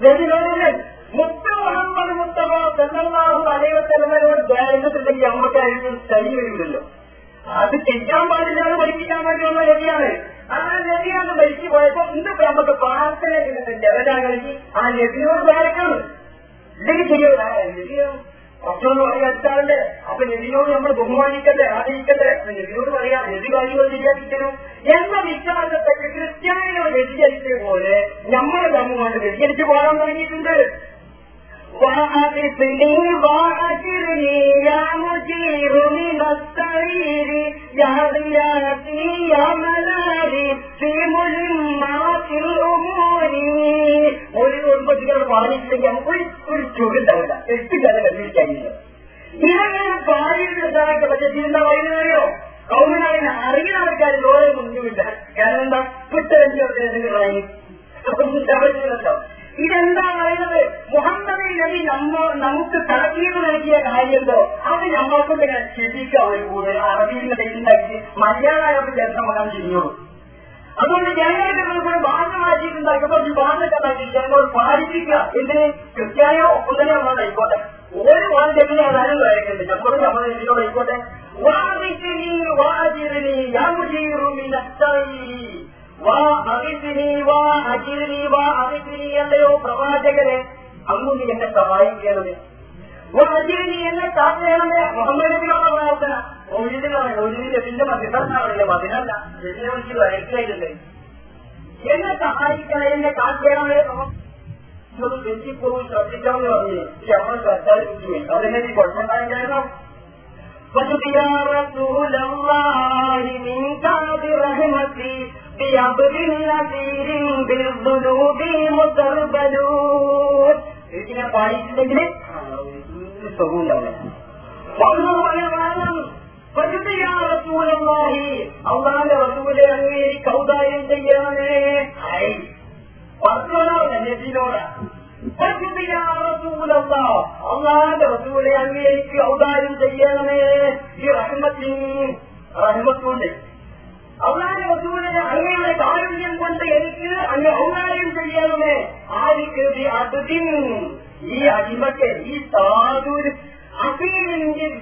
നബിയോട് മുത്ത മുഹമ്മദ് മുത്തമ തെന്നാഹു അലൈവത്തലമരോട് അമ്മയ്ക്ക് നമ്മൾക്കായിരുന്നു ശരി വരില്ലല്ലോ അത് ചെയ്യാൻ പാടില്ല എന്ന് പഠിപ്പിക്കാൻ വേണ്ടി വന്ന നബിയാണ് ആ നബിയാണ് മരിച്ചു പോയപ്പോ ഇന്ന് നമുക്ക് പ്രാർത്ഥന അവരാണെങ്കിൽ ആ രവിയോട് ധാരക്കണം ഇല്ലെങ്കിൽ ശരിയോ കുറച്ചൊന്നും പറയാച്ചാണ്ട് അപ്പൊ രവിയോട് നമ്മൾ ബഹുമാനിക്കട്ടെ ആദരിക്കട്ടെ. രവിയോട് പറയാം രവി കാര്യങ്ങൾ വ്യതിചരിക്കണം എന്ന വിശ്വാസത്തെ ക്രിസ്ത്യാനികൾ വ്യതിചരിച്ചതുപോലെ നമ്മുടെ ധർമ്മമായിട്ട് വ്യതിചരിച്ചു പോകാൻ തുടങ്ങിയിട്ടുണ്ട്. وأغثني وأجرني يا مجير من السعير يا غياثي يا ملاذي في ملمات الأمور ഒരു കുടുംബത്തിനോട് പാലിച്ചില്ലെങ്കിൽ നമുക്ക് ഒരു ഒരു ചുരുണ്ടാവില്ല എട്ട് കഥ കണ്ടിരിക്കാനില്ല ഇങ്ങനെ പാലിച്ചതായിട്ട് പക്ഷെ ചിന്ത വൈകുന്നേരോ കൗമനാളിനെ അറിയുന്ന ആൾക്കാർ ലോകം ഒന്നുമില്ല കാരണം എന്താ പുത്തരഞ്ചു വാങ്ങി ഇതെന്താ പറയുന്നത്? മുഹമ്മദ് നബി നമ്മ നമുക്ക് തലക്കീട് നൽകിയ കാര്യമുണ്ടോ? അത് നമ്മൾക്ക് ഞാൻ ചിന്തിക്കാം ഒരു കൂടുതൽ. അറബിയിൽ ഉണ്ടാക്കി മലയാളം ചേർത്ത് മകാൻ ചെയ്യുള്ളൂ അതുകൊണ്ട് ഞങ്ങൾക്ക് കൂടെ ഭാഷ മാറ്റിയിട്ടുണ്ടാക്കുമ്പോൾ ഈ ഭാഷ ഉണ്ടാക്കി ഞങ്ങൾ പാലിപ്പിക്കുക. എന്തിന്? ക്രിസ്ത്യാനിയോ ഒപ്പതനെയോ ആയിക്കോട്ടെ. ഒരു വാൻ എങ്ങനെയാണെന്ന് പറയുന്നുണ്ട് ഞങ്ങളോട് നമ്മൾ ഇതിനോട് ആയിക്കോട്ടെ. വാദിച്ചിനി വാജിരിനി യാമുജീറുമി നഷ്ടയി വാ അവിസിനി വാ അജിരിനി വാ അവിസിനി എല്ലയോ പ്രവാചകരെ അങ്ങ് നീ എന്നെ സഹായിക്കണമേ അജിരിനി എന്നെ കാക്കണമേ മുഹമ്മദ് നബിയോട് പ്രാർത്ഥന ഒഴിതിനാണ് ഒഴിതിന്റെ പിന്നെ മതിനാണല്ലേ മതിനല്ല ഇതിനെ വിളിച്ച് വരയ്ക്കായില്ലേ എന്നെ സഹായിക്കണം എന്നെ കാക്കണമേ തെറ്റിപ്പോയി ശ്രദ്ധിക്കാമെന്ന് പറഞ്ഞു നമ്മൾ ശ്രദ്ധിച്ചു അതിനെ കുഴപ്പമുണ്ടായിരുന്നു فجد يا رسول الله منك برحمتي بأبر نذير بالذنوب متربلون ഇതിനെ പാലിച്ചില്ലെങ്കിൽ അള്ളാന്റെ റസൂലെ അങ്ങേരി കൗതാര്യം ചെയ്യണമേ നബിനോട് അള്ളാന്റെ റസൂലെ അങ്ങേക്ക് ഔദാര്യം ചെയ്യണമേ ഈ റഹ്മത്തിൽ റഹ്മത്തുണ്ട് അള്ളാന്റെ റസൂലിന് അങ്ങയുടെ കാരുണ്യം കൊണ്ട് എനിക്ക് അങ്ങ് ഔദാര്യം ചെയ്യണമേ. ആദിക്കൃതി അതിൻ ഈ അടിമത്തെ ഈ സാധുര്. അസീലിന്റെയും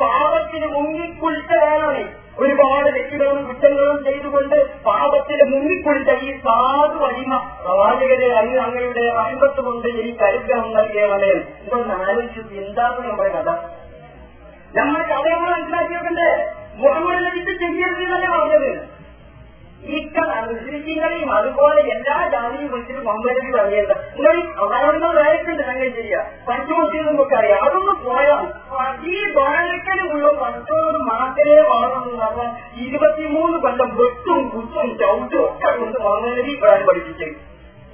പാപത്തിന് മുങ്ങിക്കുളിച്ച ഒരുപാട് വ്യക്തികളും കുറ്റങ്ങളും ചെയ്തുകൊണ്ട് പാപത്തിന് മുങ്ങിക്കുളിച്ച ഈ സാധു അടിമ. പ്രവാചകരെ അങ്ങ് അങ്ങയുടെ അൻപത്ത് കൊണ്ട് ഈ അനുഗ്രഹം നൽകിയവനെ ഇതൊന്ന് ആലോചിച്ചു എന്താണ് നമ്മുടെ കഥ. നമ്മൾ കഥകൾ വെക്കണ്ടേ മുഹമ്മദ് നബിക്ക് ചെയ്യരുത് തന്നെ പറഞ്ഞത് ഈക്കൾ മുസ്ലിങ്ങളെയും അതുപോലെ എല്ലാ ജാതിയും വിളിച്ചിട്ട് മുഹമ്മദ് നബി പറഞ്ഞത് നിങ്ങൾ അവരോട് വേറെക്കുണ്ട് സംഗതി ചെയ്യുക പഞ്ചമുസ്ലിം നമുക്ക് അറിയാം അതൊന്നും പോയാൽ ഈ ദ്വാരക്കലുള്ള പത്തോട് മാത്രമേ വാഴുന്നു പറഞ്ഞാൽ ഇരുപത്തിമൂന്ന് കൊല്ലം വെട്ടും കുത്തും ചവിട്ടും ഒക്കെ കൊണ്ട് മുഹമ്മദ് നബി ഇബ്രാഹിം പഠിപ്പിച്ചു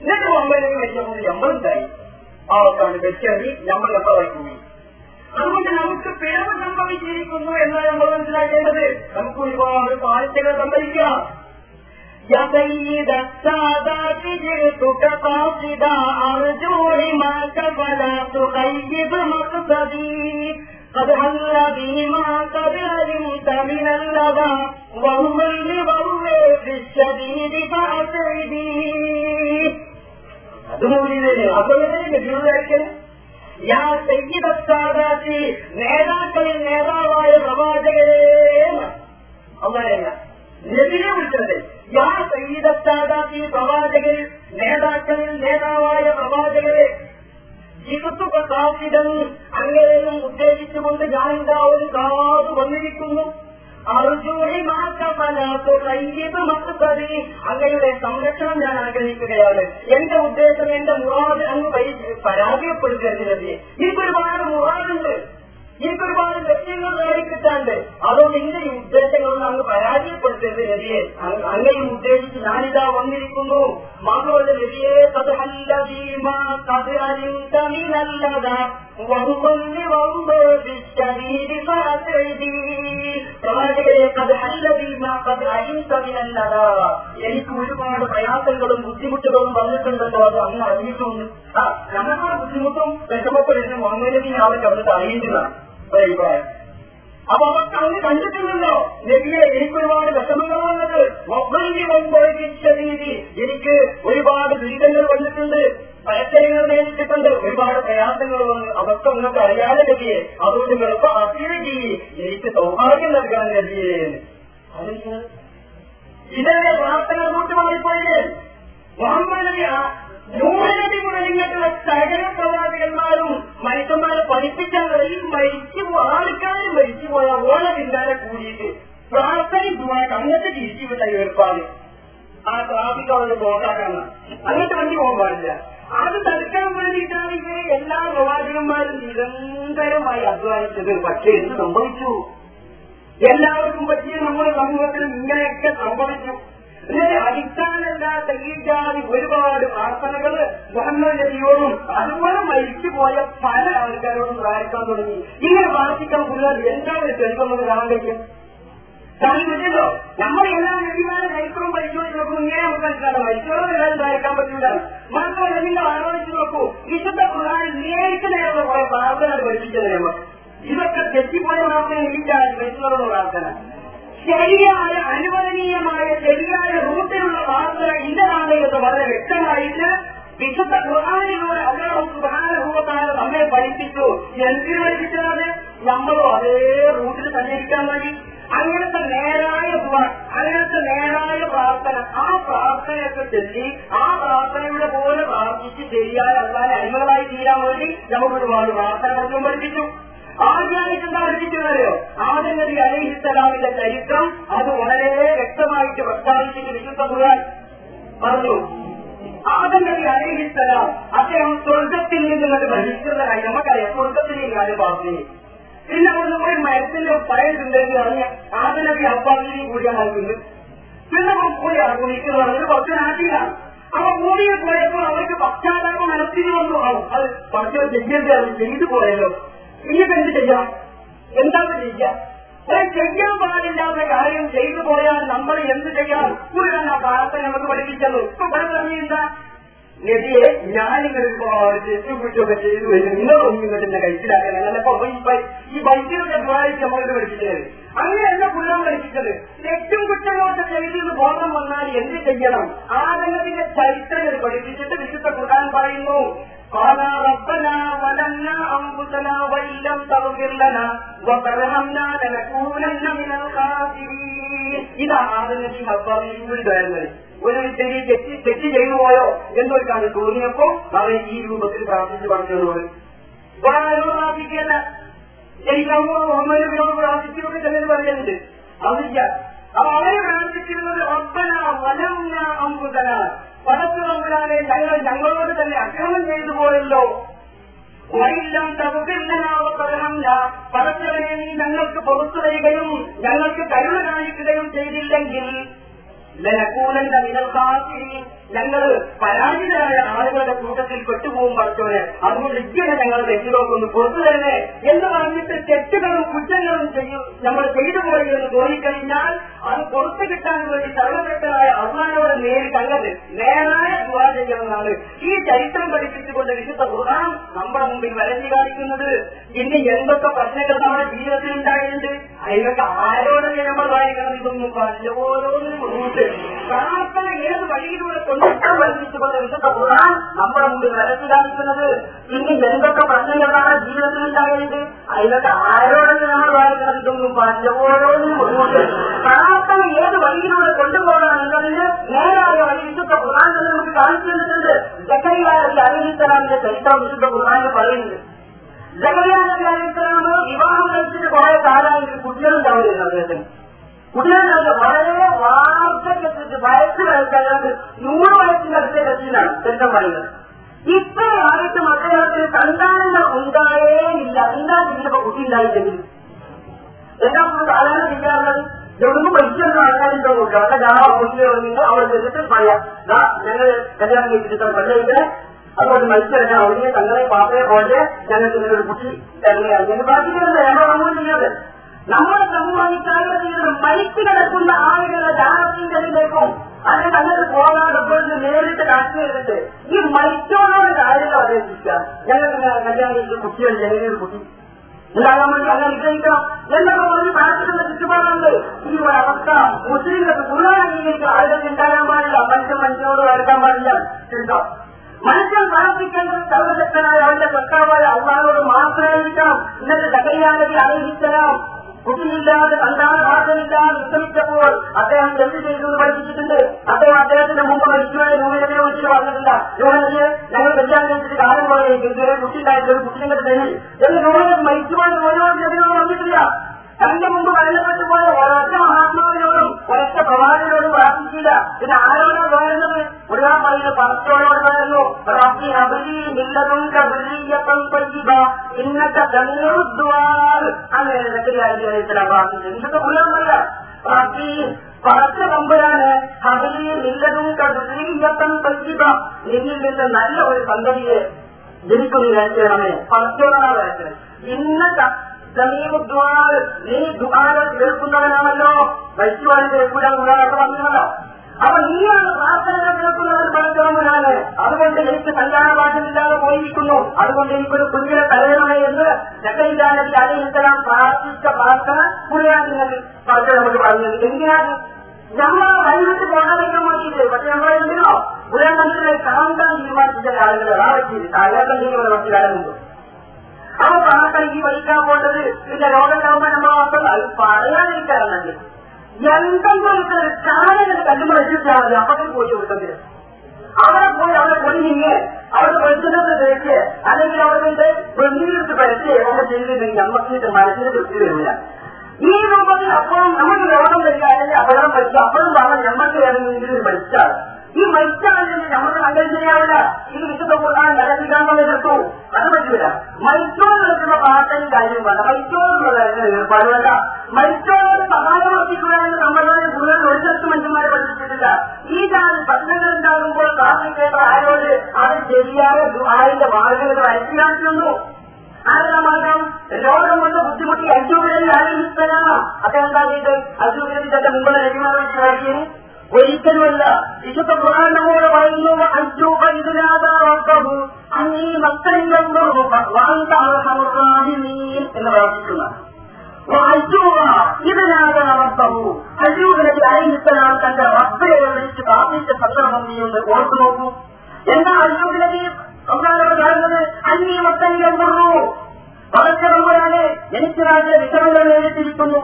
എന്നിട്ട് മുഹമ്മദ് നബി വെച്ചപ്പോൾ നമ്മളുണ്ടായി ആ ഒക്കെ നമ്മൾ എപ്പോഴായി പോയി അതുകൊണ്ട് നമുക്ക് പിഴവ് സംഭവിച്ചിരിക്കുന്നു എന്നാണ് നമ്മൾ മനസ്സിലാക്കേണ്ടത് നമുക്ക് ഒരുപാട് കാഴ്ചകൾ സംഭവിക്കാം يا سيد السادات جئتك قاصدا أرجو حماك فلا تخيب مقصدي قد هل بي ما قد علمت من اللذى وهو المبرر في الشديد فأسعدي അതുപോലെ അതുപോലെ യാ സയ്യിദ നേതാക്കളിൽ നേതാവായ പ്രവാചകരെ അമ്മയല്ല നബിനെ വിളിച്ചത്. യാ സയ്യിദ പ്രവാചകരിൽ നേതാക്കളിൽ നേതാവായ പ്രവാചകരെ ജീവിതം കാസിതൻ അങ്ങനെയും ഉദ്ദേശിച്ചുകൊണ്ട് ഞാൻ ഇതാ ഒരു കാതു വന്നിരിക്കുന്നു. അങ്ങയുടെ സംരക്ഷണം ഞാൻ ആഗ്രഹിക്കുകയാണ്. എന്റെ ഉദ്ദേശം എന്റെ മുറാദ് അങ്ങ് പരാജയപ്പെടുത്തരുത്. എനിക്ക് ഒരുപാട് മുറാദുണ്ട്. എനിക്ക് ഒരുപാട് ലക്ഷ്യങ്ങൾ നേടിക്കിട്ടാണ്ട് അതുകൊണ്ട് എന്റെ ഈ ഉദ്ദേശങ്ങളൊന്നും അങ്ങ് പരാജയപ്പെടുത്തരുത് രവിയെ അങ്ങനെയും ഉദ്ദേശിച്ച് ഞാനിതാ വന്നിരിക്കുന്നു. മാത്രമല്ല രവിയെ എനിക്ക് ഒരുപാട് പ്രയാസങ്ങളും ബുദ്ധിമുട്ടുകളും വന്നിട്ടുണ്ടല്ലോ അത് അങ്ങ് അറിഞ്ഞിട്ടുണ്ട് ആ ഞങ്ങളുടെ ബുദ്ധിമുട്ടും വിഷമപ്പെടുന്ന മുഹമ്മദ് നബി ആവട്ടെ അവിടുത്തെ അപ്പൊ അവർക്ക് അവന് കണ്ടിട്ടുണ്ടല്ലോ. നബിയെ എനിക്ക് ഒരുപാട് മൊബൈലിൽ വന്നിച്ച രീതി എനിക്ക് ഒരുപാട് ദുരിതങ്ങൾ വന്നിട്ടുണ്ട്. പരസ്യങ്ങൾ നേരിട്ടിട്ടുണ്ട് ഒരുപാട് പ്രയാസങ്ങൾ വന്നു അവർക്ക് നിങ്ങൾക്ക് അറിയാതെ നബിയെ അതുകൊണ്ട് നിങ്ങൾക്ക് അഭിരുചി എനിക്ക് സൗഭാഗ്യം നൽകാൻ നബിയെ ഇതല്ലേ പ്രാർത്ഥന കൂട്ടി മാറിപ്പോയില്ലേ മുഹമ്മദ് നബി നൂറനബി മുതൽ ഇങ്ങോട്ടുള്ള സകല പ്രവാചകന്മാരും മനുഷ്യന്മാരെ പഠിപ്പിച്ചാൽ ഈ മരിച്ചു ആൾക്കാർ മരിച്ചു പോയ ഓല പിന്നാലെ കൂടിയിട്ട് പ്രാർത്ഥനയും ദുവായിട്ട് അങ്ങനത്തെ തിരിച്ചു വിട്ട ഏർപ്പാട് ആ ട്രാഫിക് അവിടെ പോകാനാണ് അങ്ങനത്തെ വണ്ടി പോകാൻ പാടില്ല. അത് തടുക്കാൻ വേണ്ടിയിട്ടാണ് ഇവർ എല്ലാ പ്രവാചകന്മാരും നിരന്തരമായി അധ്വാനിച്ചത്. പക്ഷേ എന്ത് സംഭവിച്ചു? എല്ലാവർക്കും പറ്റിയ നമ്മുടെ സമൂഹത്തിൽ ഇങ്ങനെയൊക്കെ സംഭവിച്ചു. ഇതിന്റെ അടിസ്ഥാനമില്ലാത്ത ഈ ഒരുപാട് പ്രാർത്ഥനകൾ മുഹമ്മദ് നബിയോടും അതുപോലെ മരിച്ചു പോയ പല ആൾക്കാരോടും പ്രാർത്ഥിക്കാൻ തുടങ്ങി. ഇങ്ങനെ പ്രാർത്ഥിക്കാൻ കൂടുതൽ എന്താണ് ചെറുപ്പം കാണാൻ കഴിയും സാധിക്കില്ലല്ലോ നമ്മൾ എല്ലാ നബിമാരെ ചരിത്രവും പരിശോധിച്ച് നോക്കും ഇങ്ങനെ നമുക്ക് മനസ്സിലാക്കാം. മരിച്ചവരോട് എല്ലാവരും ധാരിക്കാൻ പറ്റില്ല. മാത്രമല്ല നിങ്ങൾ ആലോചിച്ച് നോക്കൂ വിശുദ്ധ പ്രധാനം നേരിട്ട് നേരത്തെ കുറെ പ്രാർത്ഥന പഠിപ്പിച്ചത് നമ്മൾ ഇതൊക്കെ തെറ്റിപ്പോയ പ്രാർത്ഥന ഇല്ല മരിച്ചവരുടെ പ്രാർത്ഥന. ശരിയായ അനുവദനീയമായ ശരിയായ റൂട്ടിലുള്ള വാർത്തകൾ ഇതാണ് എന്ന് വളരെ വ്യക്തമായിട്ട് വിശുദ്ധ ഖുർആാനിലൂടെ അല്ലാഹു സുബാനുഭവത്താല നമ്മെ പഠിപ്പിച്ചു. എന്തിനു പഠിപ്പിച്ചത്? നമ്മളും അതേ റൂട്ടിൽ സഞ്ചരിക്കാൻ വേണ്ടി അങ്ങനത്തെ നേരായ അങ്ങനത്തെ നേരായ പ്രാർത്ഥന ആ പ്രാർത്ഥനയൊക്കെ ചൊല്ലി ആ പ്രാർത്ഥനയുടെ പോലെ പ്രാർത്ഥിച്ച് ശരിയായ അള്ളാഹെ അടിമകളായി തീരാൻ വേണ്ടി നമുക്കൊരുപാട് പ്രാർത്ഥന പഠിച്ചും പഠിപ്പിച്ചു. ആദ്യമായിട്ട് എന്താ പഠിപ്പിക്കുന്നതോ ആദ്യം നബി അലൈഹിസ്സലാമിന്റെ ചരിത്രം. അത് വളരെ വ്യക്തമായിട്ട് പ്രസ്താവിച്ചിട്ട് വിശുദ്ധ ഖുർആൻ പറഞ്ഞു. ആദം നബി അലഹിസ്സലാം അദ്ദേഹം സ്വർഗത്തിൽ നിന്നുള്ളത് ഭരിക്കുന്നതായി നമുക്കറിയാം സ്വർഗത്തിലേക്ക് കാര്യം പറഞ്ഞു. പിന്നെ അവിടുന്ന് പോയി മരത്തിന്റെ പഴയതുണ്ടെങ്കിൽ അറിഞ്ഞ ആദം നബി കൂടിയാണ് നൽകുന്നത് പിന്നെ പോയി ആഗ്രഹിക്കുന്നത് കുറച്ച് നാട്ടിലാണ് അവ ഭൂമിയിൽ പോയപ്പോൾ അവർക്ക് പശ്ചാത്താപം മനസ്സിന് വന്നു. അത് പഠിച്ചോ ചെയ്യേണ്ടത് ചെയ്തു പോയല്ലോ. ഇനിയിപ്പോ എന്ത് ചെയ്യാം എന്താണ് ചെയ്യാം ചെയ്യാൻ പാടില്ലാത്ത കാര്യം ചെയ്തു പോയാൽ നമ്മൾ എന്ത് ചെയ്യാം? കൂടുതലാണ് ആ പ്രാർത്ഥന നമുക്ക് പഠിപ്പിച്ചത്. ഇപ്പൊ പറഞ്ഞില്ല നദിയെ ഞാനിങ്ങനെ ഒരുപാട് കുറ്റമൊക്കെ ചെയ്തു വരും നിങ്ങളൊന്നും ഇങ്ങോട്ട് കഴിച്ചിലാക്കാൻ അല്ലപ്പോ ഈ ബൈക്കിലൊക്കെ ദ്വാരിച്ച് നമ്മളോട് പഠിപ്പിച്ചത്. അങ്ങനെയല്ല പുള്ളം പഠിപ്പിച്ചത്. തെറ്റും കുറ്റങ്ങളൊക്കെ ചെയ്തെന്ന് ബോധം വന്നാൽ എന്ത് ചെയ്യണം? ആദനത്തിന്റെ ചരിത്രങ്ങൾ പഠിപ്പിച്ചിട്ട് വിശുദ്ധ ഖുർആൻ പറയുന്നു. قال ربنا ظلمنا أنفسنا وإن لم تغفر لنا وترحمنا لنكونن من الخاسرين إذا آدم നബി ഹബ്ബാബിയും കൂടി വരുന്നത് ഒരു ചെറിയ തെറ്റ് തെറ്റ് ചെയ്തു പോയോ എന്നൊരു തോന്നിയപ്പോ അവൻ ഈ രൂപത്തിൽ പ്രാർത്ഥിച്ച് പറഞ്ഞതുപോലെ വേറെ പ്രാർത്ഥിക്കല്ല എനിക്കമ്മ മുഹമ്മദ് നബിയോട് പ്രാർത്ഥിക്കുന്നൊക്കെ ചിലർ പറയുന്നുണ്ട് അതില്ല അപ്പൊ അവരെ പ്രാർത്ഥിച്ചിരുന്നത് ഒപ്പന വലംന അമ്പുതന പടത്തു നമ്പുരാനെ ഞങ്ങൾ ഞങ്ങളോട് തന്നെ അക്രമം ചെയ്തു പോയല്ലോ. വൈല്ലം തകുതില്ലനാവപ്പെടണമില്ല പടച്ചവനെ നീ ഞങ്ങൾക്ക് പുറത്തു തരികയും ഞങ്ങൾക്ക് കരുണ കാണിക്കുകയും ചെയ്തില്ലെങ്കിൽ ലനക്കൂലന്റെ മിനൽക്കാശിരി ഞങ്ങൾ പരാജിതരായ ആളുകളുടെ കൂട്ടത്തിൽ പെട്ടുപോകും പഠിച്ചവനെ അതുകൊണ്ട് ഇങ്ങനെ ഞങ്ങൾ തെറ്റിലോക്കൊന്ന് പുറത്തു തന്നെ എന്ന് പറഞ്ഞിട്ട് തെറ്റുകളും കുറ്റങ്ങളും ചെയ്യും നമ്മൾ ചെയ്തു പോയി എന്ന് തോന്നിക്കഴിഞ്ഞാൽ അത് പുറത്തു കിട്ടാൻ വേണ്ടി സർവശക്തനായ അള്ളാനോട് നേരി കണ്ടത് നേരായ ദുവാ ചെയ്യണമെന്നാണ്. ഈ ചരിത്രം പഠിപ്പിച്ചുകൊണ്ട് വിശുദ്ധ ഖുർആൻ നമ്മുടെ മുമ്പിൽ വരഞ്ഞു കാണിക്കുന്നത്. ഇനി എന്തൊക്കെ പ്രശ്നങ്ങൾ നമ്മുടെ ജീവിതത്തിൽ ഉണ്ടായിട്ടുണ്ട്? അതിനൊക്കെ ആരോടൊക്കെ നമ്മൾ വായിക്കണം ഇതൊന്നും പറഞ്ഞ ഓരോന്നിനും പ്രാർത്ഥന ഏത് വഴിയിലൂടെ കൊണ്ടുപോകാൻ പഠിപ്പിച്ചുകൊണ്ട് വിശുദ്ധ ഖുർആൻ നമ്മുടെ മുമ്പിൽ വരച്ചു കാണിക്കുന്നത് ഇനി എന്തൊക്കെ പ്രശ്നങ്ങളാണ് ജീവിതത്തിൽ ഉണ്ടായത് അതിനൊക്കെ ആരോടൊക്കെ നമ്മൾ വായിക്കണം ഇതൊന്നും പറഞ്ഞ ഓരോന്നിനും റൂട്ട് പ്രാർത്ഥന ഏത് വഴിയിലൂടെ കൊണ്ടുപോകണം എന്നതിന് നേരായ വഴി വിശുദ്ധ ഖുർആൻ തന്നെ നമുക്ക് കാണിച്ചു തന്നിട്ടുണ്ട് ജക്കരിയായ അലിഹിത്തലാമിന്റെ ചരിത്രം വിശുദ്ധ ഖുർആാനിൽ പറയുന്നുണ്ട് ജഗരിയാ നബി അലിസ്ലാമ് വിവാഹം കഴിച്ചിട്ട് കുറെ കാലമായിട്ട് കുട്ടികളുണ്ടാവില്ല അദ്ദേഹത്തിന് കുട്ടികളുണ്ടാവില്ല വളരെ വാർദ്ധക്യത്തിൽ വയസ്സ് കഴിക്കാതെ നൂറ് വയസ്സിന്റെ അടുത്തേക്ക് എത്തിയതാണ് ചരിത്രം പറയുന്നത് ഇത്രയായിട്ടും അദ്ദേഹത്തിന് സന്താനങ്ങൾ ഉണ്ടായേ ഇല്ല. എന്താ ചെയ്തപ്പോ കുട്ടി ഉണ്ടായിട്ടെങ്കിൽ എന്താ നമ്മൾ സാധാരണ ചെയ്യാറുള്ളത് എവിടുന്ന് പഠിച്ചൊന്നും ആൾക്കാരുണ്ടോ നോക്കുക അവിടെ ഞാൻ കുട്ടികൾ വന്നിട്ട് അവിടെ ചെന്നിട്ട് പറയാം. ദാ ഞങ്ങൾ കല്യാണം കഴിച്ചിട്ട് പള്ളിയിട്ട് അതുകൊണ്ട് മത്സരം അവനെ തങ്ങളെ പാപ്പയെ പോലെ ഞങ്ങൾക്ക് ഇങ്ങനെ ഒരു കുട്ടി തരുന്ന അങ്ങനെ പ്രാർത്ഥിക്കുന്നത് ഞങ്ങൾ നമ്മൾ ചെയ്യുന്നത് നമ്മുടെ സമൂഹം ഇക്കാര്യം ചെയ്യുന്നത് മരിച്ചു കിടക്കുന്ന ആളുകളെ ദാനത്തിന്റെതിലേക്കും അതിന് തങ്ങൾക്ക് പോകാതെ പോയിട്ട് നേരിട്ട് കാശ് ചെയ്തിട്ട് ഈ മരിച്ചോളോട് കാര്യങ്ങൾ അപേക്ഷിക്കുക. ഞങ്ങൾക്ക് കല്യാണം കുട്ടികൾ ജനകീയ കുട്ടി. ഉണ്ടാകാൻ അങ്ങനെ എന്നൊക്കെ പറഞ്ഞ് പ്രാർത്ഥിക്കുന്ന ചുറ്റുപാടുണ്ട്. ഒരു അവസ്ഥ മുസ്ലിങ്ങൾക്ക് കുറാൻ അംഗീകരിക്കുക ആളുകൾക്ക് ഉണ്ടാകാൻ പാടില്ല. മനുഷ്യൻ മനുഷ്യനോട് വരക്കാൻ പാടില്ല. ചിന്തം മനുഷ്യൻ പ്രാർത്ഥിക്കേണ്ടത് സർവശക്തനായ അവന്റെ കർത്താവായ അള്ളാഹോട് മാത്രമായിരിക്കണം ഇന്നത്തെ ദക്കയ്യാനബി അറിയിച്ചരാം കുട്ടിയില്ലാതെ കണ്ടാൽ ഭാഷമില്ലാതെ വിശ്രമിച്ചപ്പോൾ അദ്ദേഹം എന്ത് ചെയ്തു പഠിപ്പിച്ചിട്ടുണ്ട്. അദ്ദേഹം അദ്ദേഹത്തിന്റെ മുമ്പ് മരിച്ചുവരെ ന്യൂനതയെ വിളിച്ചിട്ട് പറഞ്ഞിട്ടില്ല. ന്യൂനതയെ ഞങ്ങൾ കല്യാണം കഴിച്ചിട്ട് കാലം പോലെ കുട്ടിണ്ടായിട്ട് ഒരു കുട്ടിയുടെ എന്ന് ന്യൂനത മരിച്ചുവാൻ ഓരോ ജനങ്ങളോട് പറഞ്ഞിട്ടില്ല. തന്റെ മുമ്പ് മരണപ്പെട്ടു പോയ ഒരൊറ്റ മഹാത്മാവിനോടും ഒരൊറ്റ പ്രവാചകനോടും പ്രാർത്ഥിച്ചില്ല. പിന്നെ ആരോടാണ് പറയുന്നത്? മുഴുവൻ പറയുന്നത് പറച്ചോടോട് പറയുന്നു. റബ്ബി അബലി മില്ലതും കബലിയപ്പം പയ്യബ ഇന്നത്തെ തന്നീറുദ്വാർ അങ്ങനെ സക്രിയായിരിക്കും പ്രാർത്ഥിച്ചത് ഇതൊക്കെ മുഴുവൻ പറയാം. റബ്ബി പറച്ച തമ്പുരാന് അബലി മില്ലതും കബലിയപ്പം പയ്യബ ഇതിൽ നിന്ന് നല്ല ഒരു സന്തതിയെ ജനിക്കുന്നു ചെയ്യണമേ പറച്ചോടാണ് പറയുന്നത് ഇന്നത്തെ സമീപദ്വാൾ നീ ദുഃഖാകൾ കേൾക്കുന്നവനാണല്ലോ വൈശ്വാൻ കേൾക്കൂല എന്നൊക്കെ പറഞ്ഞല്ലോ അപ്പൊ നീയാണ് പ്രാർത്ഥനകൾ കേൾക്കുന്നവർ പഠിച്ചവനാണ് അതുകൊണ്ട് എനിക്ക് സഞ്ചാരഭാഷമില്ലാതെ പോയിരിക്കുന്നു അതുകൊണ്ട് എനിക്കൊരു കുഞ്ഞിനെ തരയണമേ എന്ന് ചക്കയില്ലാതെ അലയിത്തരം പ്രാർത്ഥിച്ച പ്രാർത്ഥന പുള്ളിയാണെങ്കിൽ പറഞ്ഞ നമുക്ക് പറഞ്ഞത് എന്തിനാണ് നമ്മൾ കൈവിട്ട് പോകാതിരിക്കാൻ വേണ്ടിയിട്ട് പക്ഷെ നമ്മളെന്തിനോ പുരാണത്തിലെ കാന്താൻ തീരുമാനിച്ച ആളുകൾ ആ വ്യക്തി ചെയ്യുന്ന മറ്റു കാലമുണ്ട് അപ്പൊ ഈ വഹിക്കാൻ പോകേണ്ടത് പിന്നെ രോഗണ്ടാകുമ്പോ നമ്മൾ മാത്രം അത് പറയാതിരിക്കാറുണ്ട് എന്തെങ്കിലും ഒരു കാലങ്ങൾ മതി അപ്പത്തേക്ക് പോയി കൊടുക്കുന്നത് അവിടെ പോയി അവിടെ പൊടിഞ്ഞ് അവിടെ വെളിച്ചെണ്ണത്ത് തേച്ച് അല്ലെങ്കിൽ അവിടെ വെള്ളിയെടുത്ത് പരത്തി നമ്മൾ ചെയ്തിട്ടുണ്ടെങ്കിൽ നമുക്ക് മനസ്സിന് തൃപ്തി വരില്ല. ഈ രൂപത്തിൽ അപ്പോഴും നമുക്ക് ലോകം വരിക. അല്ലെങ്കിൽ അപകടം പഠിച്ചു അപ്പോഴും പറഞ്ഞാൽ നമ്മൾക്ക് വേണമെങ്കിൽ മരിച്ചാൽ ഈ മരിച്ചാണെങ്കിൽ നമ്മുടെ കണ്ടത് ശരിയാവില്ല ഇത് വിശുദ്ധ കൂടാൻ നിലനിൽക്കാൻ എതിർത്തു അത് പറ്റില്ല. മരിച്ചോട് നിൽക്കുന്ന പ്രാർത്ഥനയും കാര്യം വേണ്ട മരിച്ചോടുള്ള ഏർപ്പാടുമല്ല. മരിച്ചോട് സഹായം വർദ്ധിക്കുക എന്ന് നമ്മളെ കൂടുതൽ ഒരു മനുഷ്യന്മാരെ പഠിപ്പിച്ചിട്ടില്ല. ഈ കാലം പ്രശ്നങ്ങൾ ഉണ്ടാകുമ്പോൾ പ്രാർത്ഥിക്കേണ്ട ആരോട് അത് ശരിയായ ആരുടെ മാർഗങ്ങൾ അയച്ചിരാക്കുന്നു ആരുടെ മാർഗം രോഗം കൊണ്ട് ബുദ്ധിമുട്ടി അജൂബിനെ ആരംഭിച്ചതാണ് അദ്ദേഹം എന്താ ചെയ്ത് അജൂബിനെ തന്റെ മുമ്പ് ലഭ്യമായി വെച്ച് ഒരിക്കലുമല്ല. വിശുദ്ധ ഖുർആൻ പറയുന്നു പറയുന്നു അജൂബ അങ്ങീ വാന്താഹമുറാഹിമീൻ എന്ന് പ്രാർത്ഥിക്കുന്ന അജൂബ അയ്യൂഹനത്തിൽ അയനിത്തനാൾ തന്റെ റബ്ബിനെ വിളിച്ച് പ്രാർത്ഥിച്ച സന്ദർഭം നീ ഒന്ന് ഓർത്തു നോക്കൂ. എന്താ അജൂബിനെ അള്ളാഹോട് കാണുന്നത് അന്നീ മക്തൻഗംബഹു പടച്ചതമ്പുരാനെ എനിക്ക് രാജ്യ വിഷമങ്ങൾ നേരിട്ടിരിക്കുന്നു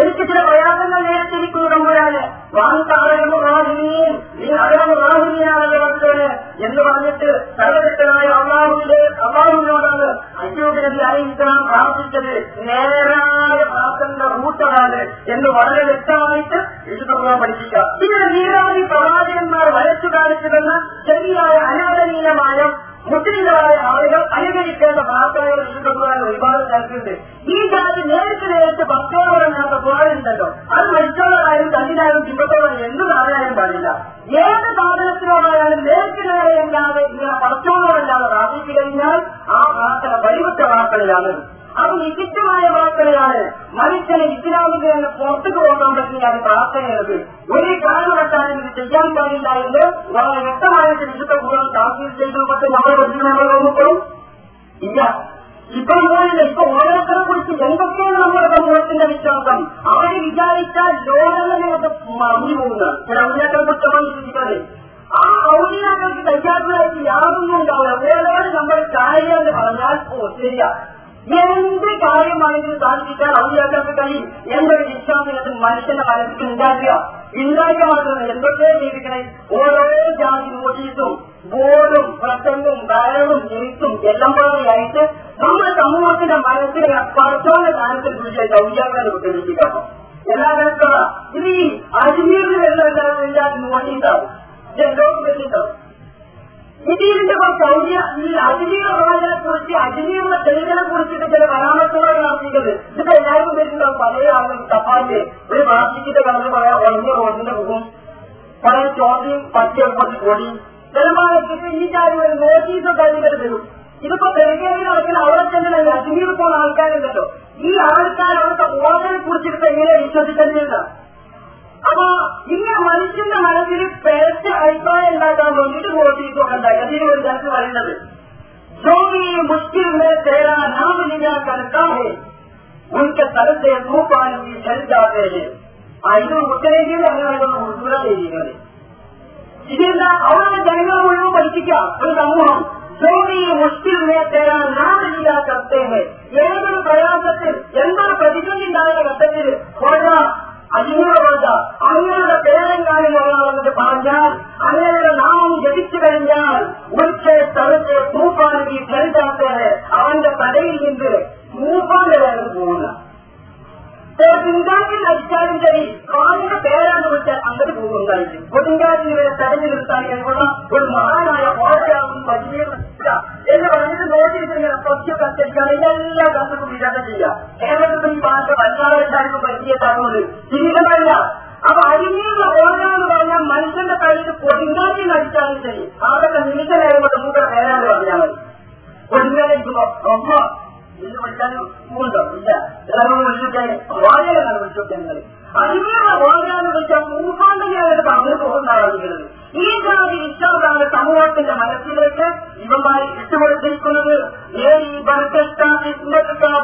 എനിക്ക് ചില പ്രയാസങ്ങൾ നേരിട്ടിരിക്കുന്നു തമ്പുരാന് വാങ്കാളീൻ നീ അകലമുറാഹിനിയാണല്ലോ ഭക്തന് എന്ന് പറഞ്ഞിട്ട് സർവശക്തനായ അള്ളാഹുവിന്റെ അള്ളാഹുവിനോടാണ് അയ്യോബിനബി അറിയിക്കാൻ പ്രാർത്ഥിച്ചത്. നേരായ പ്രാർത്ഥന റൂട്ടതാണ് എന്ന് വളരെ വ്യക്തമായിട്ട് വിശുദ്ധ പഠിപ്പിക്കാം. ഇതിന് നിരവധി പ്രവാചകന്മാർ വരച്ചു കാണിച്ചു തന്ന ശരിയായ അനാദരീയമായ മുസ്ലിങ്ങളായ ആളുകൾ അനുകരിക്കേണ്ട പ്രാർത്ഥനകൾ വിശുദ്ധ ഒരുപാട് സ്ഥലത്തുണ്ട് ഈ ജാതി നേരിട്ട് നേരിട്ട് ഭക്തോടൊന്നാത്ത പോലുണ്ടല്ലോ അത് മരിച്ചോളായാലും തന്നിലായാലും ചിമ്പത്തോളം എന്ത് സാധനമായാലും പാടില്ല ഏത് സാധനത്തിനോടായാലും നേരിട്ട് നേരെയല്ലാതെ ഇങ്ങനെ പടച്ചോളോടല്ലാതെ പ്രാർത്ഥിച്ചു കഴിഞ്ഞാൽ ആ പ്രാർത്ഥന പരിവൃത്ത പ്രാർത്ഥനയാണ് അത് വിചിത്രമായ പ്രാർത്ഥനയാണ് മനുഷ്യന് ഇസ്ലാമിൽ നിന്ന് പുറത്തേക്ക് പോകാൻ അത് പ്രാർത്ഥനയുള്ളത് ഒരു കാരണവശാലും ഇത് ചെയ്യാൻ കഴിയില്ല എന്ന് വളരെ വ്യക്തമായിട്ട് വിശുദ്ധ കൂടുതൽ താക്കീൽ ചെയ്തു പക്ഷെ നമ്മളെ പറ്റി നമ്മൾ ഇല്ല. ഇപ്പൊ പോയില്ല ഇപ്പൊ ഓരോരുത്തരെ കുറിച്ച് എന്തൊക്കെയാണ് നമ്മുടെ സമൂഹത്തിന്റെ വിശ്വാസം? അവർ വിചാരിച്ചാൽ ലോകം മറിഞ്ഞു പോകുന്നത് ചില ഔലിയാക്കളെ കുറിച്ചൊക്കെ ചിന്തിക്കാതെ ആ ഔലിയാക്കൾക്ക് കഴിയാത്തതായിട്ട് യാതൊന്നും ഉണ്ടാവില്ല. ഓരോട് നമ്മൾ കാര്യം പറഞ്ഞാൽ ഓ ശരിയാ. എന്ത് കാര്യമാണെങ്കിലും സാധിപ്പിച്ചാൽ ഔലിയാക്കൾക്ക് കഴിയും എന്നൊരു വിശ്വാസത്തിൽ മനുഷ്യന്റെ മനസ്സിൽ ഉണ്ടാക്കുക? ഉണ്ടാക്കുക മാത്രമല്ല എന്തൊക്കെ ജീവിക്കണേ? ഓരോ ജാതി മോചിത്തും ബോധും പ്രസംഗവും ധാരണവും എഴുത്തും എല്ലാം പോലെയായിട്ട് നമ്മുടെ സമൂഹത്തിന്റെ മനസ്സിനെ പ്രധാന കാലത്തിൽ കുറിച്ച് ഔലിയാക്കാരെ ഉപയോഗിക്കണം എല്ലാ തരത്തിലുള്ള ഇത് ഈ അജ്മീറിൽ വരുന്ന മോചിത്താവും ലോകം വരുന്നുണ്ടാവും ഇതിന്റെ സൗദ്യ ഈ അജ്മീർ പ്രവചനെ കുറിച്ച് അജ്മീറിന്റെ തെളിവിനെ കുറിച്ചിട്ട് ചില പരാമർശങ്ങൾ നടത്തിയിട്ടുണ്ട് ഇത് എല്ലാവരും വരുന്ന പല ആളുകൾ തപ്പാന്റെ ഒരു പ്ലാസ്റ്റിക്കിന്റെ കളറ് പറയാം ഒഴിഞ്ഞ റോഡിന്റെ മുഖം പല ചോദ്യം പറ്റിയ കോടി ജനമാനത്തിന് ഈ കാര്യം ഒരു നോട്ടീസോ കാര്യങ്ങൾ തരും. ഇതിപ്പോ ബെൽഗേറിയ നടക്കുന്ന അവിടെ തന്നെ അജ്മീർ പോകുന്ന ആൾക്കാരുണ്ടല്ലോ. ഈ ആൾക്കാർ അവിടുത്തെ ഓർഡറെ കുറിച്ചിട്ട് എങ്ങനെ വിശ്വസിക്കുന്നില്ല അപ്പൊ ഇങ്ങനെ മനുഷ്യന്റെ മനസ്സിൽ പേച്ച അഭിപ്രായം ഉണ്ടാക്കാൻ വേണ്ടിയിട്ട് വോട്ട് ചെയ്തുകൊണ്ടായി അതിന് ഒരു തരത്തിൽ പറയുന്നത്. ജോലി മുസ്ലിം തേരാ നാം നിങ്ങൾ കണക്കാഹേ ഉനക്ക് സ്ഥലത്തെ തൂപ്പാനും ചരിതാകേൽ അതിന് ഉത്തരേന്ത്യയിൽ അങ്ങനെയുള്ള ഉൾപ്പെടെ ചെയ്യുന്നത് ഇതെന്താ അവിടെ ജനങ്ങൾ മുഴുവൻ പഠിപ്പിക്കാം. ഒരു സമൂഹം. ജോലി മുസ്ലിം തേരാ നാം നിങ്ങൾ കർത്തേഹേ ഏതൊരു പ്രയാസത്തിൽ എന്തൊരു പ്രതിസന്ധി ഉണ്ടാകുന്ന ഘട്ടത്തിൽ കോഴ അജിഞ്ഞൂടെ കോഴ അങ്ങയുടെ പേരെങ്കാനും ഒരാളെന്ന് പറഞ്ഞാൽ അങ്ങയുടെ നാമം ജപിച്ചു കഴിഞ്ഞാൽ ഉച്ച സ്ഥലത്തെ തൂപ്പാനകി ചെറുതാത്തേന് അവന്റെ തലയിൽ നിന്ന് തൂപ്പാന്റെ വേറെ പോകുന്ന കൊടുങ്കാറ്റിൽ അടിച്ചാലും ശരി. കാലിന്റെ പേരാന്ന് വിളിച്ചാൽ അങ്ങോട്ട് പോകുന്നതായിരിക്കും. കൊടുങ്കാറ്റിൽ ഇവരെ തടഞ്ഞു നിർത്താൻ എന്നുള്ള ഒരു മഹാനായ ഓരോ വലിയ എന്ന് പറഞ്ഞിട്ട് നോക്കിയിട്ട് സ്വച്ഛ കത്തിരിക്കാൻ എല്ലാ കത്തും വിചാരണ ചെയ്യുക. കേരളത്തിൽ ഭാഷ വല്ലാതെ പരിചയത്താകുന്നത് ജീവിതമല്ല. അപ്പൊ അരിഞ്ഞുള്ള ഓരോന്ന് പറഞ്ഞാൽ മനുഷ്യന്റെ കയ്യിൽ കൊടുങ്കാറ്റിൽ അടിച്ചാലും ശരി. അതൊക്കെ നിമിഷ നേരം കൊണ്ട് മൂക്കടെ പേരാണ് പറഞ്ഞാൽ മതി. കൊടുങ്കാറ്റ് അമ്മ എന്ന് പഠിക്കാൻ ഉണ്ടോ ഇല്ല. എല്ലാവരും വിളിച്ചിട്ടേ വാഴയാണ് വിളിച്ചിട്ടുണ്ടെങ്കിൽ അതിനുള്ള വാഴയാന്ന് വെച്ചാൽ മൂന്നാണ്ടനെയാണ് പറഞ്ഞു പോകുന്നതാണ് ഈ ജാതി വിശ്വാസമാണ് സമൂഹത്തിന്റെ മനസ്സിലേക്ക് ഇവന്മാർ ഇട്ടുകൊടുത്തിരിക്കുന്നത് ഏ ഈ ബർക്കത്ത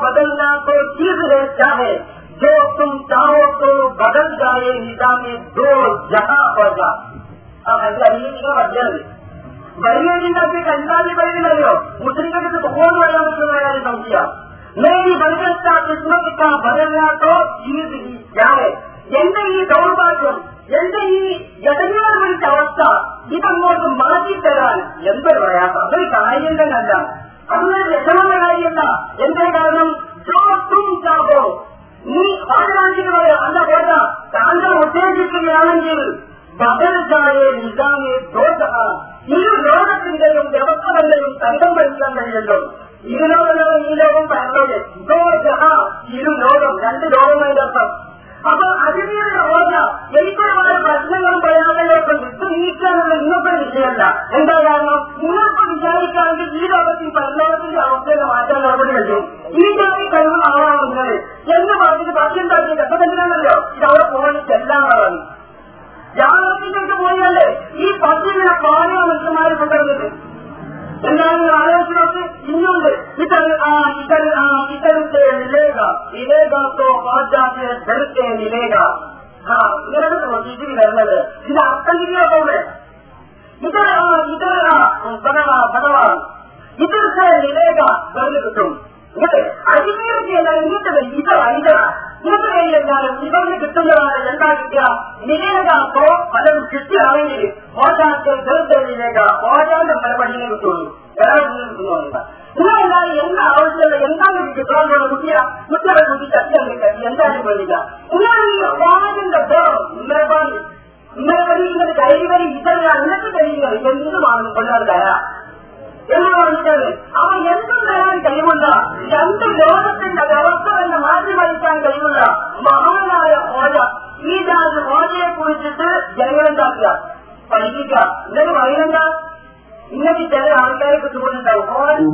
ബദലിനാക്കോ ചീസ് ചാഹെ जो तुम चाहो तो बदल जाए निजामी दो जहां पर जा അരിയിങ്ങനെ പറഞ്ഞത് ബലിയതിനകത്ത് കണ്ടാലി പറയുന്നല്ലോ മുസ്ലിങ്ങൾക്ക് തോന്നു പറയാൻ പറ്റുന്ന കാര്യം സംശയം മേരി ബലഗത്ത കിസ്മത്തിക്ക ബദലാത്തോ ഞാൻ എന്റെ ഈ ദൗർഭാഗ്യം എന്റെ ഈ ഗതങ്ങൾ വിളിച്ച അവസ്ഥ ഇതങ്ങോട്ട് മാറ്റിത്തരാൻ എന്തൊരു പ്രയാസം അതൊരു കാര്യം തന്നെ അല്ല അതൊരു രസമുള്ള കാര്യമല്ല എന്റെ കാരണം ചോട്ടും ചാവോ നീ ആരാണെങ്കിൽ പറയാം അല്ല പോരാ താങ്കൾ ഉദ്ദേശിക്കുകയാണെങ്കിൽ ബദൽജായെ നിജാമെ ദോഷ ഇരു ലോകത്തിന്റെയും വ്യവസ്ഥകളുടെയും തങ്കം പഠിക്കാൻ കഴിയല്ലോ ഇരു ലോകം ഈ ലോകം പറഞ്ഞത് ദോഷ ഇരു ലോകം രണ്ട് ലോകമായിട്ട് അർത്ഥം. അപ്പൊ അതിനുള്ള ഓർമ്മ. എനിക്കൊരുപാട് പ്രശ്നങ്ങളും പ്രയാസങ്ങളൊക്കെ വിട്ടു നീക്കാനുള്ള ഇന്നത്തെ വിഷയമല്ല. എന്താ കാരണം? നിങ്ങൾക്ക് വിചാരിക്കുകയാണെങ്കിൽ ഈ ലോകത്തിൽ പരലോകത്തിന്റെ അവസ്ഥയിൽ മാറ്റാൻ നടപടി കഴിയും. ഈ ജാതി കഴിവ് നിങ്ങൾ എന്ന് പറഞ്ഞിട്ട് പക്ഷം ഉണ്ടാക്കി ഘട്ടത്തിലാണല്ലോ ഇത് അവിടെ പോകാൻ ചെല്ലാൻ പറഞ്ഞു. യാഥാർത്ഥ്യത്തിലേക്ക് പോയല്ലേ ഈ പട്ടിനെ പാലോ മനുഷ്യന്മാരെ കൊണ്ടുവരുന്നത്. 自分があれを拾って、祈るで、来たる、ああ、来たる、ああ、来たるというリレーが、リレーがと、バージャーで、出るというリレーが、ああ、見られてもじじりがいまで、みんな、あったぎりがそうです。見たる、ああ、見たる、ああ、バカが、バカが、見たるさえリレーが、バレると。ഇതർ ഇതര ഇങ്ങോട്ട് കഴിഞ്ഞാലും ഇവർക്ക് കിട്ടുന്നതാണ് എന്താ കിട്ടുക? നിലേകാത്തോ പലരും കിട്ടുകയാണെങ്കിൽ പാശ്ചാത്യ ധരത്തെ നിലേക പാചാന്റെ മറുപടിയെ കിട്ടുള്ളൂ വേറെ ഒന്നും കിട്ടുന്നില്ല നിങ്ങളെന്താണ് എന്താ ആവശ്യമുള്ള? എന്താണ് കിട്ടാൻ കുട്ടിയ കുട്ടികളെ കുട്ടി ചട്ടിയാൻ എന്തായാലും വേണ്ടില്ല നിങ്ങൾ ഈ വാതിന്റെ ഇന്നലെ ഇന്നലെ കഴിയുന്നത് കൈവരി ഇതല്ല ഇന്നത്തെ കഴിയുന്നത് എന്തുമാണ് കൊണ്ടാണ് തരാം എന്ന് പറഞ്ഞിട്ട് അവൻ എന്തും തരാൻ കഴിവുള്ള രണ്ട് ലോകത്തിന്റെ വ്യവസ്ഥ തന്നെ മാറ്റി മറിക്കാൻ കഴിവുള്ള മഹാനായ ഓജ ഈ ജാതി ഓജയെ കുറിച്ചിട്ട് ജനങ്ങളുണ്ടാക്കുക. പഠിപ്പിക്കുക. എന്നിട്ട് പറയുന്നുണ്ട് ഇന്നത്തെ ചില ആൾക്കാരെ കിട്ടുകൊണ്ടുണ്ടാവും